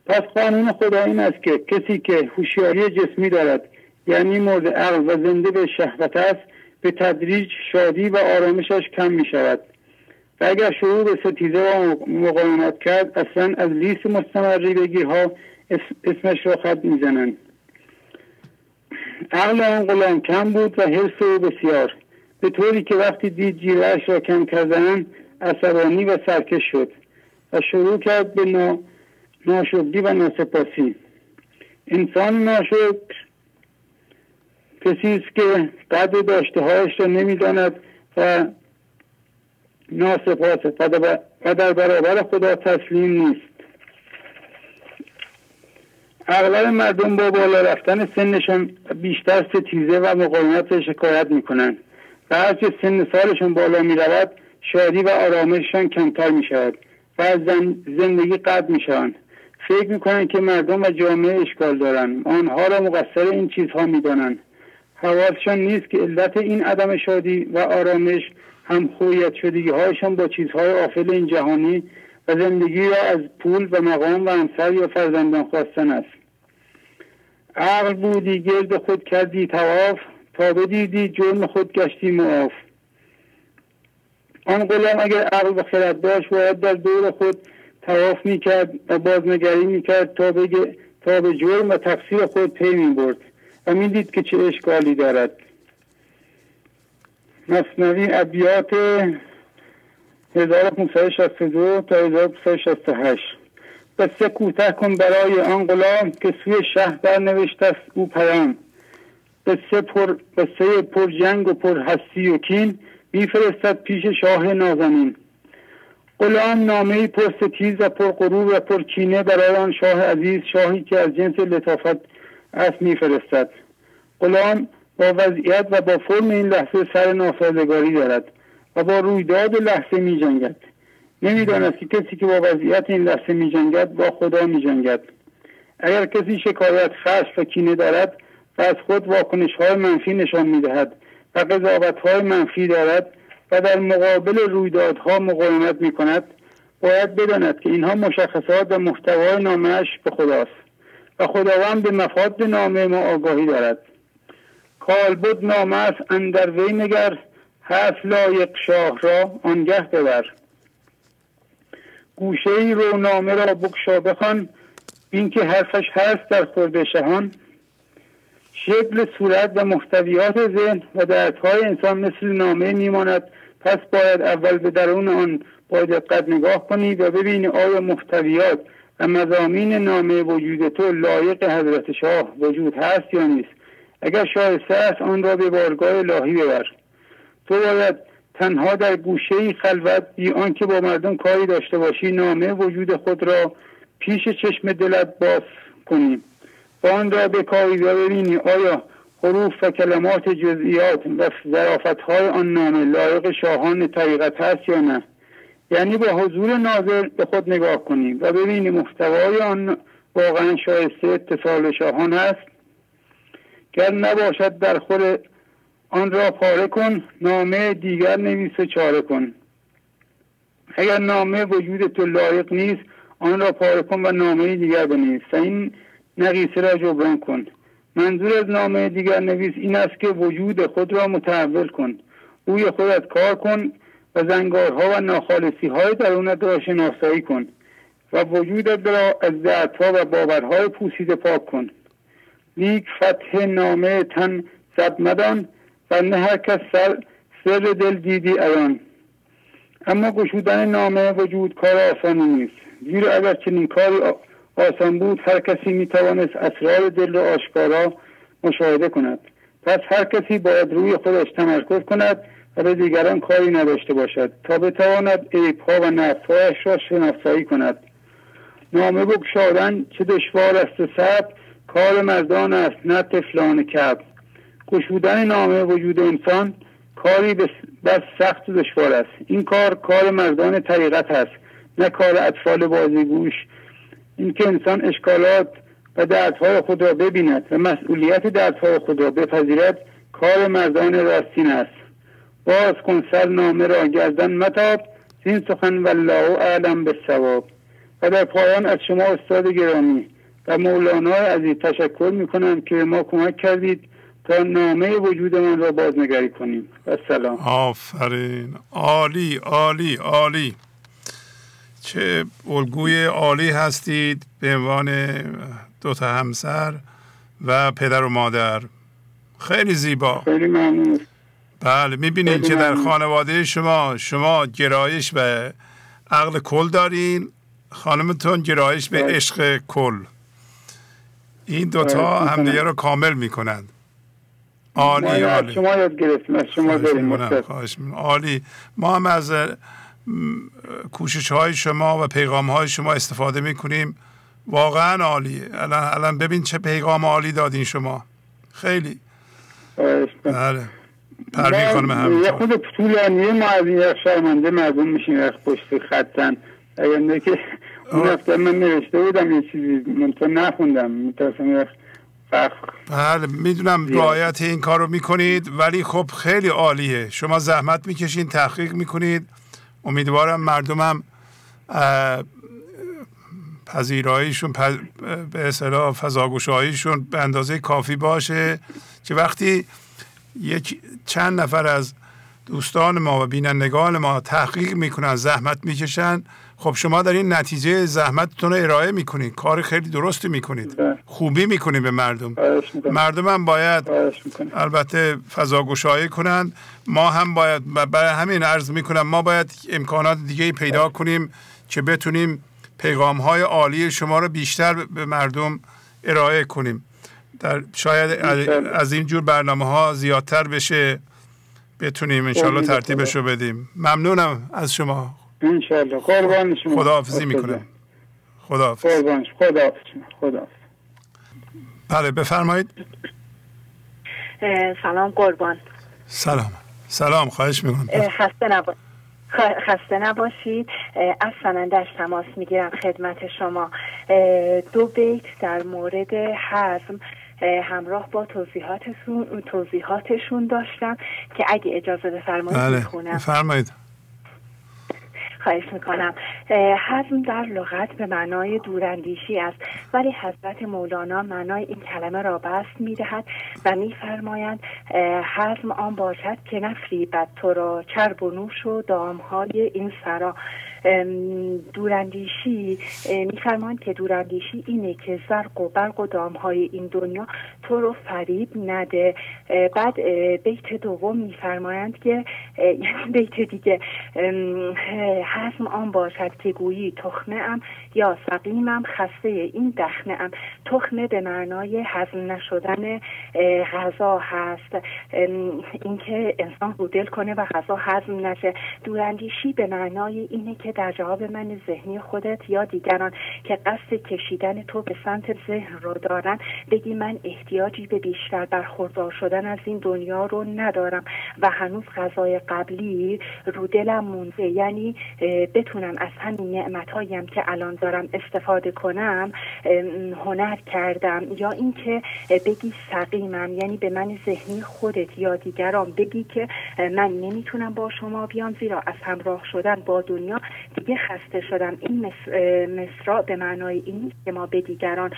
پس قانون خدا این است که کسی که هوشیاری جسمی دارد یعنی مورد عقل و زنده به شهوت است به تدریج شادی و آرامشش کم می شود و اگر شروع به ستیزه و مقاومت کرد اصلا از لیست مستمری بگیرها اسمش را خط می‌زنند. عقل آن غلام کم بود و حرس او بسیار. به طوری که وقتی دید جیرهاش را کم کردن عصبانی و سرکش شد و شروع کرد به نا... ناشکری و ناسپاسی. انسان ناشکر کسی است که قدر داشته هایش را نمی‌داند و ناسپاس و در برابر خدا تسلیم نیست. اغلب مردم با بالا رفتن سنشان بیشتر ستیزه و مقاومت شکایت می‌کنند. و هرچه سن سالشان بالا می‌رود شادی و آرامششان کمتر می شود و از زندگی قطع می شوند فکر می که مردم و جامعه اشکال دارند. آنها را مقصر این چیزها می حواسشان نیست که علت این عدم شادی و آرامش هم خویت شدگی هایشان با چیزهای آفل این جهانی و زندگی را از پول و مقام و همسر یا فرزندان خواستن است. عقل بودی گرد خود کردی تواف تا بدیدی جرم خود گشتی معاف. آن غلام اگر عقل و خرد داشت باید در دور خود تواف می‌کرد و بازنگری می‌کرد تا تا به جرم و تقصیر خود پی می برد و می‌دید که چه اشکالی دارد. مصنوی ابیات 1562 تا 1568 قصه کوتاه کن برای آن غلام که سوی شهر در نوشته است او پیام قصه پر, قصه پر جنگ و پر هستی و کین میفرستد پیش شاه نازنین. غلام نامه پر ستیز و پر غرور و پر کینه برای آن شاه عزیز شاهی که از جنس لطافت است میفرستد. غلام با وضعیت و با فرم این لحظه سر ناسازگاری دارد و با رویداد لحظه می جنگد که کسی که با وضعیت این لحظه می جنگد با خدا می جنگد اگر کسی شکایت خشم و کینه دارد و از خود واکنش های منفی نشان می دهد و قضاوت های منفی دارد و در مقابل رویدادها مقاومت می کند باید بداند که اینها مشخصات و محتوای نامش به خداست. و خداوند به مفاد نامه ما آگاهی دارد. کالبد نامه است اندر وی نگر حرف لایق شاه را آنگه ببر. گوشه ای رو نامه را بکشا بخوان این که حرفش هست در خورده شهان. شکل صورت و محتویات ذهن و دردهای انسان مثل نامه میماند. پس باید اول به درون آن با دقت نگاه کنی و ببینی آیا محتویات و مزامین نامه وجود تو لایق حضرت شاه وجود هست یا نیست؟ اگر شایسته است آن را به بارگاه الهی ببر. تو باید تنها در گوشه خلوت بی آنکه با مردم کاری داشته باشی نامه وجود خود را پیش چشم دلت باز کنی. با آن را بکاوی و ببینی. آیا حروف و کلمات جزئیات و ظرافت های آن نامه لایق شاهان طریقت هست یا نه؟ یعنی با حضور ناظر به خود نگاه کنیم و ببینی محتوای آن واقعا شایسته اتصال شاهان هست گر نباشد در خود آن را پاره کن نامه دیگر نویس و چاره کن. اگر نامه وجود تو لایق نیست آن را پاره کن و نامه دیگر بنویس و این نقیصه را جبران کن. منظور از نامه دیگر نویس این است که وجود خود را متحول کن. روی خودت کار کن. و زنگارها و ناخالصی های درونت را شناسایی کن و وجودت را از دردها و باورهای پوسیده پاک کن. لیک فتح نامه تن زد مدان و نه هر کس سر سر دل دیدی ایان اما گشودن نامه وجود کار آسانی نیست. زیرا اگر چنین کاری آسان بود هر کسی می توانست اسرار دل را آشکارا مشاهده کند. پس هر کسی باید روی خودش تمرکز کند و به دیگران کاری نداشته باشد تا بتواند عیبها و نفسهایش را شناسایی کند. نامه بگشادن چه دشوار است سب کار مردان است نه تفلان کب گشودن نامه وجود انسان کاری بس سخت و دشوار است. این کار کار مردان طریقت است نه کار اطفال بازیگوش. اینکه انسان اشکالات و دردهای خود را ببیند و مسئولیت دردهای خود را بپذیرد کار مردان راستین است. باز کن سر نامه را گردن متاب زین سخن والله اعلم به ثواب و در پایان از شما استاد گرامی و مولانا عزیز تشکر می که ما کمک کردید تا نامه وجود من را بازنگری کنیم. و سلام آفرین. عالی عالی عالی. چه الگوی عالی هستید به عنوان دو تا همسر و پدر و مادر. خیلی زیبا. خیلی ممنون. بله می‌بینید که در خانواده شما شما گرایش به عقل کل دارین خانمتون گرایش به بله. عشق کل. این دوتا بله، همدیگه رو کامل می‌کنند. عالی عالی. شما یاد گرفتیم از شما داریم عالی. ما هم از کوشش های شما و پیغام های شما استفاده می‌کنیم. واقعا عالی. الان الان ببین چه پیغام عالی دادین شما. خیلی. بله. پروین خانم همینطور یه خود طولانیه ما از این شرمنده مردم میشیم از پشت خطن اگر که اون هفته من نوشته بودم یه چیزی من تو نخوندم میترسم بله می‌دونم رعایت این کار رو می‌کنید ولی خب خیلی عالیه. شما زحمت می‌کشین تحقیق می‌کنید. امیدوارم مردمم پذیراییشون به اصطلاح فضاگوشاییشون به اندازه کافی باشه. که وقتی یک چند نفر از دوستان ما و بینندگان ما تحقیق می‌کنن زحمت می‌کشن. خب شما در این نتیجه زحمتتون رو ارائه می‌کنید. کار خیلی درستی می‌کنید. بله. خوبی می‌کنید به مردم. مردم هم باید البته فضا گشایی کنند ما هم باید برای همین عرض می‌کنم ما باید امکانات دیگه پیدا کنیم که بتونیم پیغام های عالی شما رو بیشتر به مردم ارائه کنیم. در شاید از این جور برنامه ها زیادتر بشه بتونیم انشالله ترتیبش رو بدیم. ممنونم از شما. انشالله قربان شما. خداحافظی می‌کنم خداحافظ. قربان خدا خدا بله بفرمایید. سلام قربان. سلام. سلام خواهش می‌کنم. خسته نباشید خسته نباشید. از سنندش تماس می‌گیرم خدمت شما. دو بیت در مورد حزم. همراه با توضیحاتشون توضیحاتشون داشتم که اگه اجازه بفرمایید بله. بفرمایید خواهش می‌کنم حزم در لغت به معنای دوراندیشی است ولی حضرت مولانا معنای این کلمه را بست می‌دهد و میفرمایند حزم آن باشد که نفریبد تو را چرب و نوش و دامهای این سرا دوراندیشی میفرمایند که دوراندیشی اینه که زرق و برق و دامهای این دنیا تو رو فریب نده. بعد بیت دوم میفرمایند که یعنی بیت دیگه حزم آن باشد که گویی تخمه ام یا سقیمم خسته این دخمه ام تخمه به معنای هضم نشدن غذا هست. اینکه انسان رو دل کنه و غذا هضم نشه. دوراندیشی به معنای اینه که در جواب من ذهنی خودت یا دیگران که قصد کشیدن تو به سمت ذهن رو دارن بگی من احتیاجی به بیشتر برخوردار شدن از این دنیا رو ندارم و هنوز غذای قبلی رو دلم مونده. یعنی بتونم از همین نعمت هایم که الان دارم استفاده کنم هنر کردم یا اینکه بگی سقیمم یعنی به من ذهنی خودت یا دیگران بگی که من نمی‌تونم با شما بیام زیرا از همراه شدن با دنیا دیگه خسته شدم. این مصرا به معنای این که ما به دیگران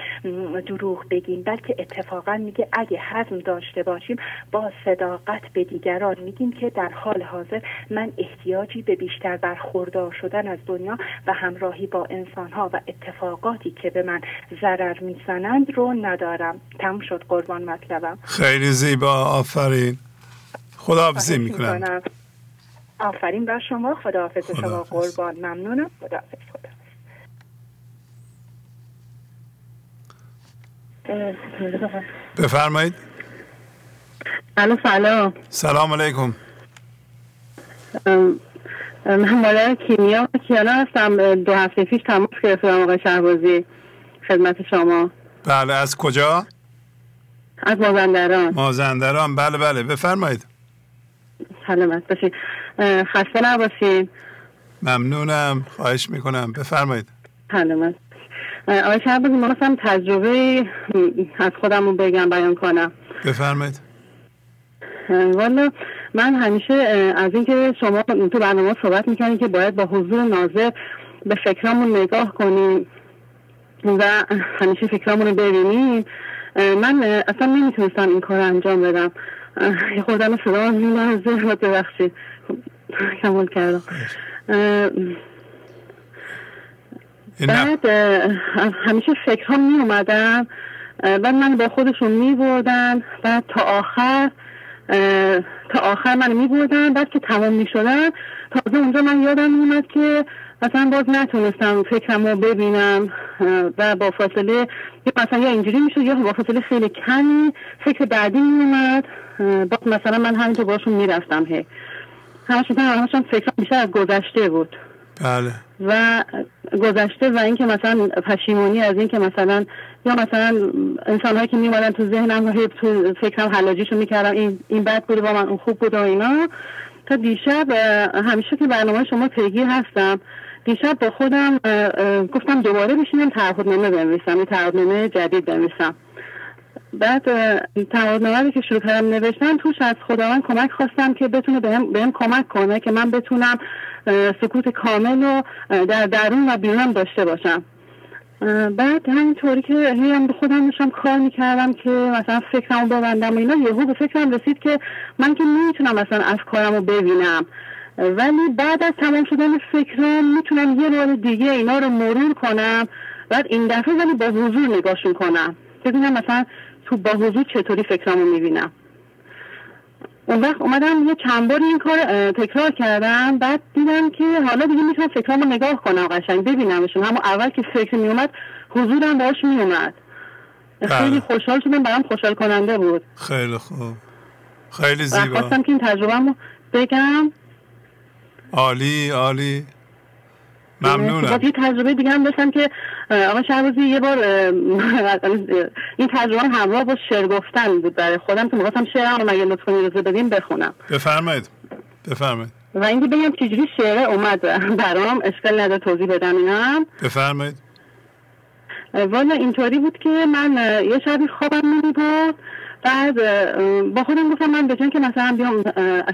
دروغ بگیم بلکه اتفاقا میگه اگه حزم داشته باشیم با صداقت به دیگران میگیم که در حال حاضر من احتیاجی به بیشتر برخوردار شدن از دنیا و همراهی با انسانها و اتفاقاتی که به من ضرر می‌زنند رو ندارم. تم شد قربان مطلبم. خیلی زیبا. آفرین. خداحافظی می‌کنم. آفرین بر شما. خداحافظ شما. قربان. ممنونم. خداحافظ. خدا بفرمایید. الو سلام. سلام علیکم. من مادر کیمیا کیانا هستم دو هفته پیش تماس گرفتم آقای شهبازی خدمت شما. بله از کجا؟ از مازندران. مازندران بله بله بفرمایید. سلامت باشید خسته نباشید ممنونم خواهش می‌کنم. بفرمایید. سلامت. آقای شهبازی ما تجربه از خودم رو بگم بیان کنم. بفرمایید. والا من همیشه از اینکه شما تو برنامه صحبت می‌کنید که باید با حضور ناظر به فکرامون نگاه کنیم و همیشه فکرامون رو ببینیم من اصلا نمی‌تونستم این کار انجام بدم. خودم صدا میلرزه و ببخشید. کمال کردم. بعد همیشه فکرها می اومدن و من با خودشون می بردن بعد تا آخر تا آخر من می بردن بعد که تمام می شدن تازه اونجا من یادم اومد که مثلا باز نتونستم فکرم رو ببینم و با فاصله مثلا یا اینجوری می‌شد یا با فاصله خیلی کمی فکر بعدی میومد باز مثلا من همینطور باشون می‌رفتم هی. همشون همشون فکر بیشتر از گذشته بود. بله. و گذشته و اینکه مثلا پشیمونی از اینکه مثلا یا مثلا انسان هایی که میمادن تو ذهنم و تو فکرم حلاجیشو می‌کردم این این بد بوده با من اون خوب بود و اینا. تا دیشب همیشه که برنامه شما پیگیر هستم دیشب با خودم گفتم دوباره بشینم تعهدنامه بنویسم یه تعهدنامه جدید بنویسم. بعد تعهدنامه که شروع کردم نوشتن توش از خداوند کمک خواستم که بتونه بهم به کمک کنه که من بتونم سکوت کامل رو در درون و بیرونم داشته باشم. بعد همینطوری که هی هم به خودم داشتم کار می‌کردم که مثلا فکرمو ببندم و اینا یهو به فکرم رسید که من که نمی‌تونم مثلا افکارم رو ببینم. ولی بعد از تمام شدن فکرم می‌تونم یه بار دیگه اینا رو مرور کنم. بعد این دفعه ولی با حضور نگاهشون کنم ببینم مثلا تو با حضور چطوری فکرامو می‌بینم. اون وقت اومدم یه چند بار این کار تکرار کردم. بعد دیدم که حالا دیگه می‌تونم فکرامو نگاه کنم قشنگ ببینمشون. اما اول که فکر میومد حضورم باش میومد خیلی بله. خوشحال شدم برام خوشحال کننده بود. خیلی خوب. خیلی زیبا. خواستم که این تجربه بگم. عالی عالی. ممنونم. یه تجربه دیگه هم داشتم که آقا شهبازی یه بار این تجربه همراه با شعر گفتن بود برای خودم که می‌خواستم شعرم رو مگه لطفا اجازه بدیم بخونم. بفرمایید. بفرمایید. و اینکه بگم چجوری شعر اومد برام اشکال نداره توضیح بدم اینم بفرمایید. والا اینطوری بود که من یه شبی خوابم نمی بود بعد با خودم گفتم من به که مثلا بیام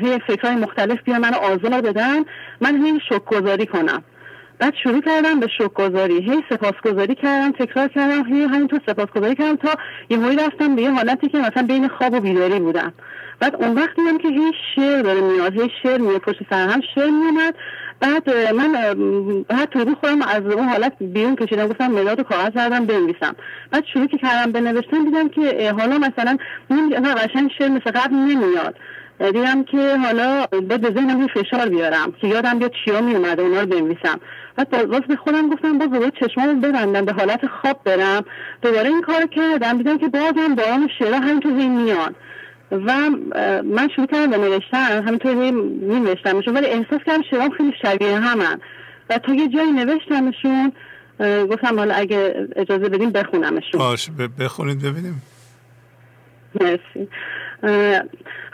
هی فکرهای مختلف بیام منو آزار بدن من هی شک گذاری کنم. بعد شروع کردم به شکرگزاری. هی سپاسگزاری کردم تکرار کردم هی همینطور سپاسگزاری کردم تا یه موقعی رفتم به یه حالتی که مثلا بین خواب و بیداری بودم. بعد اون وقت دیدم که هی شعر داره میاد هی شعر میاد پشت سر هم شعر میومد بعد من بعد تو خودم از اون حالت بیرون کشیدم گفتم مداد و کاغذ زدم بنویسم. بعد شروع که کردم بنوشتن دیدم که حالا مثلا نه قشنگ شعر مثل قبل نمیاد. دیدم که حالا باید به ذهنم فشار بیارم که یادم بیاد چیا می اومده اونا رو بنویسم. بعد باز به خودم گفتم باز دوباره چشمامو ببندم به حالت خواب برم. دوباره این کار کردم دیدم که بازم باران شعرها همینطور میان. و من شروع کردم به نوشتن همینطور می نوشتمشون ولی احساس کردم شعرام خیلی شبیه همن. و تا یه جایی نوشتمشون گفتم حالا اگه اجازه بدیم بخونمشون. باش بخونید ببینیم. مرسی.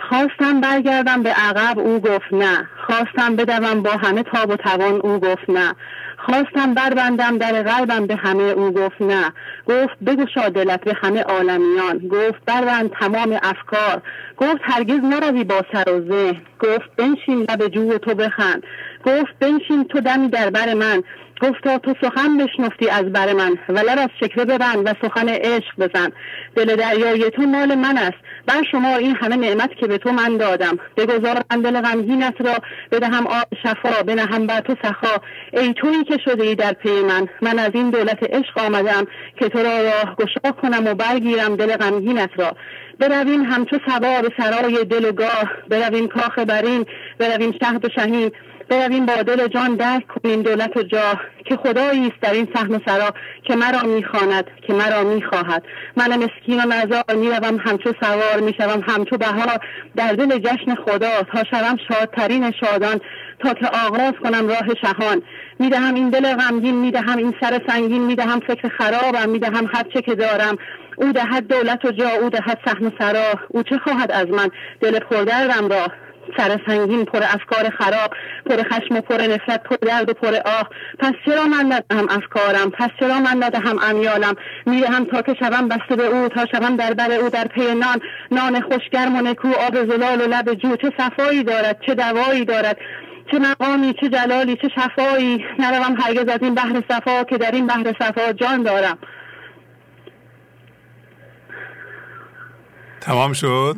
خواستم برگردم به عقب او گفت نه. خواستم بدوم با همه تاب و توان او گفت نه. خواستم بربندم در قلبم به همه او گفت نه. گفت بگشا دلت به همه عالمیان. گفت بربند تمام افکار. گفت هرگز نروی با سر و ذهن. گفت بنشین لب جو تو بخند. گفت بنشین تو دمی در بر من. گفتا تو سخن بشنفتی از بر من. و لب از شکره ببند و سخن عشق بزن. دل دریای تو مال من است. بر شما این همه نعمت که به تو من دادم. بگذار من دل غمگینت را بدهم آب شفا بنهم بر تو سخا. ای تویی که شده ای در پی من. من از این دولت عشق آمدم که تو را راه گشا کنم و برگیرم دل غمگینت را. برویم همچو سوار سرای دل و گاه. برویم کاخ برین. برویم شهد و شهین. برویم با دل جان درک کنیم دولت و جاه که خدایی است در این سهم و سرا که مرا می‌خواند که مرا می‌خواهد. من مسکین و نزار می‌روم همچو سوار می‌شوم همچو بهار. در دل جشن خدا تا شوم شادترین شادان تا که آغاز کنم راه شهان. می‌دهم این دل غمگین می‌دهم این سر سنگین می‌دهم فکر خرابم می‌دهم هر چه که دارم. او دهد دولت و جا او دهد سهم و سرا. او چه خواهد از من؟ دل پردردم را سر سنگین پر افکار خراب پر خشم و پر نفرت پر درد و پر آه. پس چرا من ندهم افکارم؟ پس چرا من ندهم امیالم؟ می‌دهم تا که شوم بسته به او تا شوم در بر او در پی نان. نان خوشگرم و نکو آب زلال و لب جو. چه صفایی دارد؟ چه دوایی دارد؟ چه مقامی چه جلالی چه شفایی؟ نروم هرگز از این بحر صفا که در این بحر صفا جان دارم. تمام شد؟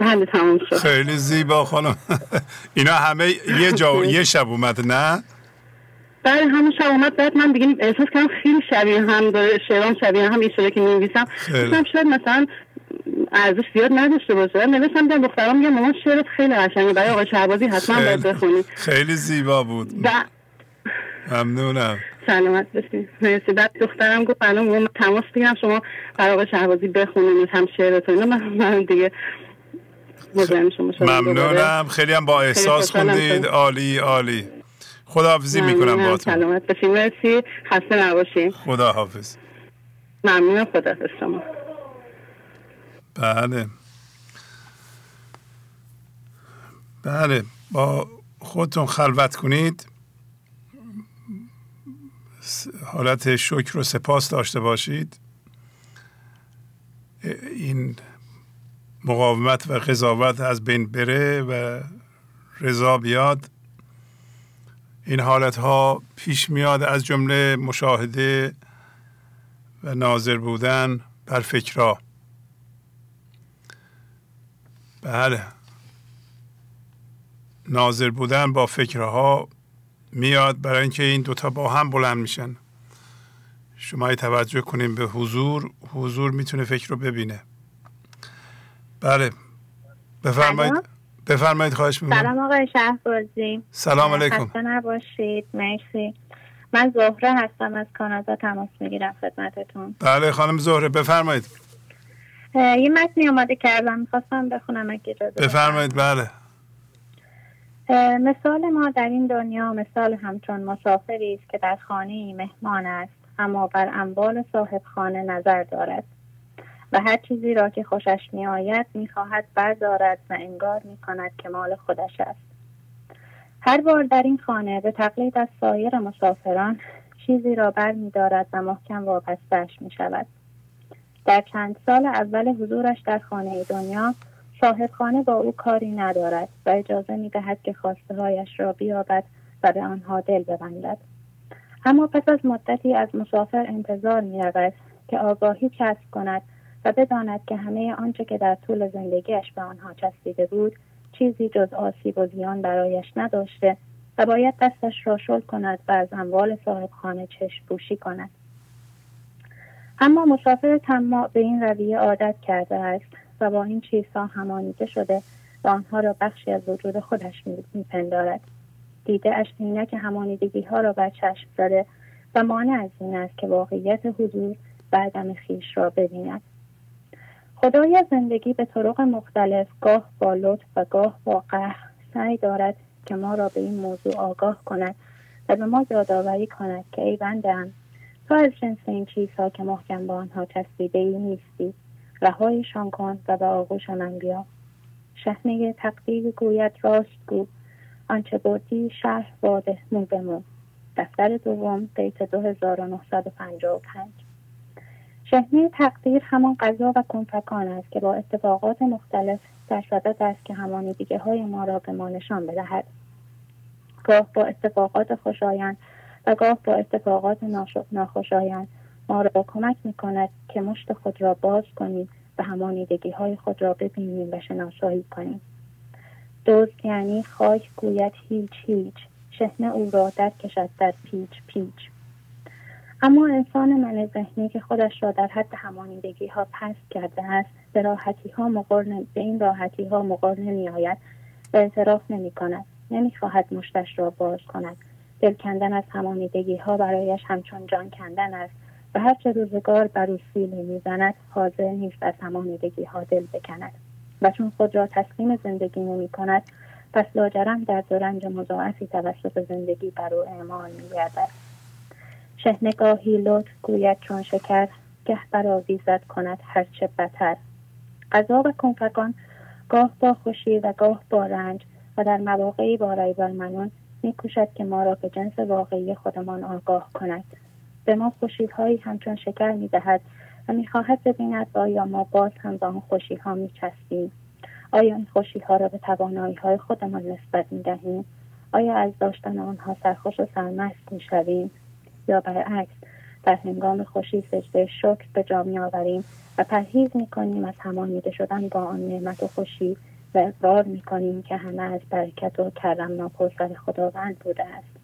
بله تمام شد. خیلی زیبا خانم. اینا همه یه جا یه شب اومد نه؟ بله همون شب اومد. بعد من دیگه احساس کردم خیلی شبیه هم داره شعرام شبیه هم این که می‌نویسم. گفتم شاید مثلا ارزش زیاد نداشته باشه. نوشتم در دخترام میگم مامان شعرت خیلی قشنگه. برای آقای شهبازی حتما باید بخونی. خیلی زیبا بود. ب... ممنونم. سلامت باشید مرسی. بعد دخترم گفت الان تماس بگیرم شما برای آقای شهبازی بخونید هم شعرتون. من, دیگه ممنونم. خیلی هم با احساس خوندید. عالی عالی. خداحافظی می‌کنم با تو سلامت باشید مرسی. خسته نباشید خداحافظ. ممنونم. خداحافظ شما. بله. بله. با خودتون خلوت کنید. حالت شکر و سپاس داشته باشید. این مقاومت و قضاوت از بین بره و رضا بیاد. این حالت ها پیش میاد از جمله مشاهده و ناظر بودن بر فکرها. بله. ناظر بودن با فکرها میاد برای اینکه این دوتا با هم بلند میشن. شما توجه کنیم به حضور. حضور می‌تونه فکر رو ببینه. بله. بفرمایید. بفرمایید خواهش می‌کنم. سلام آقای شهبازی. سلام علیکم. خسته نباشید. مرسی. من زهره هستم از کانادا تماس می‌گیرم خدمتتون. بله خانم زهره بفرمایید. یه متنی آماده کردم. می‌خواستم بخونم اگه بفرمایید بله. مثال ما در این دنیا مثال همچون مسافری است که در خانه مهمان است اما بر اموال صاحب خانه نظر دارد. و هر چیزی را که خوشش می آید می خواهد بردارد و انگار می کند که مال خودش است. هر بار در این خانه به تقلید از سایر مسافران چیزی را بر می دارد و محکم وابستش می شود در چند سال اول حضورش در خانه دنیا صاحب خانه با او کاری ندارد و اجازه می دهد که خواسته هایش را بیابد و به آنها دل ببندد. اما پس از مدتی از مسافر انتظار می رود که آگاهی کسب کند و بداند که همه آنچه که در طول زندگیش به آنها چسبیده بود چیزی جز آسیب و زیان برایش نداشته و باید دستش را شل کند و از اموال صاحب خانه چشم پوشی کند. اما مسافر تماع به این رویه عادت کرده است و با این چیزها همانیده شده و آنها را بخشی از وجود خودش میپندارد. دیده اش که همانیدگی ها را بر چشم زده و مانع از این است که واقعیت حضور و عدم خیش را ببیند. خدای زندگی به طرق مختلف گاه با لطف و گاه با قهر سعی دارد که ما را به این موضوع آگاه کند و به ما یادآوری کند که ای بندم تو از جنس این چیزها که محکم با آنها چسبیده ای نیستی رهایشان کن و به آغوش من بیا. شهنه تقدیر گوید راست گو. آنچه بردی شهر واده مو به مو. دفتر دوم بیت 2955 شهنه تقدیر همان قضا و کنفکان است که با اتفاقات مختلف در است که همانیدگی های ما را به ما نشان بدهد. گاه با اتفاقات خوشایند و گاه با اتفاقات ناخوشایند ما را کمک می کند که مشت خود را باز کنیم و همانیدگی های خود را ببینیم و شناسایی کنیم. دوست یعنی خاک گوید هیچ هیچ. شهنه او را در کشد در پیچ پیچ. اما انسان من ذهنی که خودش را در حد همانیدگی ها پست کرده است به راحتی ها به این راحتی ها مقار نمی آید و اعتراف نمی کند نمی خواهد مشتش را باز کند. دل کندن از همانیدگی ها برایش همچون جان کندن است و هرچه روزگار بر او سیلی می‌زند حاضر نیست از همانیدگی ها دل بکند. و چون خود را تسلیم زندگی نمی کند پس لاجرم در رنج مضاعفی توسط زندگی بر او اعمال می گردد شهنگاهی لطف گوید چون شکر گه برآویزد کند هرچه بتر. غذا و کنفگان گاه با خوشی و گاه با رنج و در مواقعی با ریب المنون میکوشد که ما را به جنس واقعی خودمان آگاه کند. به ما خوشیهایی همچون شکر می‌دهد و می‌خواهد ببیند آیا ما باز هم با آن خوشیها میچسبیم. آیا این خوشیها را به توانایی های خودمان نسبت می‌دهیم؟ آیا از داشتن آنها سرخوش و سرمست می‌شویم؟ یا برعکس در هنگام خوشی سجده شکر به جا آوریم و پرهیز کنیم از همانیده شدن با آن نعمت و خوشی و اقرار کنیم که همه از برکت و کرم ناپرسر خداوند بوده است.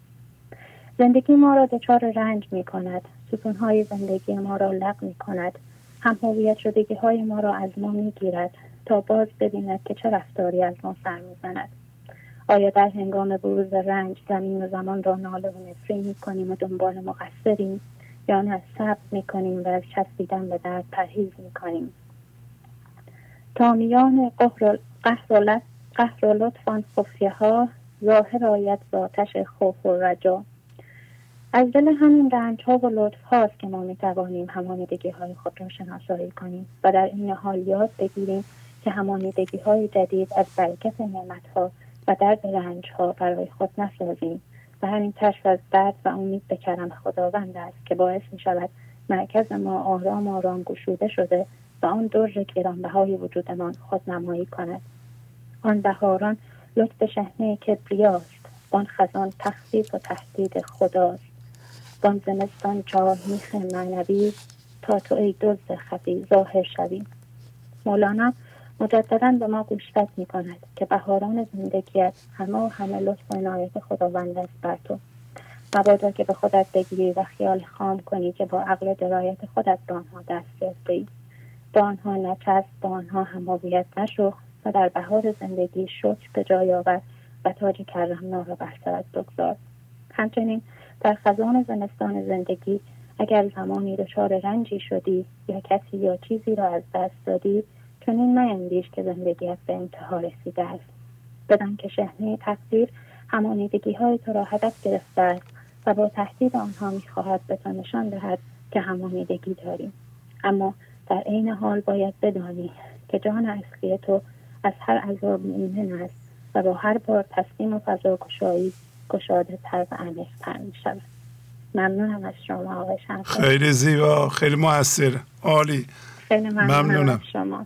زندگی ما را دچار رنج می کند ستونهای زندگی ما را لغ می کند هم هویت شدگی های ما را از ما می گیرد تا باز ببیند که چه رفتاری از ما سر می‌زند. آیا در هنگام بروز رنج زمین و زمان را ناله و نفری می کنیم و دنبال مقصریم یا نه صبر می کنیم و از چسبیدن به درد پرهیز می کنیم تا میان قهر و لطف آن خفیه ها ظاهر آید ذاتش خوف و رجا. از دل همین رنج ها و لطف هاست که ما می توانیم همانیدگی های خود را شناسایی کنیم و در این حال یاد بگیریم که همانیدگی های جدید از برکت نعمت ها و درد رنج ها برای خود نسازیم و همین کشف از درد و امید به کرم خداوند است که باعث می شود مرکز ما آرام آرام گشوده شده و آن در گرانبهای وجودمان خود نمایی کند. آن بهاران لطف شهنه کبریاست. آن خزان تخفیف و تهدید خداست. وان زمستان چهار میخ معنوی تا تو ای دزد خفی ظاهر شوی. مولانا مجددا به ما گوشزد می کند که بهاران زندگیت همه و همه لطف و عنایت خداوند است بر تو. مبادا که به خودت بگیری و خیال خام کنی که با عقل درایت خودت به آنها دست گرفته ای با آنها نچست با آنها هماویت نشو و در بهار زندگی شکر به جای آور و تاج کرمنا را بر سرت بگذار. همچنین در خزان زمستان زندگی اگر زمانی دچار رنجی شدی یا کسی یا چیزی را از دست دادی چنین نیندیش که زندگیت به انتها رسیده است. بدان که شهنه تقدیر همانیدگی های تو را هدف گرفته است و با تهدید آنها می‌خواهد به تو نشان دهد که همانیدگی داریم. اما در عین حال باید بدانی که جان اصلی تو از هر عذاب ایمن است و با هر بار تسلیم و فضا گشایی گشاده تر و عمیقتر می شود ممنونم از شما آقای خیلی زیبا خیلی موثر عالی. خیلی ممنونم, شما.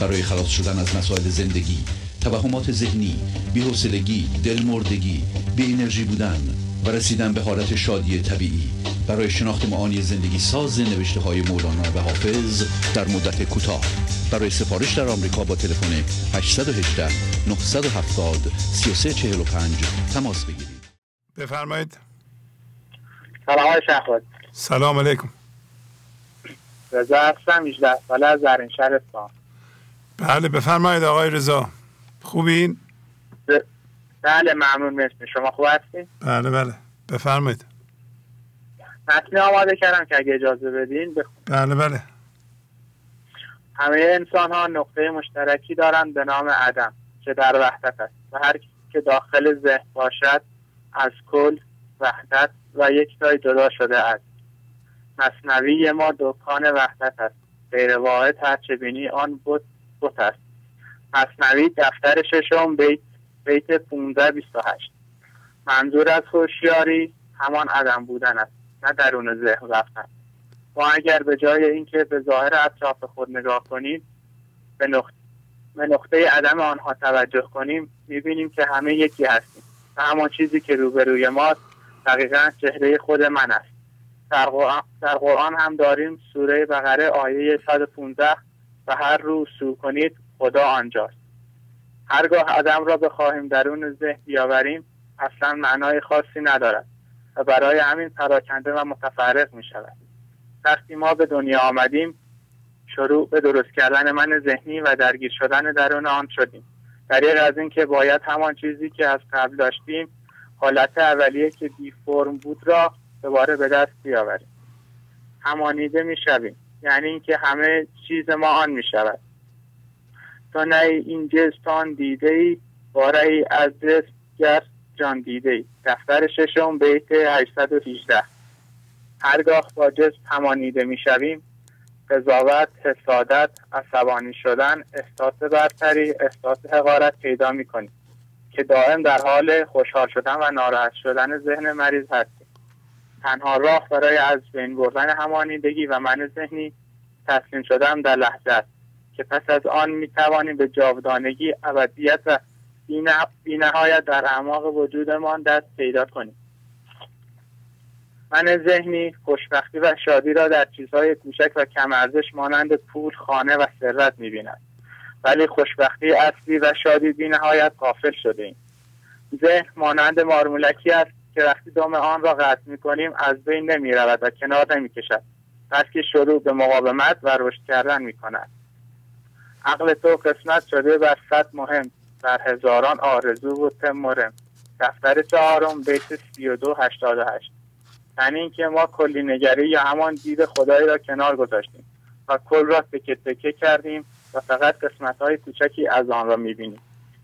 برای خلاص شدن از مسائل زندگی توهمات ذهنی بی‌حوصلگی دلمردگی بی انرژی بودن و رسیدن به حالت شادی طبیعی. برای شناخت معانی زندگی ساز نوشته های مولانا و حافظ در مدت کوتاه. برای سفارش در آمریکا با تلفن 818 970 3345 تماس بگیرید. بفرمایید. سلام علیکم سلام علیکم. رضا هستم 18 ساله از زرین شهر بله بفرمایید آقای رضا. خوبین؟ بله ممنون مرسی. شما خوب هستین؟ بله بله. بفرمایید. متنی آماده کردم که اگه اجازه بدین بله بله. همه انسان ها نقطه مشترکی دارند به نام عدم که در وحدت است. و هر که داخل ذهن باشد از کل وحدت و یک تای جدا شده است. مصنوی ما دکان وحدت است. غیر واحد هرچه بینی آن بود بود است مصنوی دفتر ششم بیت بیت 1528 منظور از هوشیاری همان عدم بودن است نه درون ذهن رفتن. ما اگر به جای اینکه به ظاهر اطراف خود نگاه کنیم به نقطه, به نقطه عدم آنها توجه کنیم می‌بینیم که همه یکی هستیم. و همان چیزی که روبروی ماست دقیقا چهره خود من است. در قرآن هم داریم سوره بقره آیه 115 و هر روز سو کنید خدا آنجاست. هرگاه عدم را بخواهیم درون ذهن بیاوریم اصلا معنای خاصی ندارد و برای همین پراکنده و متفرق می شود وقتی ما به دنیا آمدیم شروع به درست کردن من ذهنی و درگیر شدن درون آن شدیم. دلیل از اینکه باید همان چیزی که از قبل داشتیم حالت اولیه که بی فرم بود را دوباره به دست بیاوریم. همانیده می شویم یعنی اینکه همه چیز ما آن می شود تو نه این جستان دیده ای باره از گر جان دیده ای دفتر ششم بیت 818 هرگاه با جسم همانیده می شویم قضاوت، حسادت، عصبانی شدن، احساس برتری، احساس حقارت پیدا می کنیم که دائم در حال خوشحال شدن و ناراحت شدن ذهن مریض هستیم. تنها راه برای از بین بردن همانیدگی و من ذهنی تسلیم شدن در لحظه است که پس از آن می توانیم به جاودانگی ابدیت و بینهایت در اعماق وجودمان دست پیدا کنیم. من ذهنی خوشبختی و شادی را در چیزهای کوچک و کمارزش مانند پول خانه و ثروت می‌بیند ولی خوشبختی اصلی و شادی بینهایت قافل شده ایم ذهن مانند مارمولکی است که وقتی دام آن را قطع می‌کنیم از بین نمی‌رود و کنار نمی‌کشد. بلکه شروع به مقاومت و رشد کردن می‌کند. عقل تو قسمت شده بر صد مهم. در هزاران آرزو و تمرم دفتر چهارم بیت سی و دو هشتاد و هشت. یعنی اینکه ما کلی نگری یا همان دید خدایی را کنار گذاشتیم و کل را تکه تکه کردیم و فقط قسمت های کوچکی از آن را می‌بینیم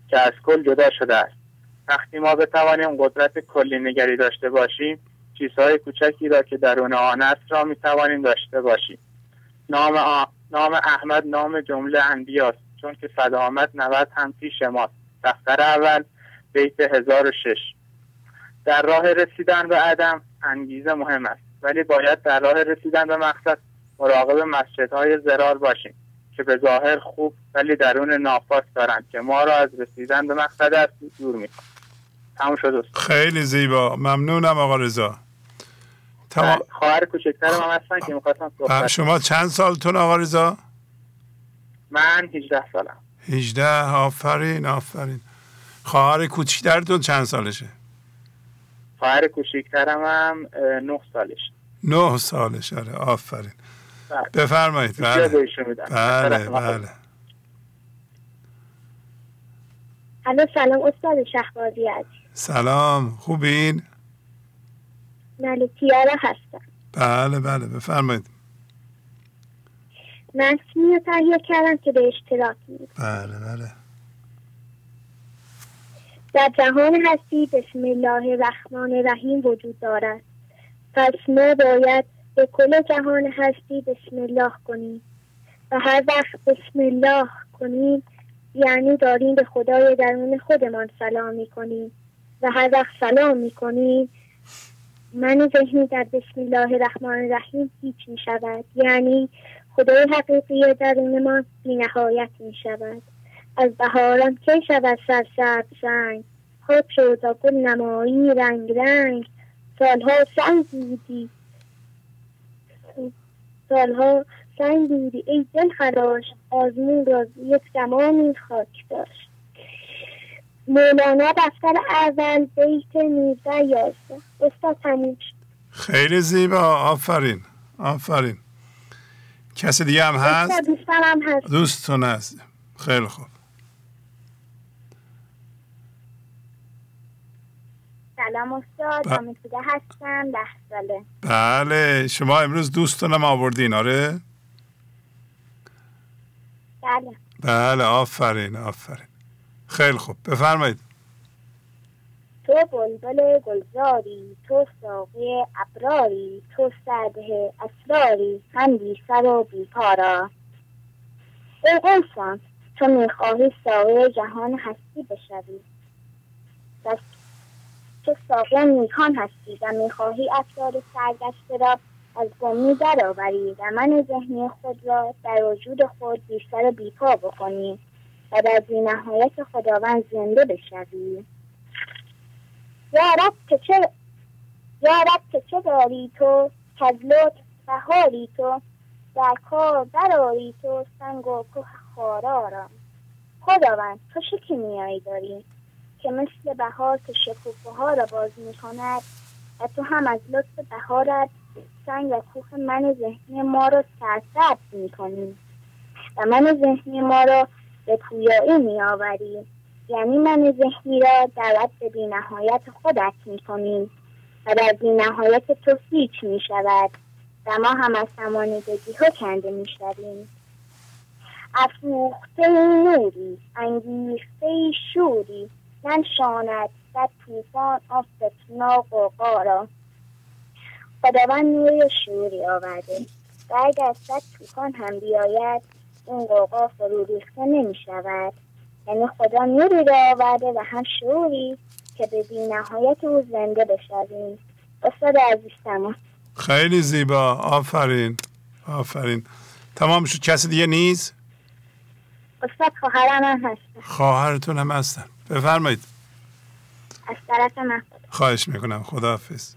که از کل جدا شده است. وقتی ما بتوانیم قدرت کلی نگری داشته باشیم چیزهای کوچکی را که درون آن است را می‌توانیم داشته باشیم. نام, نام احمد نام جمله انبیاست چون که صد آمد هم پیش ماست. دفتر اول بیت 1006 در راه رسیدن به عدم انگیزه مهم است ولی باید در راه رسیدن به مقصد مراقب مسجدهای زرار باشیم که به ظاهر خوب ولی درون ناپاک دارند که ما را از رسیدن به مقصد دور می‌کنند تموم شد. خیلی زیبا. ممنونم آقا رضا. تمام بله، خواهر کوچکتر من هستن که می‌خواستم شما چند سالتون آقا رضا؟ من 18 سالم. 18 آفرین آفرین. خواهر کوچکترتون چند سالشه؟ خواهر کوچکترم هم 9 سالش 9 سالش آره آفرین. بله. بفرمایید بله. بله بله. سلام استاد شهبازی سلام خوبین؟ بله تیاره هستم. بله بله بفرمایید. من رو تهیه کردم که به اشتراک میده بله بله. در جهان هستی بسم الله الرحمن الرحیم وجود دارد. پس ما باید به کل جهان هستی بسم الله کنیم. و هر وقت بسم الله کنیم یعنی داریم به خدای درون خودمان سلام می‌کنیم. و هر وقت سلام می‌کنیم من ذهنی در بسم الله الرحمن الرحیم هیچ می شود یعنی خدای حقیقی درون ما بی نهایت می شود از بهاران کی شود سرسبز سنگ خود شد گل نمایی رنگ رنگ. سالها سنگ بودی سالها سنگ بودی ای دل خراش آزمون را یک زمانی خاک داشت. مولانا دفتر اول بیت 19 یازده. استاد تموم خیلی زیبا. آفرین. آفرین. کسی دیگه هم هست؟ دوستان هست. دوستون هست. خیلی خوب. سلام استاد. ب... هستم ده ساله. بله. شما امروز دوستانم آوردین. آره؟ بله. بله. آفرین. آفرین. خیلی خوب. بفرمایید. تو بلبل گلزاری تو ساقی ابراری تو سرده اسراری هم بی سر و بی پارا ای انسان تو می‌خواهی ساقی جهان هستی بشوی. تو ساقی نیکان هستی و می‌خواهی افکار سرگشته را از گمی درآوری. و من ذهنی خود را در وجود خود بیشتر بیپا بکنی. و در نهایت خداوند زنده بشوی. یا رب که چه یا که داری تو؟ کز لطف بهاری تو؟ در کار براری تو؟ سنگ و کوه خارارم خداوند تو چه میایی داری؟ که مثل بهار که شکوفه ها را باز می کند و تو هم از لطف بهارت سنگ و کوه من ذهنی ما را سرسبز می کنی. و من ذهنی ما را به پویایی می آوری یعنی من ذهنی را دعوت به بینهایت خودت می کنیم و در بینهایت تو هیچ می شود و ما هم از سمانیدگی ها کنده می شویم افروخته نوری انگیخته شوری ننشاند در طوفان آف فتناق و قارا خداوند نور شوری آورده. و اگر صد طوفان هم بیاید این قوقا فرو ریخته نمی شود یعنی خدا نوری را آورده و هم شعوری که به بی نهایت او زنده بشویم. استاد عزیز تمام. خیلی زیبا. آفرین. آفرین. تمام شد. کسی دیگه نیست؟ استاد خواهرم هم هستن خواهرتون هم هستن. بفرمایید. از طرف من. خواهش می‌کنم. خداحافظ.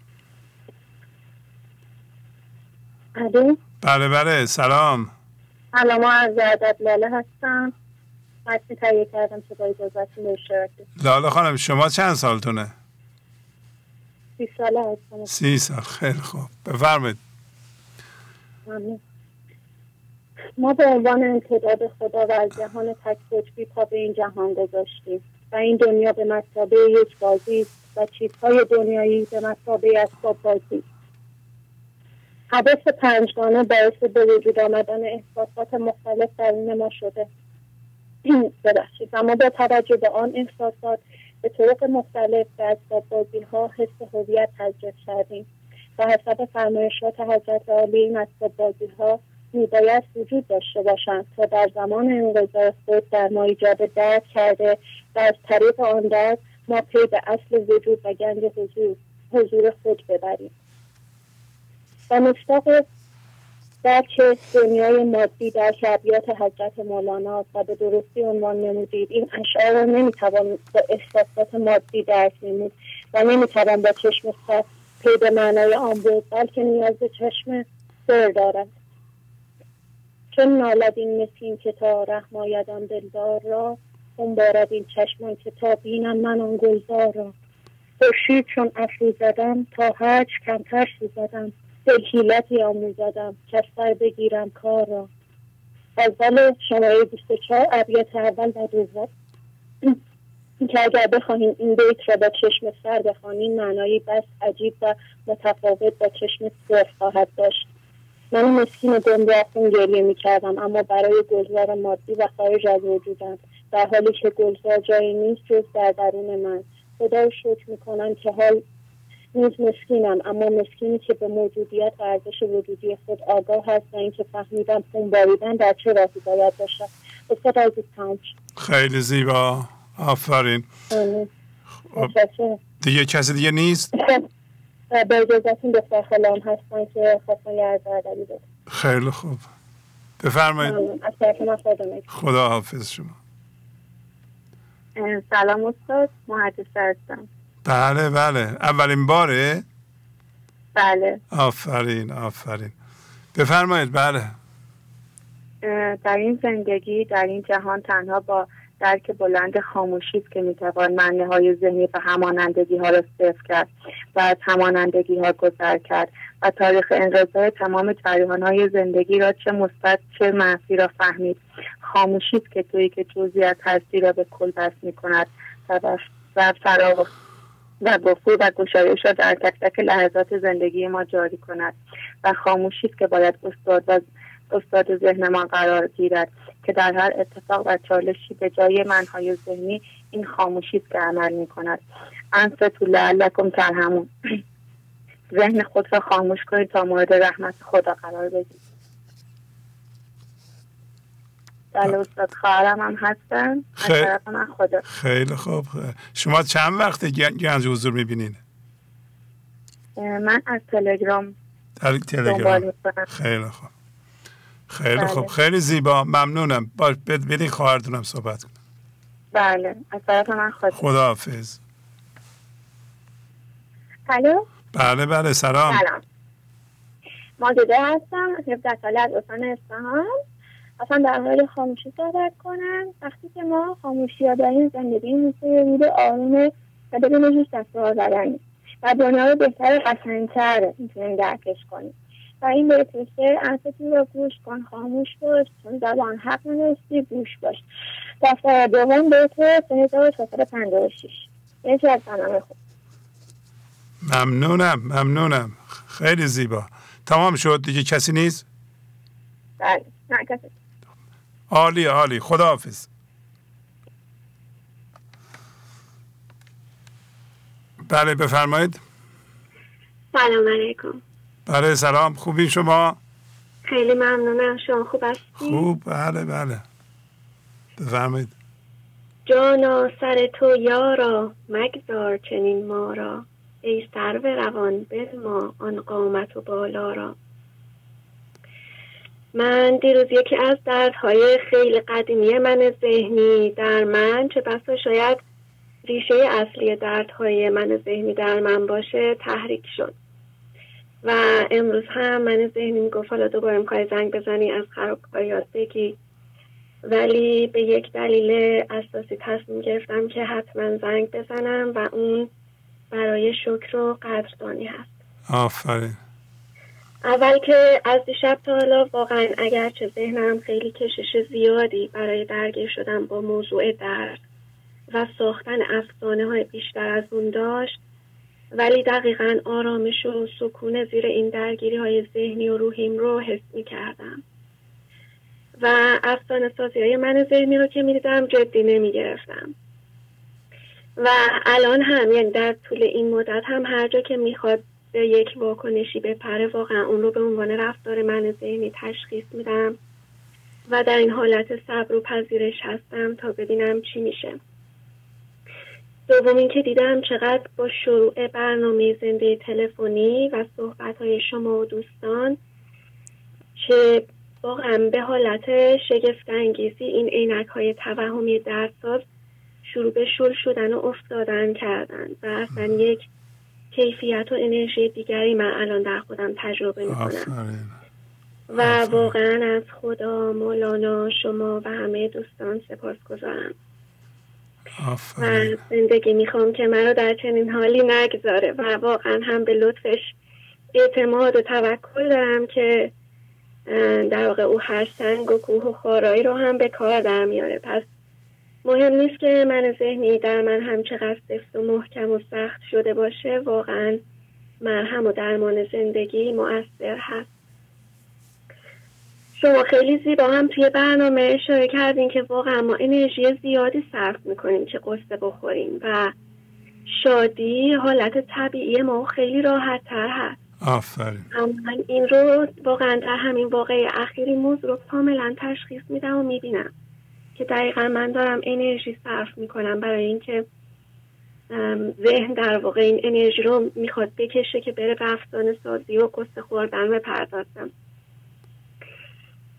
بله بله. سلام. سلام از لاله هستم. متن تهیه کردم که با اجازتون لاله خانم شما چند سالتونه؟ سی ساله هستم. سی سال. خیلی خوب. بفرمایید. ما به عنوان امتداد خدا و از جهان تک پا به این جهان گذاشتیم و این دنیا به مصابه یک بازی و چیزهای دنیایی به مصابه اسباب بازی حدث پنجگانه باعث به وجود آمدن احساسات مختلف درون ما شده. ببخشید. و ما با توجه به آن احساسات به طرق مختلف اسباب بازی ها حس هویت تجربه کردیم. و حسب فرمایشات حضرت عالی این بازی ها میباید وجود داشته باشند تا در زمان انقضای خود در ما ایجاد درد کرده و از طریق آن درد ما پی به اصل وجود و گنج حضور, حضور خود ببریم. و مشتاق درک دنیای مادی در شبیات حضرت مولانا و به درستی عنوان نمودید. این اشعار را نمی‌توان با احساسات مادی درک نمود و نمی‌توان با چشم خاص پی به معنای آن بود بلکه نیاز به چشم سر دارد. چون نالد این مسکین که تا رحم دلدار را اون بارد این چشمان که تا بینم من آن گلزار را. خورشید چون زدم تا هرچ کمتر سوزدم. دل حیلتی آموزدم که سر بگیرم کار را اول شماره 24 ابیات اول و دوم. که اگر بخواهیم این بیت را با چشم سر بخوانیم معنایی بس عجیب و متفاوت با چشم سر خواهد داشت. من مسکین خون گریه می کردم اما برای گلزار مادی و خارج از وجودم. در حالی که گلزار جایی نیست جز در درون من. خدا شکر می‌کنم که حال نیز مسکینم اما مسکینی که به موجودیت و ارزش وجودی خود آگاه هست و اینکه فهمیدم خون باریدن در چه راهی باید باشد استاد عزیز خیلی زیبا. آفرین. دیگه کسی دیگه نیست؟ به اجازتون دختر خلام هستن که خواستن یه خیلی خوب. بفرمایید. خدا حافظ شما. سلام استاد. محدث هستم. بله بله. اولین باره؟ بله. آفرین آفرین. بفرمایید بله. در این زندگی در این جهان تنها با درک بلند خاموشی است که می‌توان معنی های ذهنی و همانندگی ها را صفر کرد و از همانندگی ها گذر کرد و تاریخ انقضای تمام جریان های زندگی را چه مثبت چه منفی را فهمید. خاموشی است که توی که جزئیات هستی را به کل بس می کند و فرا و گفتگو و گشایش را در تک تک لحظات زندگی ما جاری کند و خاموشی که باید استاد و استاد ذهن ما قرار گیرد که در هر اتفاق و چالشی به جای منهای ذهنی این خاموشی که عمل می کند. انصتو لعلکم ترهمون ذهن خود را خاموش کنید تا مورد رحمت خدا قرار بگیرید. بله استاد خواهرم هم هستن. خیلی, خیلی خوب. شما چند وقت گنج حضور می‌بینین؟ من از تلگرام در تلگرام. خیلی خوب. خیلی بله. خوب. خیلی زیبا. ممنونم. باش بدین خواهرتونم صحبت کنم. بله. از طرف من خدا. بله بله. سلام. سلام. ماجده هستم. 17 ساله از استان اصفهان. اصلا در حال خاموشی صحبت کنم وقتی که ما خاموشی ها داریم زندگی مثل رود آروم و بدون هیچ دست زدنی و دنیا رو بهتر قشنگتر می‌تونیم درکش کنیم. و این بیت شعر انستون رو گوش کن خاموش باش. چون زبان حق نداشتی گوش باش. دفتر دوم بیت سه هزار و شیش یکی از برنامه خوب ممنونم ممنونم. خیلی زیبا. تمام شد؟ دیگه کسی نیست؟ بله. نه کسی عالی عالی. خداحافظ. بله بفرمایید. سلام علیکم. بله سلام. خوبی شما؟ خیلی ممنونم. شما خوب هستی خوب. بله بله. بفرمایید. جانا سر تو یارا. مگذار چنین ما را. ای سرو روان بل ما آن قامت و بالا را. من دیروز یکی از دردهای خیلی قدیمی من ذهنی در من چه بسا شاید ریشه اصلی دردهای من ذهنی در من باشه تحریک شد. و امروز هم من ذهنی می‌گفت حالا دوباره می‌خوای زنگ بزنی از خرابکاری یاد بگی. ولی به یک دلیل اساسی تصمیم گرفتم که حتما زنگ بزنم و اون برای شکر و قدردانی هست. آفرین. اول که از دیشب تا حالا واقعا اگرچه ذهنم خیلی کشش زیادی برای درگیر شدن با موضوع درد و ساختن افسانه های بیشتر از اون داشت ولی دقیقا آرامش و سکون زیر این درگیری های ذهنی و روحیم رو حس می کردم و افسانه سازی های من ذهنی رو که می دیدم جدی نمی گرفتم و الان هم یعنی در طول این مدت هم هر جا که می‌خواد به یک واکنشی بپره. واقعا اون رو به عنوان رفتار من ذهنی تشخیص میدم و در این حالت صبر و پذیرش هستم تا ببینم چی میشه. دوم اینکه دیدم چقدر با شروع برنامه زنده تلفنی و صحبت های شما و دوستان که واقعا به حالت شگفت انگیزی این عینک های توهمی درساز شروع به شل شدن و افتادن کردن. و اصلا یک کیفیت و انرژی دیگری من الان در خودم تجربه می‌کنم. و واقعا از خدا مولانا شما و همه دوستان سپاس گذارم و زندگی می‌خوام که مرا در چنین حالی نگذاره و واقعا هم به لطفش اعتماد و توکل دارم که در واقع او هر سنگ و کوه و خارایی رو هم به کار در میاره. پس مهم نیست که من ذهنی در من هم چقدر سفت و محکم و سخت شده باشه واقعا مرهم و درمان زندگی مؤثر هست. شما خیلی زیبا هم توی برنامه اشاره کردین که واقعا ما انرژی زیادی صرف می‌کنیم که قصه بخوریم و شادی حالت طبیعی ما خیلی راحت تر هست. آفرین. من این رو واقعا در همین واقعی اخیری موضوع رو کاملا تشخیص میدم و می‌بینم. که دقیقا من دارم انرژی صرف می‌کنم برای اینکه ذهن در واقع این انرژی رو می‌خواد بکشه که بره به افسانه سازی و قصه خوردن بپردازم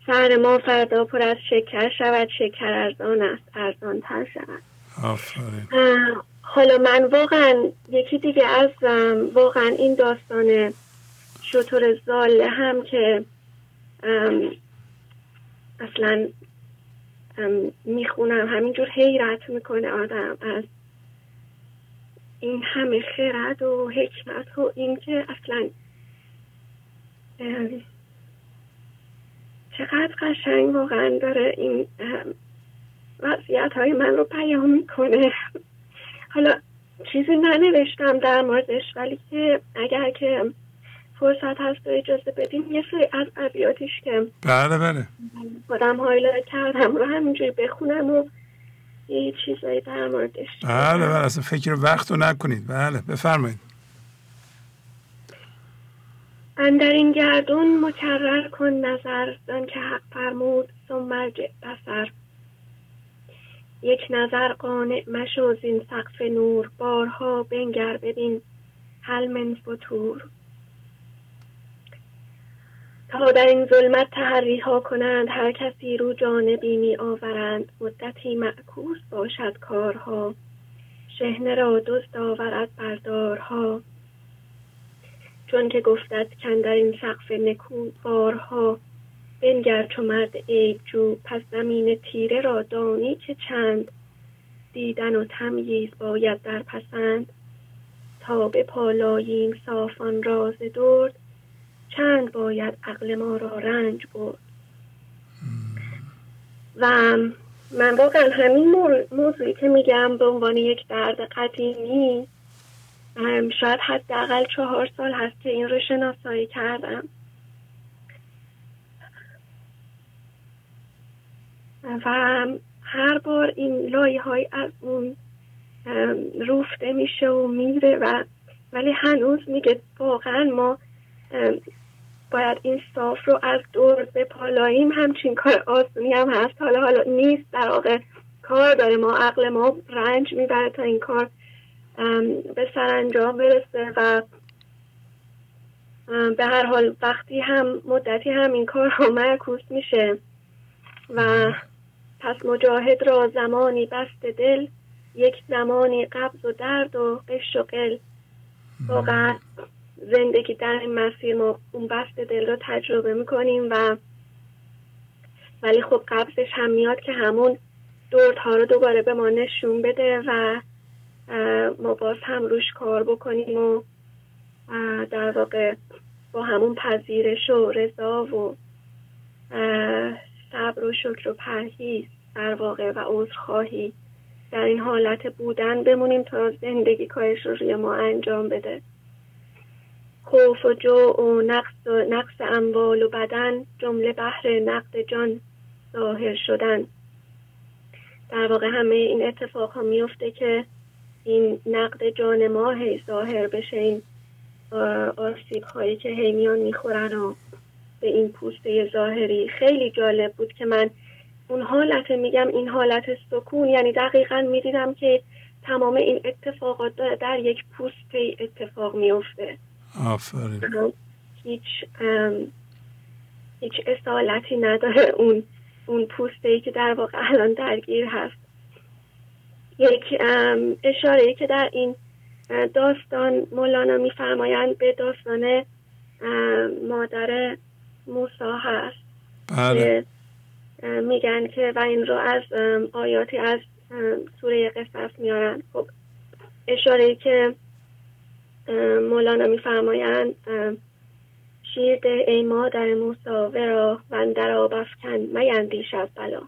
سر ما فردا پر از شکر شود شکر ارزان است ارزان تر شود. حالا من واقعا یکی دیگه از واقعا این داستان شطور زاله هم که اصلا می‌خونم. همینجور حیرت می‌کنه آدم. از این همه خرد و حکمت و اینکه اصلا چقدر قشنگ واقعا داره این وضعیت های من رو پیام می‌کنه. حالا چیزی ننوشتم در موردش ولی که اگر که فرصت هست و اجازه بدیم. یه سری از ابیاتش که بله بله. خودم هایلایت کردم رو همینجوری بخونم و یه چیزایی در موردش. بله بله. اصلا فکر وقت رو نکنید. بله بفرمایید. اندر این گردون مکرر کن نظر زن که حق فرمود ثم بسر یک نظر قانع مشو زین سقف نور بارها بنگر ببین هل من فتور. تا در این ظلمت تحری ها کنند هر کسی رو جانبی می آورند مدتی معکوس باشد کارها. شهنه را دزد آورد بردارها چون که گفتد در این سقف نکو بارها. بنگر چو مرد عیب جو پس زمین تیره را دانی که چند. دیدن و تمییز باید در پسند. تا به پالاییم صافان راز درد. چند باید عقل ما را رنج برد. و من واقعا همین موضوعی که میگم به عنوان یک درد قدیمی شاید حداقل چهار سال هست که این رو شناسایی کردم. و هر بار این لایه های از اون روفته میشه و میره و ولی هنوز میگه واقعا ما باید این صاف رو از دور بپالاییم. همچین کار آسونی هم هست. حالا حالا نیست. در واقع کار داره. ما عقل ما رنج می‌بره تا این کار به سرانجام برسه و به هر حال وقتی هم مدتی هم این کار رو معکوس میشه و پس مجاهد را زمانی بست دل یک زمانی قبض و درد و قش و قل. واقعا زندگی در این مسیر ما اون بست دل رو تجربه می‌کنیم و ولی خب قبضش هم میاد که همون دردها رو دوباره به ما نشون بده و ما باز هم روش کار بکنیم و در واقع با همون پذیرش و رضا و صبر و شکر و پرهیز در واقع و عذرخواهی در این حالت بودن بمونیم تا زندگی کارش رو روی ما انجام بده. خوف و جو و نقص, و نقص اموال و بدن جمله بحر نقد جان ظاهر شدن. در واقع همه این اتفاق ها میفته که این نقد جان ما هی ظاهر بشه این آسیب هایی که هیمیان می‌خورن و به این پوسته ظاهری. خیلی جالب بود که من اون حالت میگم این حالت سکون. یعنی دقیقا می‌دیدم که تمام این اتفاقات در یک پوسته اتفاق میفته آفرین. هیچ هیچ اصالتی نداره اون اون پوسته ای که در واقع الان درگیر هست. یک اشاره ای که در این داستان مولانا میفرمایند به داستان مادر موسا هست. بله. میگن که و این رو از آیاتی از سوره قصص میارن. خب اشاره ای که مولانا میفرمایند شیر ده ای مادر موسا ورا و در آب افکن میندیش از بلا.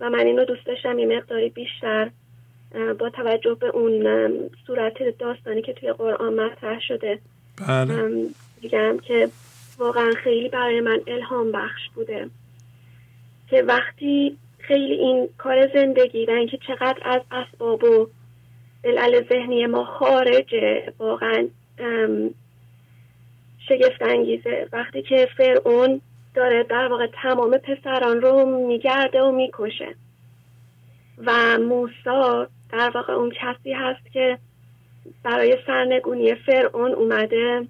و من اینو دوست داشتم یه مقداری بیشتر با توجه به اون صورت داستانی که توی قرآن مطرح شده. بله. میگم که واقعا خیلی برای من الهام بخش بوده. که وقتی خیلی این کار زندگی و اینکه چقدر از اسباب و علل ذهنی ما خارجه. واقعا شگفت انگیزه. وقتی که فرعون داره در واقع تمام پسران رو میگرده و می‌کشه و موسا در واقع اون کسی هست که برای سرنگونی فرعون اومده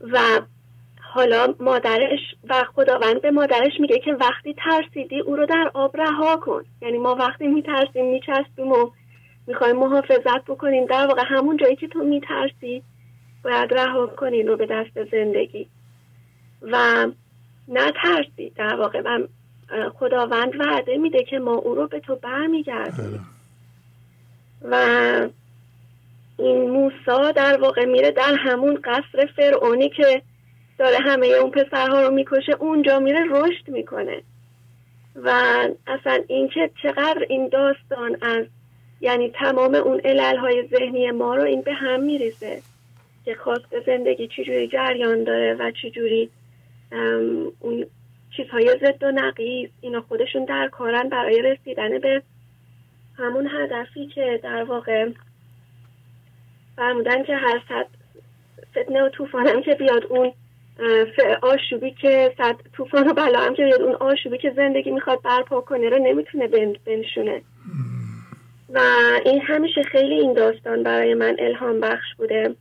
و حالا مادرش و خداوند به مادرش میگه که وقتی ترسیدی او رو در آب رها کن. یعنی ما وقتی میترسیم میچستیم و می‌خوایم محافظت بکنیم. در واقع همون جایی که تو میترسی باید رها کنین رو به دست زندگی. و نترسی. در واقع و خداوند وعده میده که ما او رو به تو برمیگردیم بله. و این موسا در واقع میره در همون قصر فرعونی که داره همه اون پسرها رو می‌کشه اونجا میره رشد می‌کنه. و اصلا اینکه چقدر این داستان از یعنی تمام اون علل های ذهنی ما رو این به هم میریزه که خواست زندگی چجوری جریان داره و چجوری اون چیزهای ضد و نقیز اینا خودشون در کارن برای رسیدن به همون هدفی که در واقع فرمودن که هر صد فتنه و طوفان که بیاد اون آشوبی که صد طوفان و بلا هم که بیاد اون آشوبی که زندگی می‌خواد برپا کنه رو نمی‌تونه بنشونه. و این همیشه خیلی این داستان برای من الهام بخش بوده.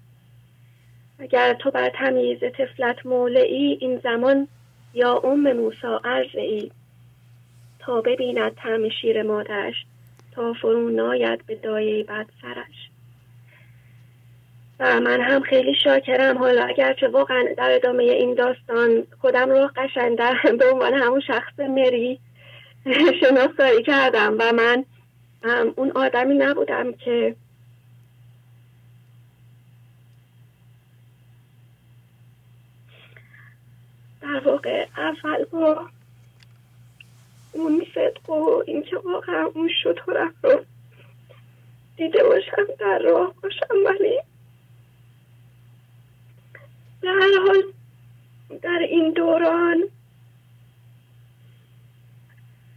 اگر تو بر تمیز تفلت مولعی این زمان یا ام موسا عرض ای تا ببیند تعم شیر مادرش تا فرو ناید به دایه بد سرش. و من هم خیلی شاکرم. حالا اگرچه واقعا در ادامه این داستان خودم رو قشنگ به عنوان همون شخص مری شناسایی کردم و من اون آدمی نبودم که در واقع اول با اون صدق و اینکه واقعا اون شطورم رو دیده باشم در راه باشم ولی در حال در این دوران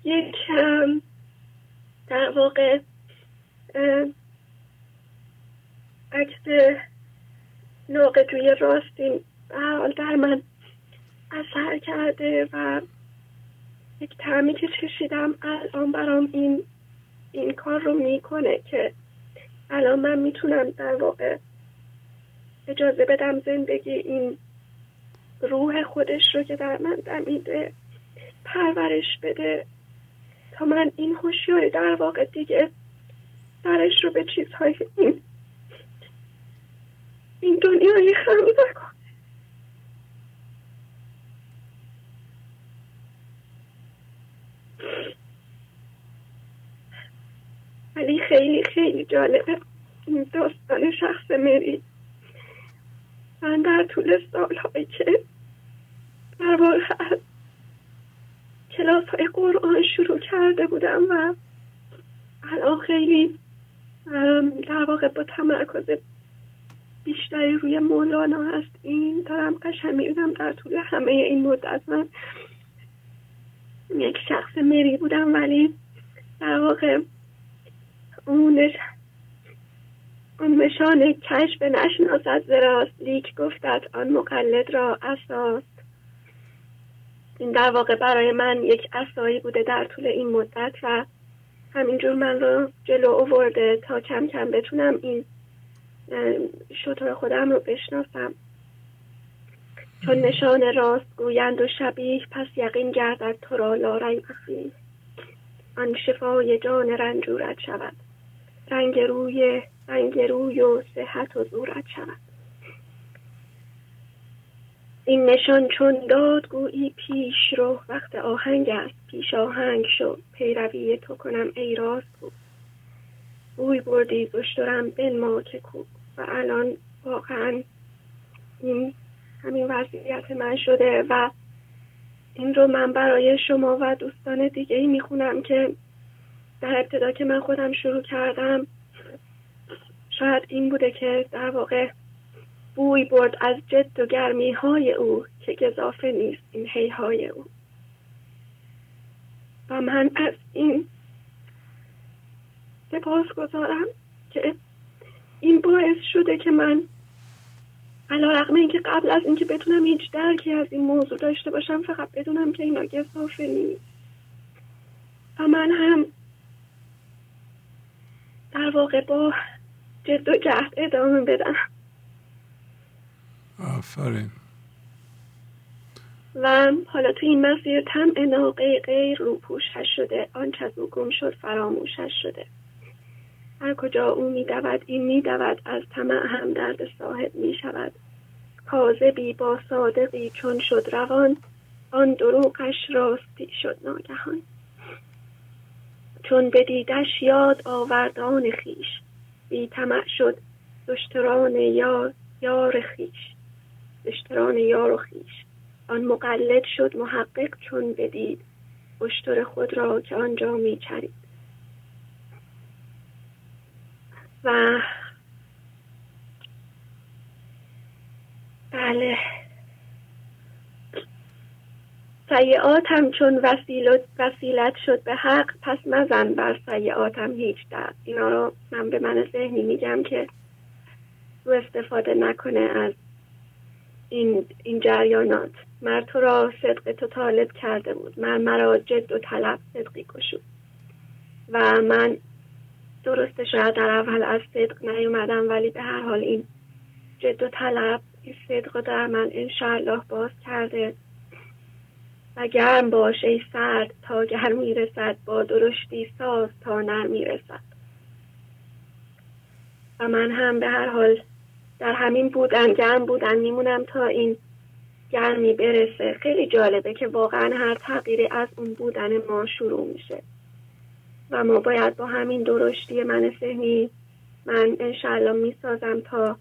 یک در واقع عکس ناقد روی راستیم در من اثر کرده و یک تعمی که چشیدم. الان برام این این کار رو می‌کنه که الان من می‌تونم در واقع اجازه بدم زندگی این روح خودش رو که در من دمیده پرورش بده. من این هوشیاری در واقع دیگه درش رو به چیزهای این این دنیای خم نکنه. ولی خیلی خیلی جالبه این داستان شخص مری. من در طول سالهایی که در واقع کلاس های قرآن شروع کرده بودم و الان خیلی در واقع با تمرکز بیشتری روی مولانا هست این دارم قشن می‌بینم در طول همه این مدت من یک شخص مری بودم ولی در واقع اونش آن مشان کشف نشناسد زراست لیک گفتد آن مقلد را اساس این در واقع برای من یک اسایی بوده در طول این مدت و همینجور من رو جلو آورده تا کم کم بتونم این شطور خودم رو بشناسم. چون نشان راست گویند و شبیه پس یقین گردد تو را لارای بخی آن شفای جان رنجورت شود. رنگ روی رنگ روی و صحت و زورت شود. این نشان چون داد گویی پیش رو وقت آهنگ است. پیش آهنگ شو. پیروی تو کنم ای راست بود بوی بردی زشترم بن ما که کو. و الان واقعا این همین وضعیت من شده و این رو من برای شما و دوستان دیگه ای می‌خونم که در ابتدا که من خودم شروع کردم شاید این بوده که در واقع بوی برد از جد و گرمی های او که گذافه نیست این هی های او. و من از این سپاس گذارم که این باعث شده که من علا رقم اینکه قبل از اینکه بتونم هیچ درکی از این موضوع داشته باشم فقط بدونم که اینا گذافه نیست. و من هم در واقع با جد و جهد ادامه بدم. آفرین. و حالا تو این مسیر تم اناقه غیر روپوشش شده. آنچه از او گم شد فراموشش شده. هر کجا او میدود این میدود. از طمع هم درد صاحب می شود کاذبی با صادقی چون شد روان آن دروغش راستی شد ناگهان. چون بدیدش یاد آوردان خیش بی طمع شد دشتران یار یار خیش. دشتران یار و خیش. آن مقلد شد محقق چون بدید. اشتر خود را که آنجا میچرید. و بله. سیعاتم چون وسیلت شد به حق پس مزن بر سیعاتم هیچ درد. اینا رو من به من ذهنی میگم که رو استفاده نکنه از این, این جریانات. مر تو را صدق تو طالب کرده بود. من مرا جد و طلب صدقی کشود و من درسته شاید در اول از صدق نیومدم ولی به هر حال این جد و طلب این صدق در من انشاءالله باز کرده. و گرم باش ای سرد تا گرم می‌رسد با درشتی ساز تا نر می‌رسد. و من هم به هر حال در همین بودن گرم بودن میمونم تا این گرمی برسه. خیلی جالبه که واقعا هر تغییری از اون بودن ما شروع میشه. و ما باید با همین درشتی من ذهنی من انشالله می‌سازم تا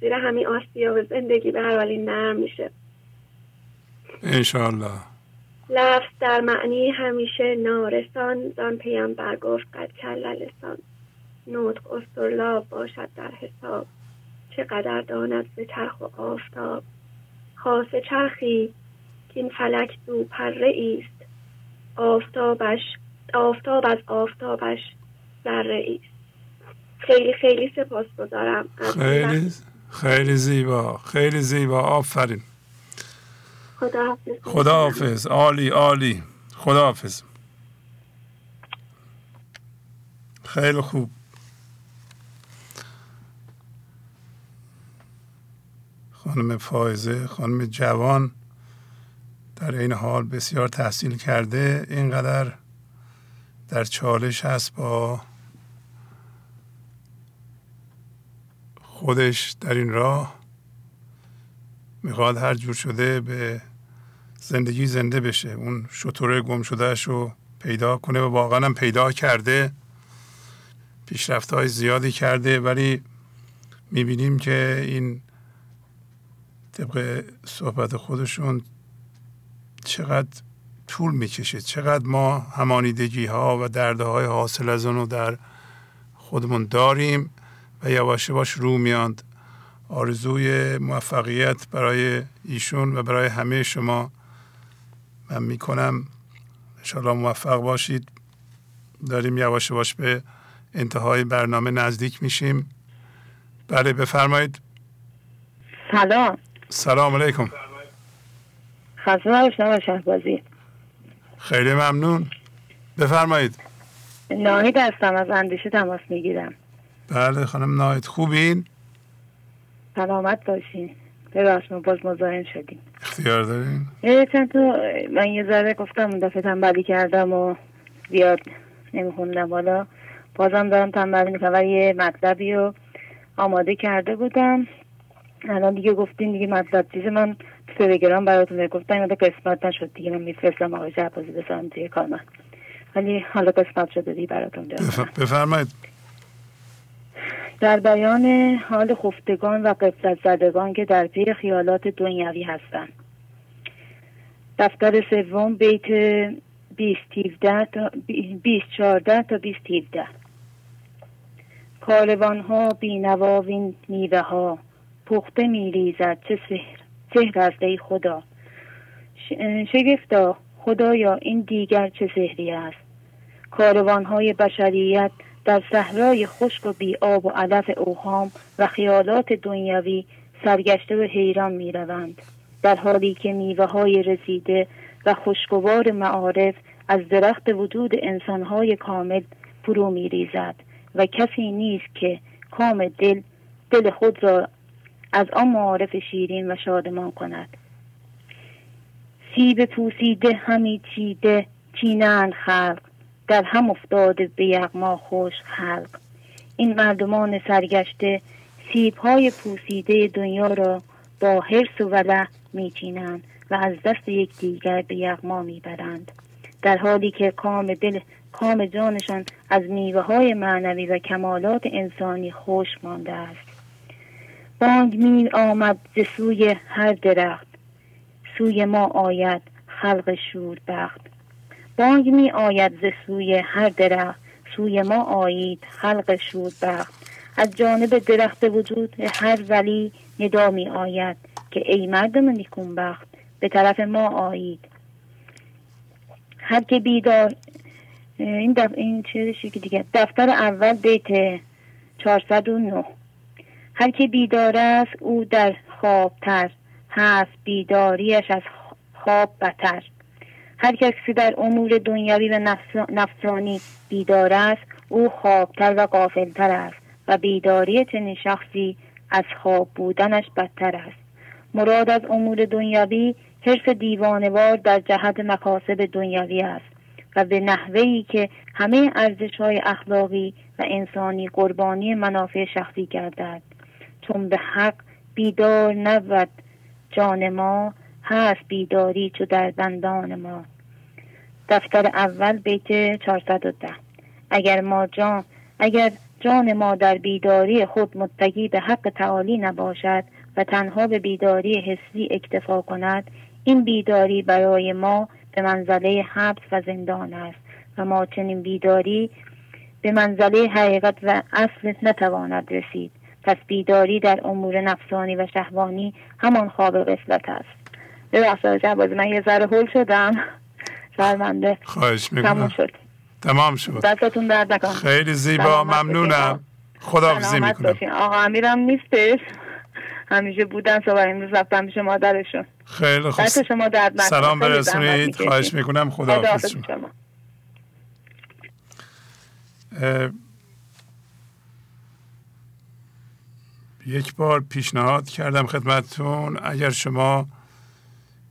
زیر همین آسیا و زندگی به هر حالی نرم میشه. انشالله لفظ در معنی همیشه نارسان زان پیامبر گفت قد کل لسان نطق استرلاب باشد در حساب. چقدر داند به چرخ و آفتاب. خاص چرخی که این فلک دو پره است آفتابش آفتاب از آفتابش ذره است خیلی خیلی سپاس گذارم. خیلی خیلی زیبا. خیلی زیبا. آفرین. خدا حافظ عالی عالی. خدا حافظ خیلی خوب. خانم فائزه خانم جوان در این حال بسیار تحصیل کرده اینقدر در چالش هست با خودش در این راه می‌خواد هر جور شده به زندگی زنده بشه. اون شطوره گم شدهش رو پیدا کنه و واقعا هم پیدا کرده پیشرفت های زیادی کرده ولی می‌بینیم که این طبق صحبت خودشون چقدر طول می‌کشه چقدر ما همانیدگی ها و دردهای حاصل از اونو در خودمون داریم و یواش یواش رو میاند. آرزوی موفقیت برای ایشون و برای همه شما من می‌کنم. انشاءالله موفق باشید. داریم یواش یواش به انتهای برنامه نزدیک میشیم. بله بفرمایید. سلام. سلام علیکم. خسته نباشید شهبازی. خیلی ممنون. بفرمایید. ناهید هستم از اندیشه تماس می‌گیرم. بله خانم ناهید خوبین؟ سلامت باشین. ببخش ما باز مزاحم شدیم. اختیار دارین؟ چند تو من یه ذره گفتم اون دفعه تنبلی کردم و زیاد نمیخوندم. حالا بازم دارم تنبلی می‌کنم ولی یه مطلبی رو آماده کرده بودم. الان دیگه گفتین دیگه مطلب چیز من تلگرام براتون گفتم یاد قسمت نشد دیگه. من میفرستم آقای شهبازی بسرم توی کار من. ولی حالا قسمت شده دیگه براتون بفرمایید. در بیان حال خفتگان و قفلت زدگان که در پی خیالات دنیوی هستند دفتر سوم بیت 20 تا 20 14 تا 20 17 کاروان ها بینواوین میوه ها پخته میریزد. چه سهر سهر است ای خدا. شگفتا خدایا این دیگر چه سهری است؟ کاروان های بشریت در صحرای خشک و بی آب و علف اوهام و خیالات دنیوی سرگشته و حیران می روند در حالی که میوه های رسیده و خوشگوار معارف از درخت وجود انسانهای کامل فرو می ریزد و کسی نیست که کام دل دل خود را از آن معارف شیرین و شادمان کند. سیب پوسیده همی چیده چینند خلق. در هم افتاده به یغما خوش خلق. این مردمان سرگشته سیب های پوسیده دنیا را با حرس و ولع میچینند و از دست یکدیگر به یغما می‌برند در حالی که کام دل کام جانشان از میوه های معنوی و کمالات انسانی خوش مانده است. بانگ می آمد ز سوی هر درخت. سوی ما آید خلق شور بخت. بانگ می آید ز سوی هر درخت. سوی ما آیید خلق شور بخت. از جانب درخت وجود هر ولی ندا می آید که ای مردم نیکون بخت. به طرف ما آیید. هر که بیدار این دف... این چه دیگه دفتر اول بیت 409 هر که بیدار است او در خواب تر هست بیداریش از خواب بتر هر کسی در امور دنیوی و نفسانی بیدار است او خوابتر و قافلتر است و بیداری چنین شخصی از خواب بودنش بدتر است. مراد از امور دنیوی حرف دیوانوار در جهت مکاسب دنیوی است و به نحوهی که همه ارزش های اخلاقی و انسانی قربانی منافع شخصی گردد. چون به حق بیدار نبود. جان ما هست بیداری چو در دندان ما. دفتر اول بیت 410 اگر ما جان اگر جان ما در بیداری خود متقی به حق تعالی نباشد و تنها به بیداری حسی اکتفا کند این بیداری برای ما به منزله حبس و زندان است و ما چنین بیداری به منزله حقیقت و اصل نتواند رسید. پس بیداری در امور نفسانی و شهوانی همان خواب قفلت است. ببخشید جواز من یه ذره هول شدم. شرمنده. خواهش می‌کنم. شد. تمام شد. دستتون درد نکنم خیلی زیبا ممنونم. خداحافظی می‌کنم. آقا امیرم نیستش. همیشه بودن صبح امروز رفتم پیش مادرشون. خیلی خوب. شما درد سلام برسونید. خواهش می‌کنم. خداحافظ شما. یک بار پیشنهاد کردم خدمتتون. اگر شما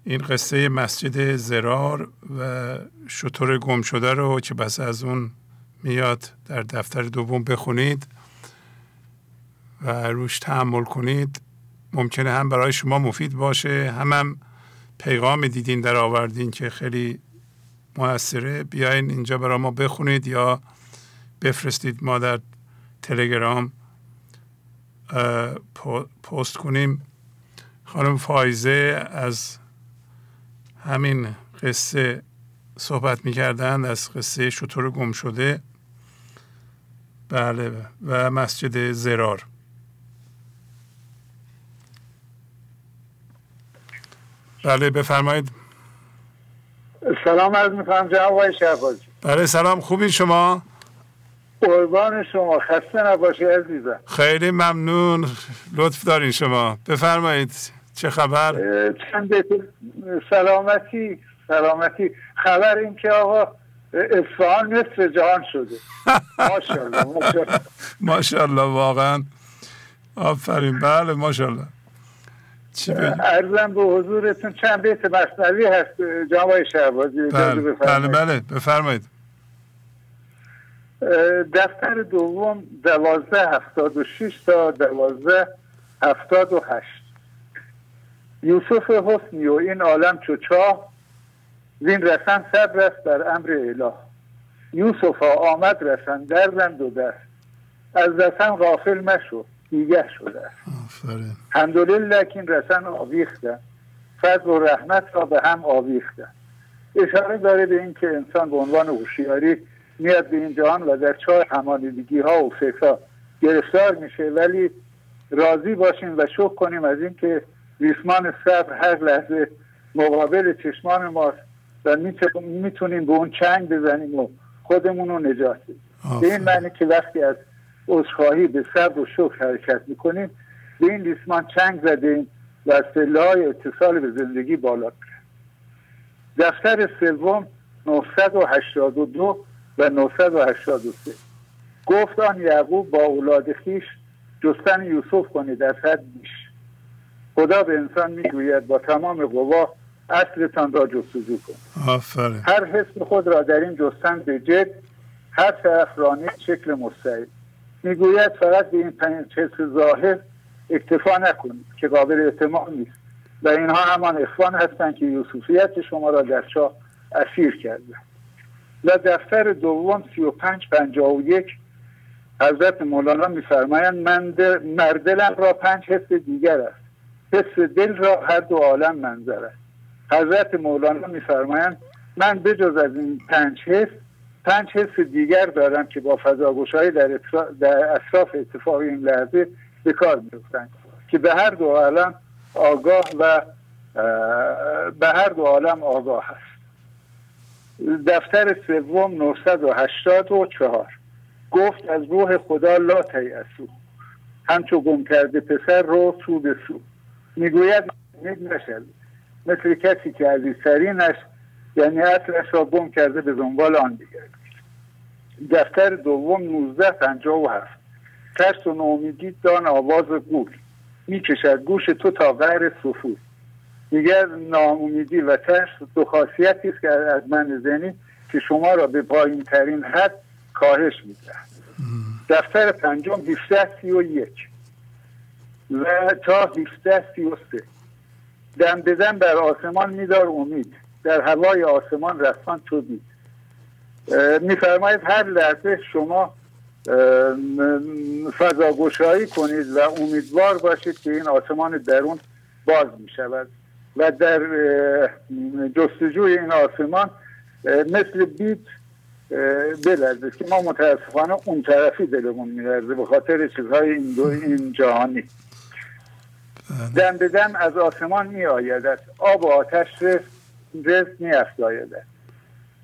این قصه مسجد زرار و شطور گم شده رو که بس از اون میاد در دفتر دوم بخونید و روش تحمل کنید ممکنه هم برای شما مفید باشه. هم هم پیغام دیدین در آوردین که خیلی موثره. بیاین اینجا برای ما بخونید یا بفرستید ما در تلگرام. پست کنیم. خانم فایزه از همین قصه صحبت می‌کردن از قصه شطور گم شده. بله و مسجد زرار. بله بفرمایید. سلام عرض می‌کنم جناب آقای بله سلام. خوبی شما؟ قربان شما. خسته نباشی عزیزم. خیلی ممنون. لطف دارین شما. بفرمایید. چه خبر؟ چند سلامتی. سلامتی. خبر این که آقا اصفهان نصف جهان شده. ماشاءالله ماشاءالله. واقعا. آفرین. بله ماشاءالله. ارزم به حضورتون چند بیت مصنوی هست جامعه شهبازی بله بله, بله. بفرمایید. دفتر دوم دوازده هفتاد و شیش تا دوازده هفتاد و هشت. یوسف حسنی و این عالم چو چاه زین رسن صبر است بر امر اله. یوسف ها آمد رسن درزند و دست از رسن غافل مشو دیگه شده. است الحمدلله که این رسن آویختن فضل و رحمت را به هم آویختن اشاره داره به اینکه انسان به عنوان هوشیاری میاد به این جهان و در چاه همانیدگی ها و فکرها گرفتار میشه. ولی راضی باشیم و شکر کنیم از اینکه ریسمان صبر هر لحظه مقابل چشمان ماست و می‌تونیم به اون چنگ بزنیم و خودمون رو نجات بدیم. به این معنی که وقتی از عذرخواهی به صبر و شکر حرکت می‌کنیم به این ریسمان چنگ زدیم و از های اتصال به زندگی بالا دفتر سوم 982 و 983 گفت آن یعقوب با اولاد خیش جستن یوسف کنید از حد بیش. خدا به انسان می‌گوید با تمام قوا اصلتان را جستجو کن. هر حس خود را در این جستن به جد هر طرف رانه شکل مستعد. می‌گوید فقط به این پنج حس ظاهر اکتفا نکنید که قابل اعتماد نیست. و اینها همان اخوان هستند که یوسفیت شما را در چاه اسیر کرده و دفتر دوم سی و پنج پنجاه و یک حضرت مولانا میفرمایند من مردلم را پنج حس دیگر است. حس دل را هر دو عالم منظر است. حضرت مولانا میفرمایند من بجز از این پنج حس پنج حس دیگر دارم که با فضاگوشایی در, در اطراف اتفاق این لحظه به کار میفتند که به هر دو عالم آگاه و به هر دو عالم آگاه هست دفتر سوم 984 گفت از روح خدا لا تیعسو همچو گم کرده پسر رو سو به سو. می‌گوید نشد. مثل کسی که عزیزترینش یعنی اصلش را گم کرده به دنبال آن دیگر. دفتر دوم 1957 ترس و نومیدی دان آواز گول می‌کشد گوش تو تا غیر سفور دیگر ناامیدی و ترس دو خاصیتی است که از من زنی که شما را به پایین ترین حد کاهش می‌دهد. دفتر پنجم 1731 و تا 1733 دم بدن بر آسمان میدار امید. در هوای آسمان رفتن تو دید. میفرماید هر لحظه شما فضاگشایی کنید و امیدوار باشید که این آسمان درون باز می شود و در جستجوی این آسمان مثل بیت بلرزه که ما متاسفانه اون طرفی دلمون میلرزه به خاطر چیزهای این, دو این جهانی. دم به دم از آسمان می آید آب و آتش رزق می افزاید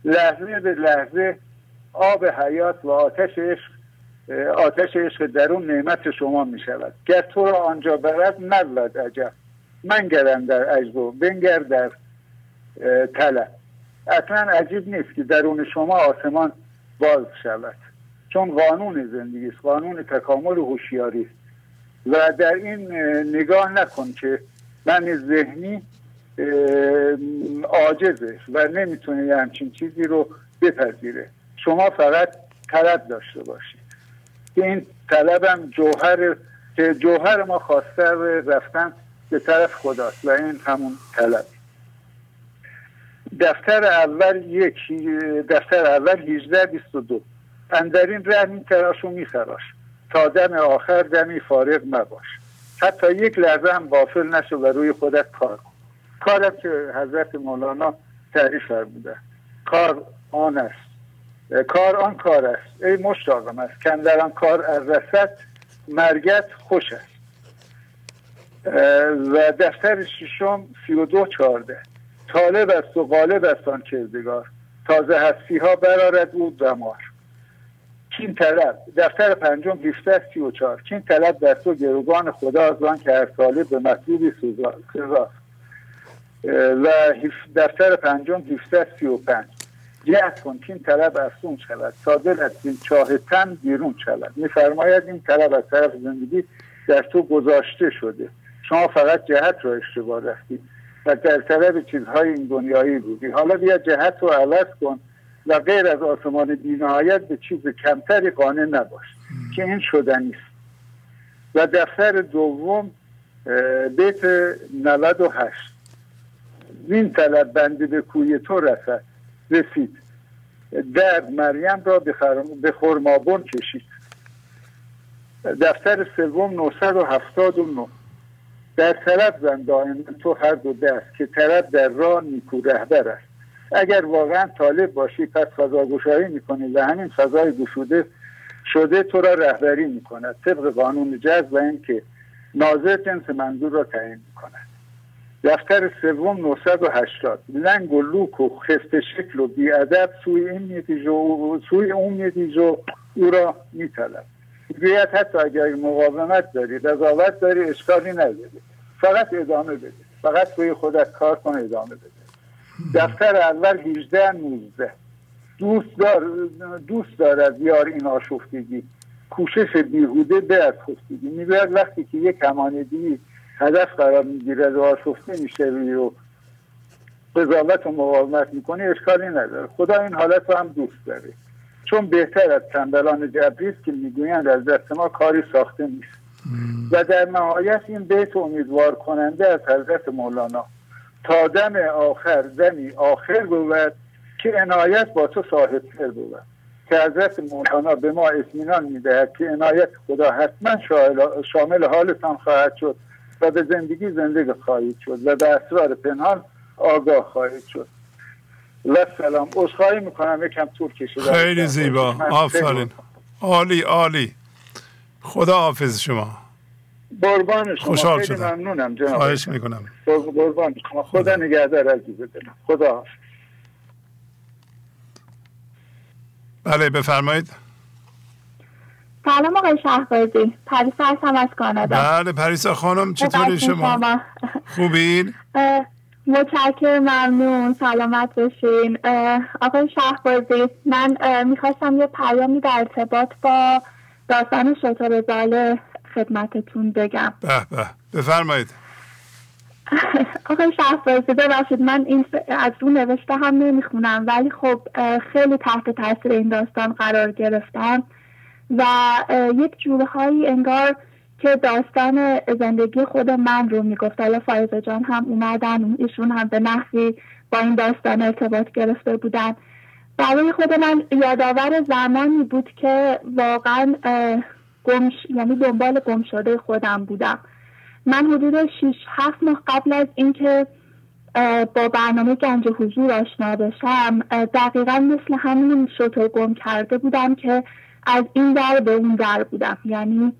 لحظه به لحظه آب حیات و آتش عشق آتش عشق درون نعمت شما می شود گر تو را آنجا برد نبود عجب. من گرم در اجبو بنگر در طلب اصلا عجیب نیست که درون شما آسمان باز شود. چون قانون زندگی است قانون تکامل و هوشیاری است. و در این نگاه نکن که من ذهنی عاجزه و نمی‌تونه یه همچین چیزی رو بپذیره. شما فقط طلب داشته باشید. که این طلبم جوهر که جوهر ما خواسته رفتن به طرف خداست و این همون طلب. دفتر اول یک دفتر اول 18 22 اندرین ره می تراش و می خراش تا دم آخر دمی فارغ مباش. حتی یک لحظه هم غافل نشو و روی خودت کار کن. کارم که حضرت مولانا تعریف فرموده. کار آن است. کار آن کار است. ای مشتاقم است کندر آن کار از رسد مرگت خوش است. و دفتر ششم سی و دو چارده طالب است و غالب است آن کردگار. تازه هستی ها برارد او دمار کین طلب. دفتر پنجم 17 34 کین طلب در تو گروگان خدا از آن که هر ساله به مطلوبی سزاست. و دفتر پنجم 17 35 جهد کن که طلب افزون شود. تا دلت این چاه تن بیرون شود. میفرماید این طلب از طرف زندگی در تو گذاشته شده. شما فقط جهت را اشتباه رفتی و در طلب چیزهای این دنیایی بودی. حالا بیا جهت رو عوض کن و غیر از آسمان بینهایت به چیز کمتری قانع نباش که این شدنی است و دفتر دوم بیت 98 این طلب بنده به کوی تو رسد. رسید. در مریم را به خرمابون کشید. دفتر سوم 979 در طرف زن دائما تو هر دو دست که طرف در راه نیکو رهبر است. اگر واقعا طالب باشی پس فضا گشایی می‌کنی و همین فضای گشوده شده تو را رهبری می‌کند. طبق قانون جذب و اینکه ناظر جنس منظور را تعیین می‌کند. دفتر سوم 980 لنگ و لوک و خسته شکل و بیادب سوی این سوی اون میتیجو او را میطلب. گوید حتی اگر مقاومت داری رضاوت داری اشکالی نداری. فقط ادامه بده. فقط روی خودت کار کن ادامه بده. دفتر اول 18 19 دوست دار دوست دارد یار این آشفتگی. کوشش بیهوده به از خستگی می‌گوید وقتی که یک کمانگی هدف قرار می‌گیره و آشفته میشه و قضاوت و مقاومت می‌کنی اشکالی نداره. خدا این حالت رو هم دوست داره. چون بهتر از تنبلان جبری که می‌گویند از دست ما کاری ساخته نیست. و در نهایت این بیت امیدوار کننده از حضرت مولانا. تا دم آخر دمی آخر بود که عنایت با تو صاحب سر بود. که حضرت مولانا به ما اطمینان می‌دهد که عنایت خدا حتما شامل حالتان خواهد شد و به زندگی زندگی خواهید شد و به اسرار پنهان آگاه خواهید شد. و سلام عذرخواهی می‌کنم یکم طول کشیده خیلی زیبا. آفرین. عالی عالی. خدا حافظ شما. قربان شما. خوشحال خیلی شدم. ممنونم جناب خواهش می‌کنم. قربان شما. خدا نگهدار عزیز دلم. خدا حافظ بله بفرمایید. سلام آقای شهبازی. پریسا هستم از کانادا. بله پریسا خانم چطوری شما؟ خوبین؟ متشکر ممنون. سلامت بشین آقای شهبازی من می‌خواستم یه پیامی در ارتباط با داستان شطور زاله خدمتتون بگم. به به. بفرمایید. آقای شهبازی ببخشید من این از اون نوشته هم نمی‌خونم ولی خب خیلی تحت تاثیر این داستان قرار گرفتم و یک جورهایی انگار که داستان زندگی خود من رو می‌گفت. حالا فایزه جان هم اومدن ایشون هم به نحوی با این داستان ارتباط گرفته بودن. برای خود من یادآور زمانی بود که واقعا گمش یعنی دنبال گم شده خودم بودم. من حدود 6 7 ماه قبل از اینکه با برنامه گنج حضور آشنا بشم دقیقا مثل همین شطور گم کرده بودم که از این در به اون در بودم. یعنی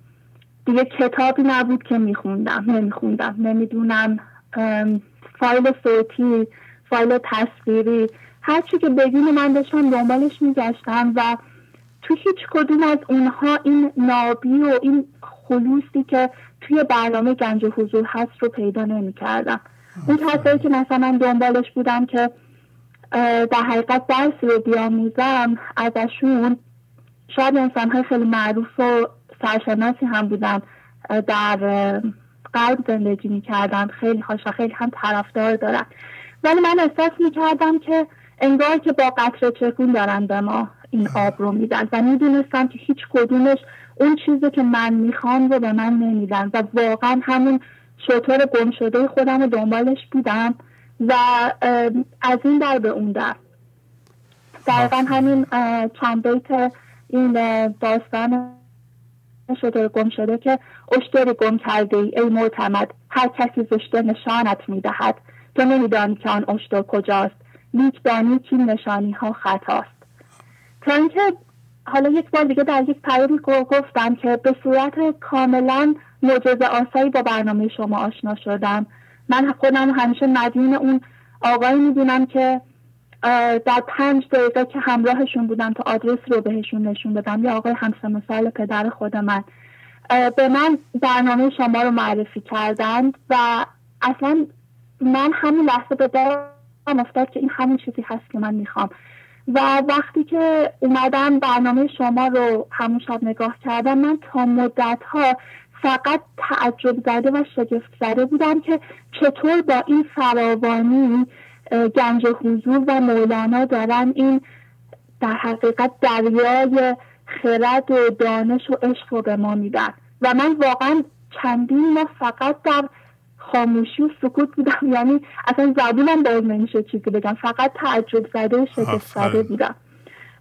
دیگه کتابی نبود که میخوندم نمیخوندم. نمی‌دونم فایل صوتی فایل تصویری هرچی که بگین من داشتم دنبالش میگشتم و تو هیچ کدوم از اونها این نابی و این خلوصی که توی برنامه گنج حضور هست رو پیدا نمی کردم اون کسایی که مثلا دنبالش بودم که در حقیقت درسی رو بیاموزم ازشون شاید انسان های خیلی معروف و سرشناسی هم بودن در قلب زندگی می‌کردن. خیلی هاشا خیلی هم طرفدار دارن. ولی من احساس می‌کردم که انگار که با قطره چکون دارن به ما این آب رو میدن و می‌دونستم که هیچ کدومش اون چیزی که من می‌خوام رو به من نمیدن و واقعا همون شطور گم شده خودم رو دنبالش بودم و از این در به اون در. دقیقا همین چند بیت این داستان شده گم شده که اشتر گم کرده ای, ای معتمد هر کسی زشته نشانت می‌دهد. تو نمیدانی که آن اشتر کجاست. لیک دانی که نشانی ها خطاست. تا اینکه حالا یک بار دیگه در یک پیامی گفتم که به صورت کاملا معجزه آسایی با برنامه شما آشنا شدم. من خودم همیشه مدیون اون آقایی می‌دونم که در پنج دقیقه که همراهشون بودم تا آدرس رو بهشون نشون بدم یا آقای همسن سال پدر خود من. به من برنامه شما رو معرفی کردند و اصلا من همین لحظه به دارم افتاد که این همون چیزی هست که من می‌خوام. و وقتی که اومدم برنامه شما رو همون شب نگاه کردم من تا مدت ها فقط تعجب زده و شگفت زده بودم که چطور با این فراوانی گنج حضور و مولانا دارن این در حقیقت دریای خرد و دانش و عشق رو به ما میدن. و من واقعا چندین ما فقط در خاموشی و سکوت بودم. یعنی اصلا زبونم باز نمیشه چیزی بگم. فقط تعجب زده و شگفت زده بودم.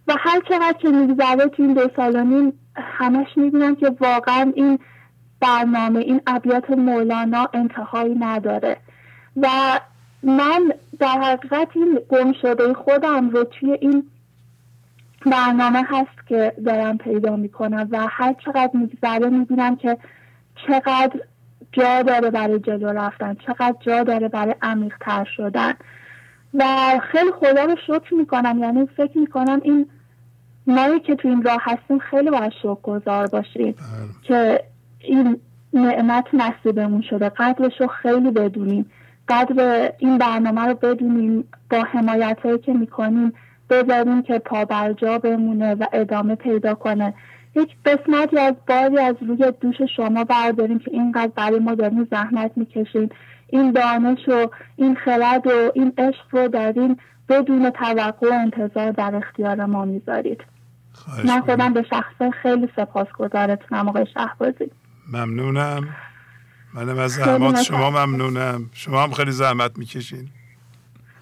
و هر چقدر که میگذره تو این دو سال و نیم همش می‌بینم که واقعا این برنامه این ابیات مولانا انتهایی نداره. و من در حقیقت این گم شده خودم رو توی این برنامه هست که دارم پیدا می‌کنم و هر چقدر میگذره می‌بینم که چقدر جا داره برای جلو رفتن چقدر جا داره برای عمیقتر شدن و خیلی خدا رو شکر می‌کنم یعنی فکر می‌کنم این مایی که تو این راه هستیم خیلی باید شکر گذار باشیم بله. که این نعمت نصیبمون شده قدرش رو خیلی بدونیم قدر این برنامه رو بدونیم با حمایت هایی که می‌کنیم بذاریم که پابرجا بمونه و ادامه پیدا کنه. یک قسمتی از باری از روی دوش شما برداریم که اینقدر برای ما داریم زحمت می‌کشیم این دانش و این خرد و این عشق رو داریم بدون توقع و انتظار در اختیار ما می‌ذارید. من خودم به شخصه خیلی سپاسگزارتونم آقای شهبازی. ممنونم. منم از زحمات شما ممنونم. شما هم خیلی زحمت می‌کشین.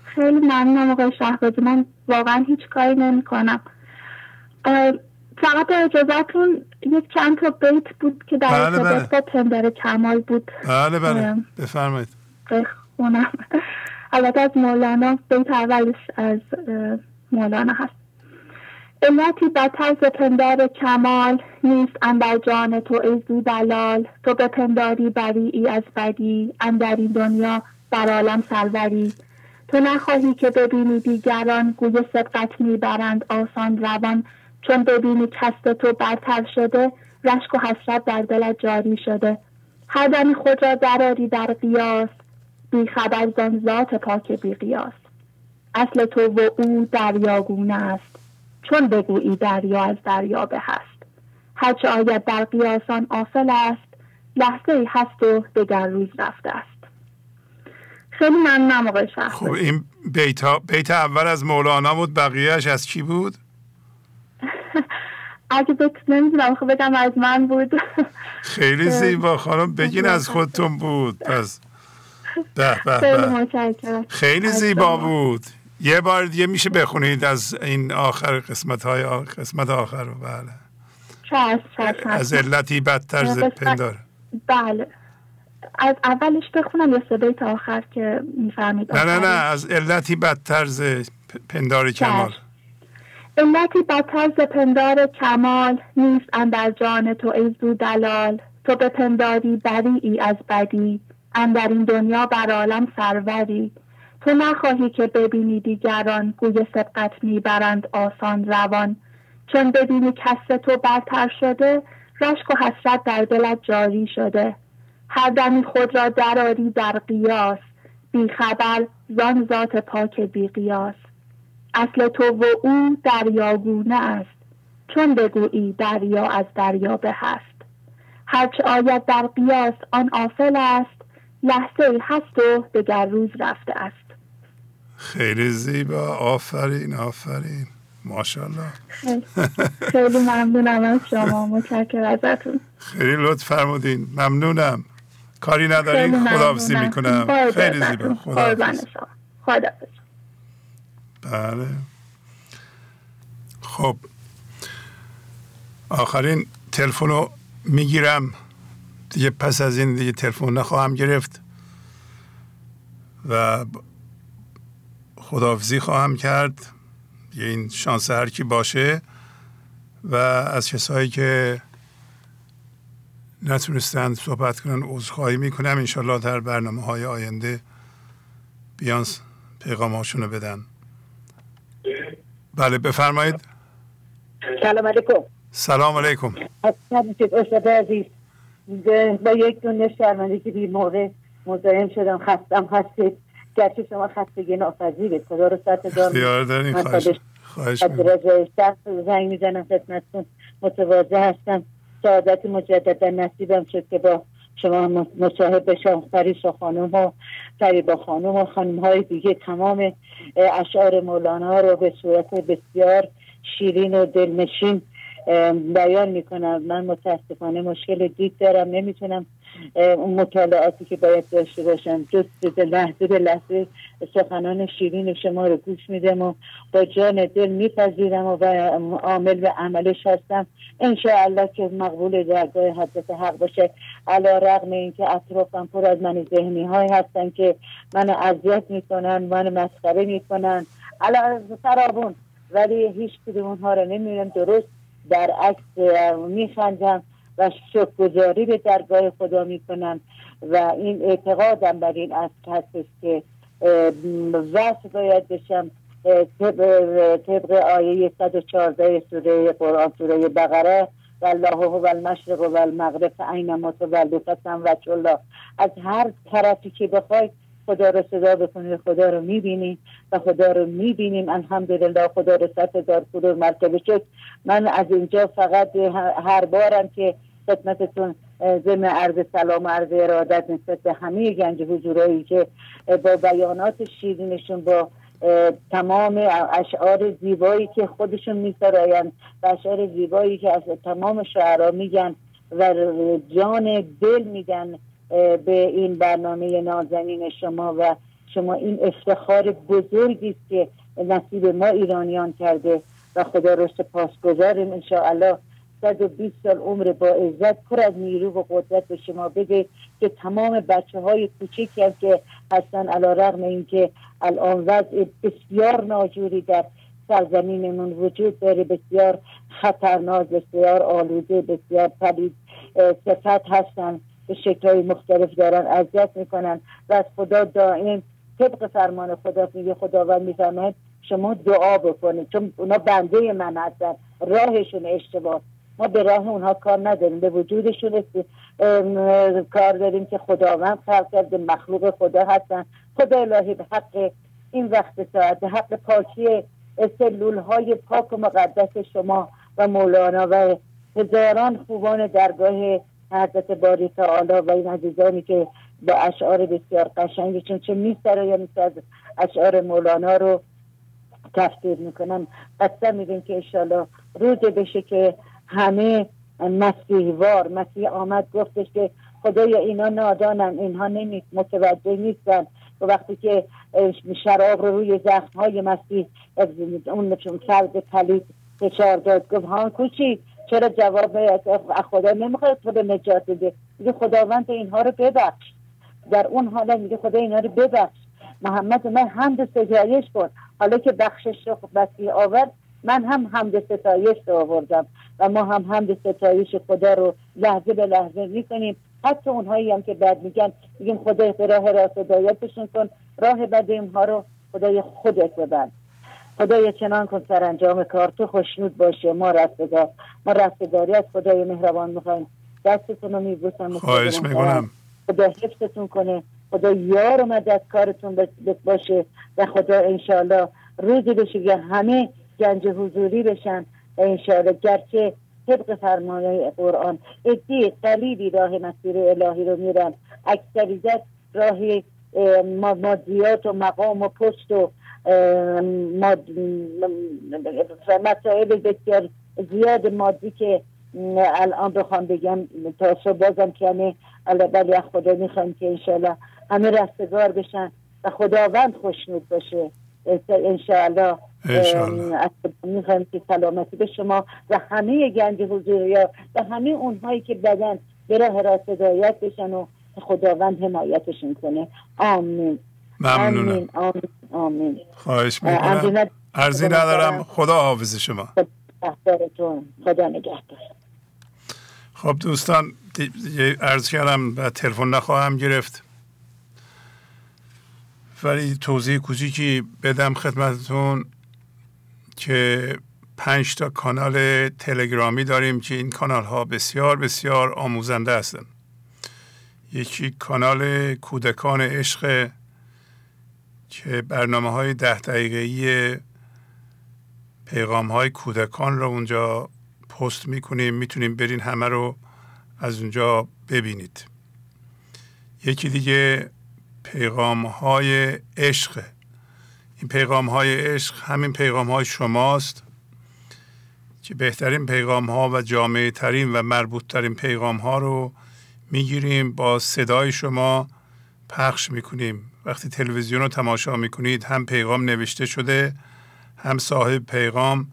خیلی ممنونم آقای شهبازی من واقعا هیچ کاری نمی کنم فقط اجازتون یک چند تا بیت بود که در بله بله. با پندر کمال بود. بله بله. بفرمایید. بخونم البته از مولانا بیت اولش از مولانا هست. علتی بدتر ز پندار کمال نیست اندر جان تو ای دلال تو به پنداری ای از بدی. اندر این دنیا بر عالم سروری. تو نخواهی که ببینی دیگران گوی سبقت می‌برند آسان روان. چون ببینی کست تو برتر شده رشک و حسرت در دلت جاری شده. هر دمی خود را در آری در قیاس بی خبر ذات پاک بی قیاس. اصل تو و او دریاگونه است. چون بگویی دریا از دریا به هست. هرچه آید در قیاسان آفل است لحظه ای هست و دگر روز رفته است. خیلی ممنونم آقای خب این بیت, بیت اول از مولانا بود بقیهش از کی بود؟ اگه بک نمی‌دونم خب بگم از من بود. خیلی زیبا خانم بگین از خودتون بود. پس به به خیلی زیبا بود. یه بار دیگه میشه بخونید از این آخر قسمت های قسمت آخر. بله. از علتی بدتر پندار. بله. از اولش بخونم یا سه بیت آخر که می‌فهمید نه نه نه از علتی بدتر پندار کمال. علتی بدتر ز پندار کمال نیست اندر جان تو ای زو دلال. تو به پنداری بری ای از بدی. اندر این دنیا بر عالم سروری. تو نخواهی که ببینی دیگران گوی سبقت می‌برند آسان روان. چون ببینی کس تو برتر شده رشک و حسرت در دلت جاری شده. هر دمی خود را دراری در قیاس بیخبر زان ذات پاک بی قیاس. اصل تو و او دریاگونه است چون بگویی دریا از دریا به هست. هرچه آید در قیاس آن آفل است. لحظه هست و دگر روز رفته است. خیلی زیبا. آفرین آفرین. ماشاءالله. خیلی ممنونم از شما. متشکر ازتون. خیلی لطف فرمودین. ممنونم. کاری ندارین؟ خداحافظی می‌کنم. خیلی زیبا. خدا بله. خب. آخرین تلفن رو می‌گیرم. دیگه پس از این دیگه تلفن نخواهم گرفت. و خداحافظی خواهم کرد. یه این شانس هر کی باشه و از کسایی که نتونستند صحبت کنن عذرخواهی می‌کنم انشالله در برنامه های آینده بیان پیغام رو بدن. بله بفرمایید. سلام علیکم. سلام علیکم. استاد عزیز. با یک دونه شرمندگی بی موقع مزاحم شدم خستم هستید. گرچه شما خستگی ناپذیرید خدا رو سطح دار اختیار دارین. خواهش خواهش زنگ می‌زنم خدمتتون. متواضع هستم سعادت مجددا نصیبم شد که با شما مصاحب بشم فریسا خانم و فریبا خانم و خانم های دیگه تمام اشعار مولانا رو به صورت بسیار شیرین و دلنشین بیان می‌کنم. من متاسفانه مشکل دید دارم. نمی‌تونم مطالعاتی که باید داشته باشم جز لحظه به لحظه سخنان شیرین شما رو گوش میدم و با جان دل میپذیرم و عامل به عملش هستم. انشاءالله که مقبول درگاه حضرت حق باشه. علا رقم اینکه اطرافم پر از من ذهنی های هستن که من اذیت می‌کنن من مسخره می‌کنن. علا سرابون ولی هیچ کدوم اونها رو نمیرم درست در عکس میخندم. و شکرگزاری به درگاه خدا می‌کنم و این اعتقادم بر این اصل هستش که وصل باید بشم طبق آیه 114 سوره قرآن سوره بقره و الله و المشرق و المغرب اینما تولوا و الله. از هر طرفی که بخواید خدا رو صدا بکنید خدا رو می‌بینیم و خدا رو می‌بینیم. الحمدلله خدا رو ست هزار مرتبه شد من از اینجا فقط هر بارم که خدمتتون ضمن عرض سلام و عرض ارادت نسبت به همه گنج حضورایی که با بیانات شیرینشون با تمام اشعار زیبایی که خودشون میسرایند و اشعار زیبایی که از تمام شعرا میگن و جان دل میدن به این برنامه نازنین شما و شما این افتخار بزرگی است که نصیب ما ایرانیان کرده و خدا رو سپاس گذاریم انشاءالله. 120 سال عمر با عزت پر از نیرو و قدرت به شما بده که تمام بچه های کوچکی هم که هستن علا رغم اینکه الان وضع بسیار ناجوری در سرزمینمون وجود داره بسیار خطرناک بسیار آلوده بسیار پدید صفت هستن به شکلهای مختلف دارن اذیت می‌کنن و از خدا دائم طبق فرمان خدا میگه خداوند میفرماید شما دعا بکنید چون اونا بنده من هستن راهشون اشتباه. ما به راه اونها کار نداریم. به وجودشون کار داریم که خداوند خلق کرده مخلوق خدا هستن. خدا الهی به حق این وقت ساعت به حق پاکی سلول های پاک و مقدس شما و مولانا و هزاران خوبان درگاه حضرت باری تعالی و این عزیزانی که با اشعار بسیار قشنگی چون چه یا میسته از اشعار مولانا رو تفسیر می‌کنم قصد میگیم که اشالا روز بشه که همه مسیحوار مسیح آمد گفتش که خدایا اینا نادانن اینها نمی متوجه نیستن. و وقتی که شراب رو روی زخم های مسیح اون فرد پلید فشار داد گفت ها کوچی چرا جواب خدا نمی‌خواد تو به نجات بده؟ میگه خداوند اینها رو ببخش. در اون حالا میگه خدا اینها رو ببخش. محمد من حمد ستایش کن. حالا که بخشش رو مسیح آورد من هم حمد ستایش رو آوردم و ما هم حمد ستایش خدا رو لحظه به لحظه می‌کنیم. حتی اونهایی هم که بعد میگن میگیم خدای راه را هدایتشون کن. راه بد اینها رو خدای خودت ببند. خدای چنان کن سرانجام کار. تو خوشنود باشه. ما رستگار ما رستگاری از خدای مهربان می‌خوایم. دستتون رو میبوسم. خواهش می‌کنم. خدا حفظتون کنه. خدا یار و کارتون باشه. و خدا انشالله روزی بشه که همه گنج حضوری بشن انشاءالله گرچه طبق فرمانه قرآن ادی قلیبی راه مسیر الهی رو میرن اکثریت راه مادیات و مقام و پشت و مسائل بسیار زیاد مادی که الان بخوام بگم تا بازم که ولی از خدا می‌خوایم که انشاءالله همه رستگار بشن و خداوند خوشنود باشه. انشاءالله. می‌خوایم که سلامتی به شما و همه گنج حضوریا و همه اونهایی که بدن به راه راست هدایت بشن و خداوند حمایتشون کنه. آمین. ممنونم. آمین آمین, آمین. خواهش می‌کنم. ارزی ندارم. خدا حافظ شما. خدا نگهدار. خب دوستان عرض کردم و تلفن نخواهم گرفت. ولی توضیح کوچیکی بدم خدمتتون. که پنج تا کانال تلگرامی داریم که این کانال ها بسیار بسیار آموزنده هستند یکی کانال کودکان عشق که برنامه های ده دقیقه پیغام های کودکان رو اونجا پست می‌کنیم می‌تونیم برین همه رو از اونجا ببینید. یکی دیگه پیغام های عشق. این پیغام های عشق همین پیغام های شماست که بهترین پیغام ها و جامعه ترین و مربوط ترین پیغام ها رو می‌گیریم با صدای شما پخش می‌کنیم. وقتی تلویزیون رو تماشا می‌کنید هم پیغام نوشته شده هم صاحب پیغام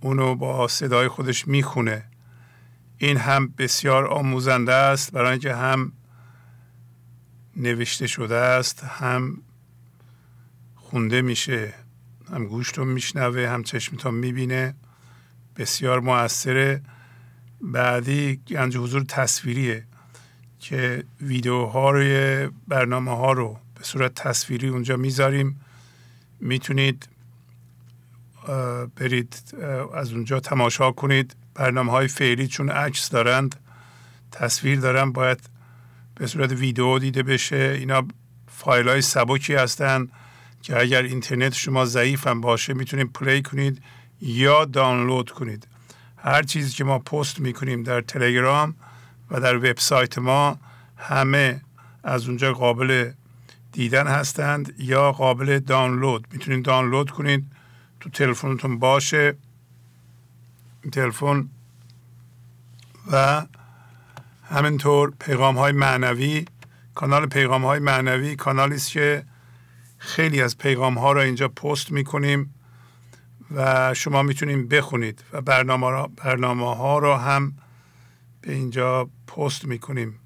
اونو با صدای خودش می‌خونه. این هم بسیار آموزنده است برای اینکه هم نوشته شده است هم خونده میشه هم گوشتون میشنوه هم چشمتون می‌بینه. بسیار موثره. بعدی گنج حضور تصویریه که ویدیوها روی برنامه ها رو به صورت تصویری اونجا می‌ذاریم. می‌تونید برید از اونجا تماشا کنید. برنامه های فعلی چون عکس دارند تصویر دارن باید به صورت ویدیو دیده بشه. اینا فایل های سبکی هستن. که اگر اینترنت شما ضعیف هم باشه می‌تونید پلی کنید یا دانلود کنید. هر چیزی که ما پست می‌کنیم در تلگرام و در وبسایت ما همه از اونجا قابل دیدن هستند یا قابل دانلود. می‌تونید دانلود کنید. تو تلفنتون باشه. تلفن و همینطور پیغام های معنوی. کانال پیغام های معنوی کانالی است که خیلی از پیغام ها را اینجا پست می‌کنیم و شما می‌تونید بخونید و برنامه, را برنامه ها را هم به اینجا پست می‌کنیم.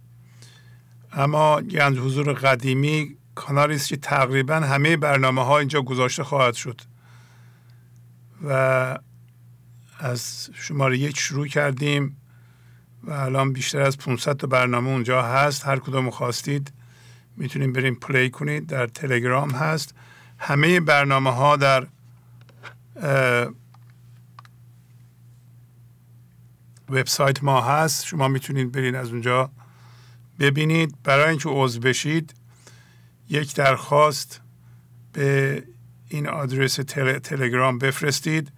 اما گنج حضور قدیمی کانالی است که تقریبا همه برنامه ها اینجا گذاشته خواهد شد و از شماره یک شروع کردیم و الان بیشتر از 500 تا برنامه اونجا هست. هر کدوم خواستید می‌تونیم بریم پلی کنید در تلگرام هست. همه برنامه ها در وبسایت ما هست. شما می‌تونید برید از اونجا ببینید. برای اینکه عضو بشید یک درخواست به این آدرس تلگرام بفرستید.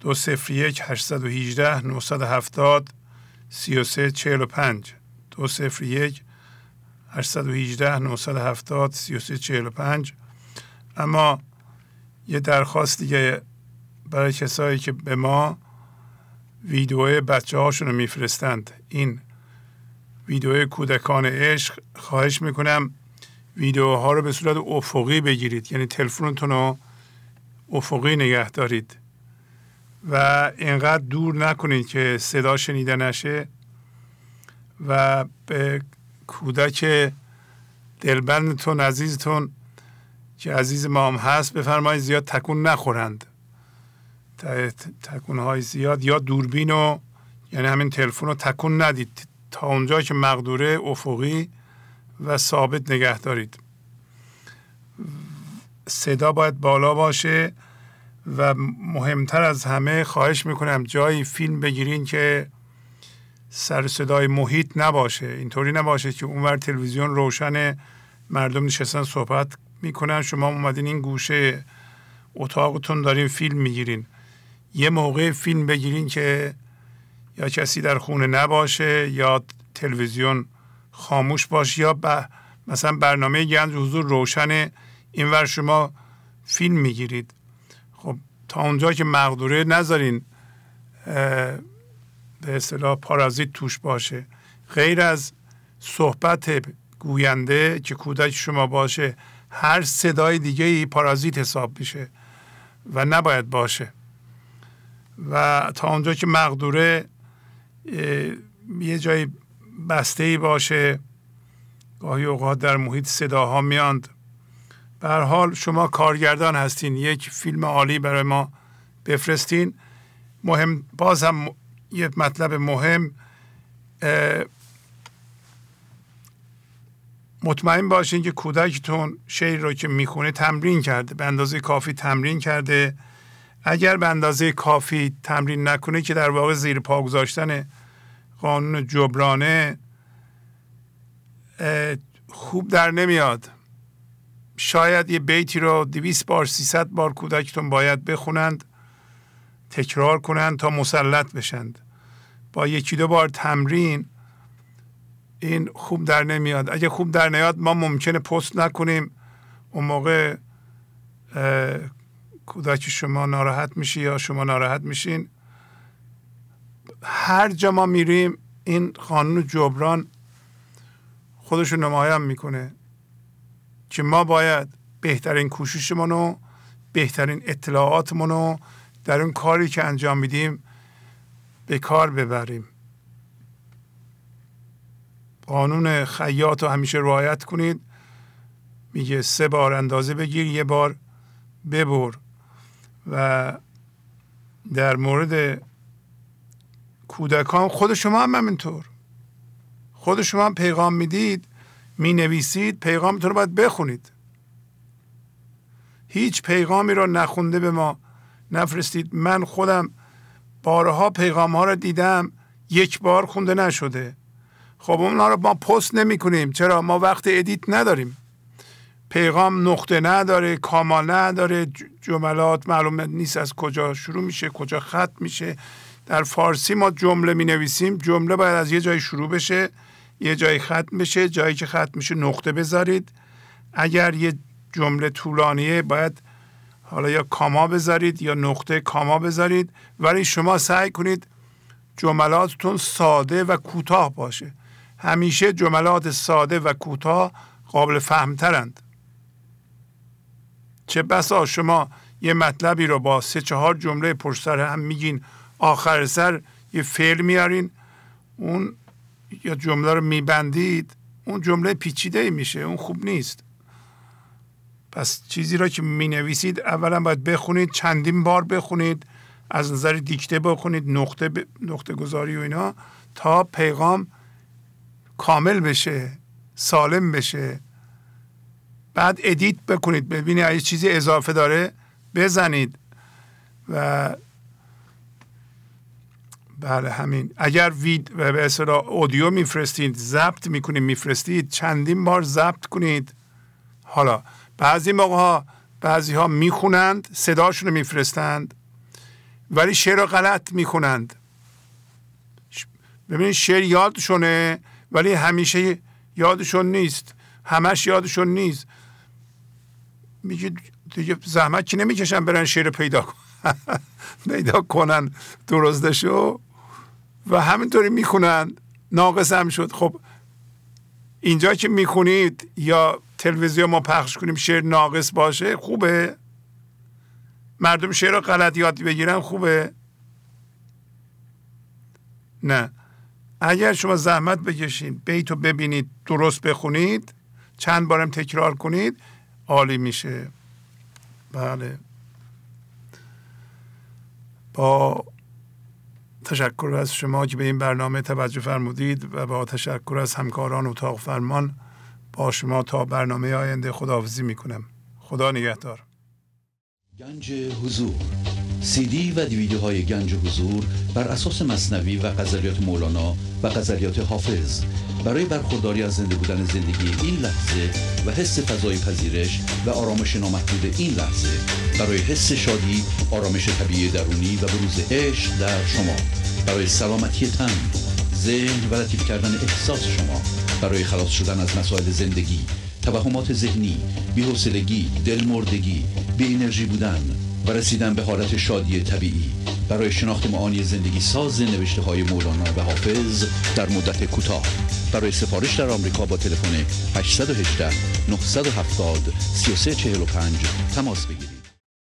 دو سفر یک هشتصد و هیجده نهصد هفتاد سی و سه چهل و پنج. دو سفر یک هشتصد و هیجده نهصد هفتاد سی و سه چهل و پنج. اما یه درخواست دیگه برای کسایی که به ما ویدیو بچه هاشون رو میفرستند. این ویدیو کودکان عشق خواهش می‌کنم ویدیوها رو به صورت افقی بگیرید. یعنی تلفنتون رو افقی نگه دارید. و اینقدر دور نکنید که صدا شنیده نشه و به کودک دلبندتون عزیزتون که عزیز ما هم هست بفرمایید زیاد تکون نخورند. تکون های زیاد یا دوربین و یعنی همین تلفن رو تکون ندید. تا اونجا که مقدوره افقی و ثابت نگه دارید. صدا باید بالا باشه و مهمتر از همه خواهش می‌کنم جایی فیلم بگیرین که سر صدای محیط نباشه. اینطوری نباشه که اونور تلویزیون روشن مردم نشستن صحبت می‌کنن. شما اومدین این گوشه اتاقتون دارین فیلم می‌گیرین. یه موقع فیلم بگیرین که یا کسی در خونه نباشه یا تلویزیون خاموش باشه یا مثلا برنامه گنج حضور روشن اینور شما فیلم می‌گیرید. خب تا اونجا که مقدوره نذارین به اصطلاح پارازیت توش باشه. غیر از صحبت گوینده که کودک شما باشه هر صدای دیگه ای پارازیت حساب میشه و نباید باشه. و تا اونجا که مقدوره یه جای بسته ای باشه. گاهی اوقات در محیط صداها میاند. به حال شما کارگردان هستین. یک فیلم عالی برای ما بفرستین. مهم باز هم یه مطلب مهم مطمئن باشین که کودکتون شعر رو که می‌خونه تمرین کرده به اندازه کافی تمرین کرده. اگر به اندازه کافی تمرین نکنه که در واقع زیر پا گذاشتن قانون جبرانه خوب در نمیاد. شاید یه بیتی رو دویست بار سیصد بار کودکتون باید بخونند تکرار کنند تا مسلط بشند. با یکی دو بار تمرین این خوب در نمیاد. اگه خوب در نیاد ما ممکنه پست نکنیم. اون موقع کودک شما ناراحت میشه یا شما ناراحت میشین. هر جا ما میریم این قانون جبران خودش رو نمایان می‌کنه که ما باید بهترین کوششمون رو بهترین اطلاعاتمون رو در اون کاری که انجام میدیم به کار ببریم. قانون خیاط رو همیشه رعایت کنید. میگه سه بار اندازه بگیر یه بار ببر. و در مورد کودکان خود شما هم همینطور. خود شما هم پیغام می‌دید می نویسید پیغامتون رو باید بخونید. هیچ پیغامی رو نخونده به ما نفرستید. من خودم بارها پیغام ها رو دیدم یک بار خونده نشده. خب اونا رو ما پست نمی کنیم چرا؟ ما وقت ادیت نداریم. پیغام نقطه نداره کاما نداره جملات معلوم نیست از کجا شروع میشه کجا خط میشه. در فارسی ما جمله می نویسیم جمله باید از یه جای شروع بشه یه جای ختم بشه. جایی که ختم میشه نقطه بذارید. اگر یه جمله طولانیه باید حالا یا کاما بذارید یا نقطه کاما بذارید. ولی شما سعی کنید جملاتتون ساده و کوتاه باشه. همیشه جملات ساده و کوتاه قابل فهمترند. چه بسا شما یه مطلبی رو با سه چهار جمله پشت هم میگین آخر سر یه فعل میارین اون یا جمله رو میبندید اون جمله پیچیده میشه اون خوب نیست. پس چیزی را که می نویسید اولا باید بخونید چندین بار بخونید از نظر دیکته بخونید نقطه, ب... نقطه گذاری و اینا تا پیغام کامل بشه سالم بشه. بعد ادیت بکنید ببینید اگه چیزی اضافه داره بزنید. و بله همین. اگر وید به اصطلاح اودیو میفرستید ضبط می‌کنید میفرستید چندین بار ضبط کنید. حالا بعضی موقع ها بعضی ها می‌خونند صداشون رو میفرستند ولی شعر رو غلط می‌خونند. ببینید شعر یادشونه ولی همیشه یادشون نیست. همش یادشون نیست. میگه دیگه زحمت که نمی‌کشن برن شعر پیدا کن پیدا کنن درستشو؟ و همینطوری می‌خونن. ناقص هم شد. خب اینجا که می‌خونید یا تلویزیون ما پخش کنیم شعر ناقص باشه خوبه. مردم شعر رو غلط یاد بگیرن خوبه. نه. اگر شما زحمت بکشین بیت رو ببینید درست بخونید چند بارم تکرار کنید عالی میشه. بله. با تشکر از شما که به این برنامه توجه فرمودید و با تشکر از همکاران اتاق فرمان با شما تا برنامه آینده خداحافظی می‌کنم. خدا نگهدار. گنج حضور. سی دی و دیویدیو های گنج حضور بر اساس مصنوی و غزلیات مولانا و غزلیات حافظ. برای برخورداری از زنده بودن زندگی این لحظه و حس فضای پذیرش و آرامش نامحدود این لحظه برای حس شادی آرامش طبیعی درونی و بروز عشق در شما. برای سلامتی تن ذهن و لطیف کردن احساس شما. برای خلاص شدن از مسائل زندگی توهمات ذهنی بی‌حوصلگی دلمردگی بی انرژی بودن و رسیدن به حالت شادی طبیعی. برای شناخت معانی زندگی ساز نوشته های مولانا و حافظ در مدت کوتاه. برای سفارش در آمریکا با تلفن 818 970 3345 تماس بگیرید.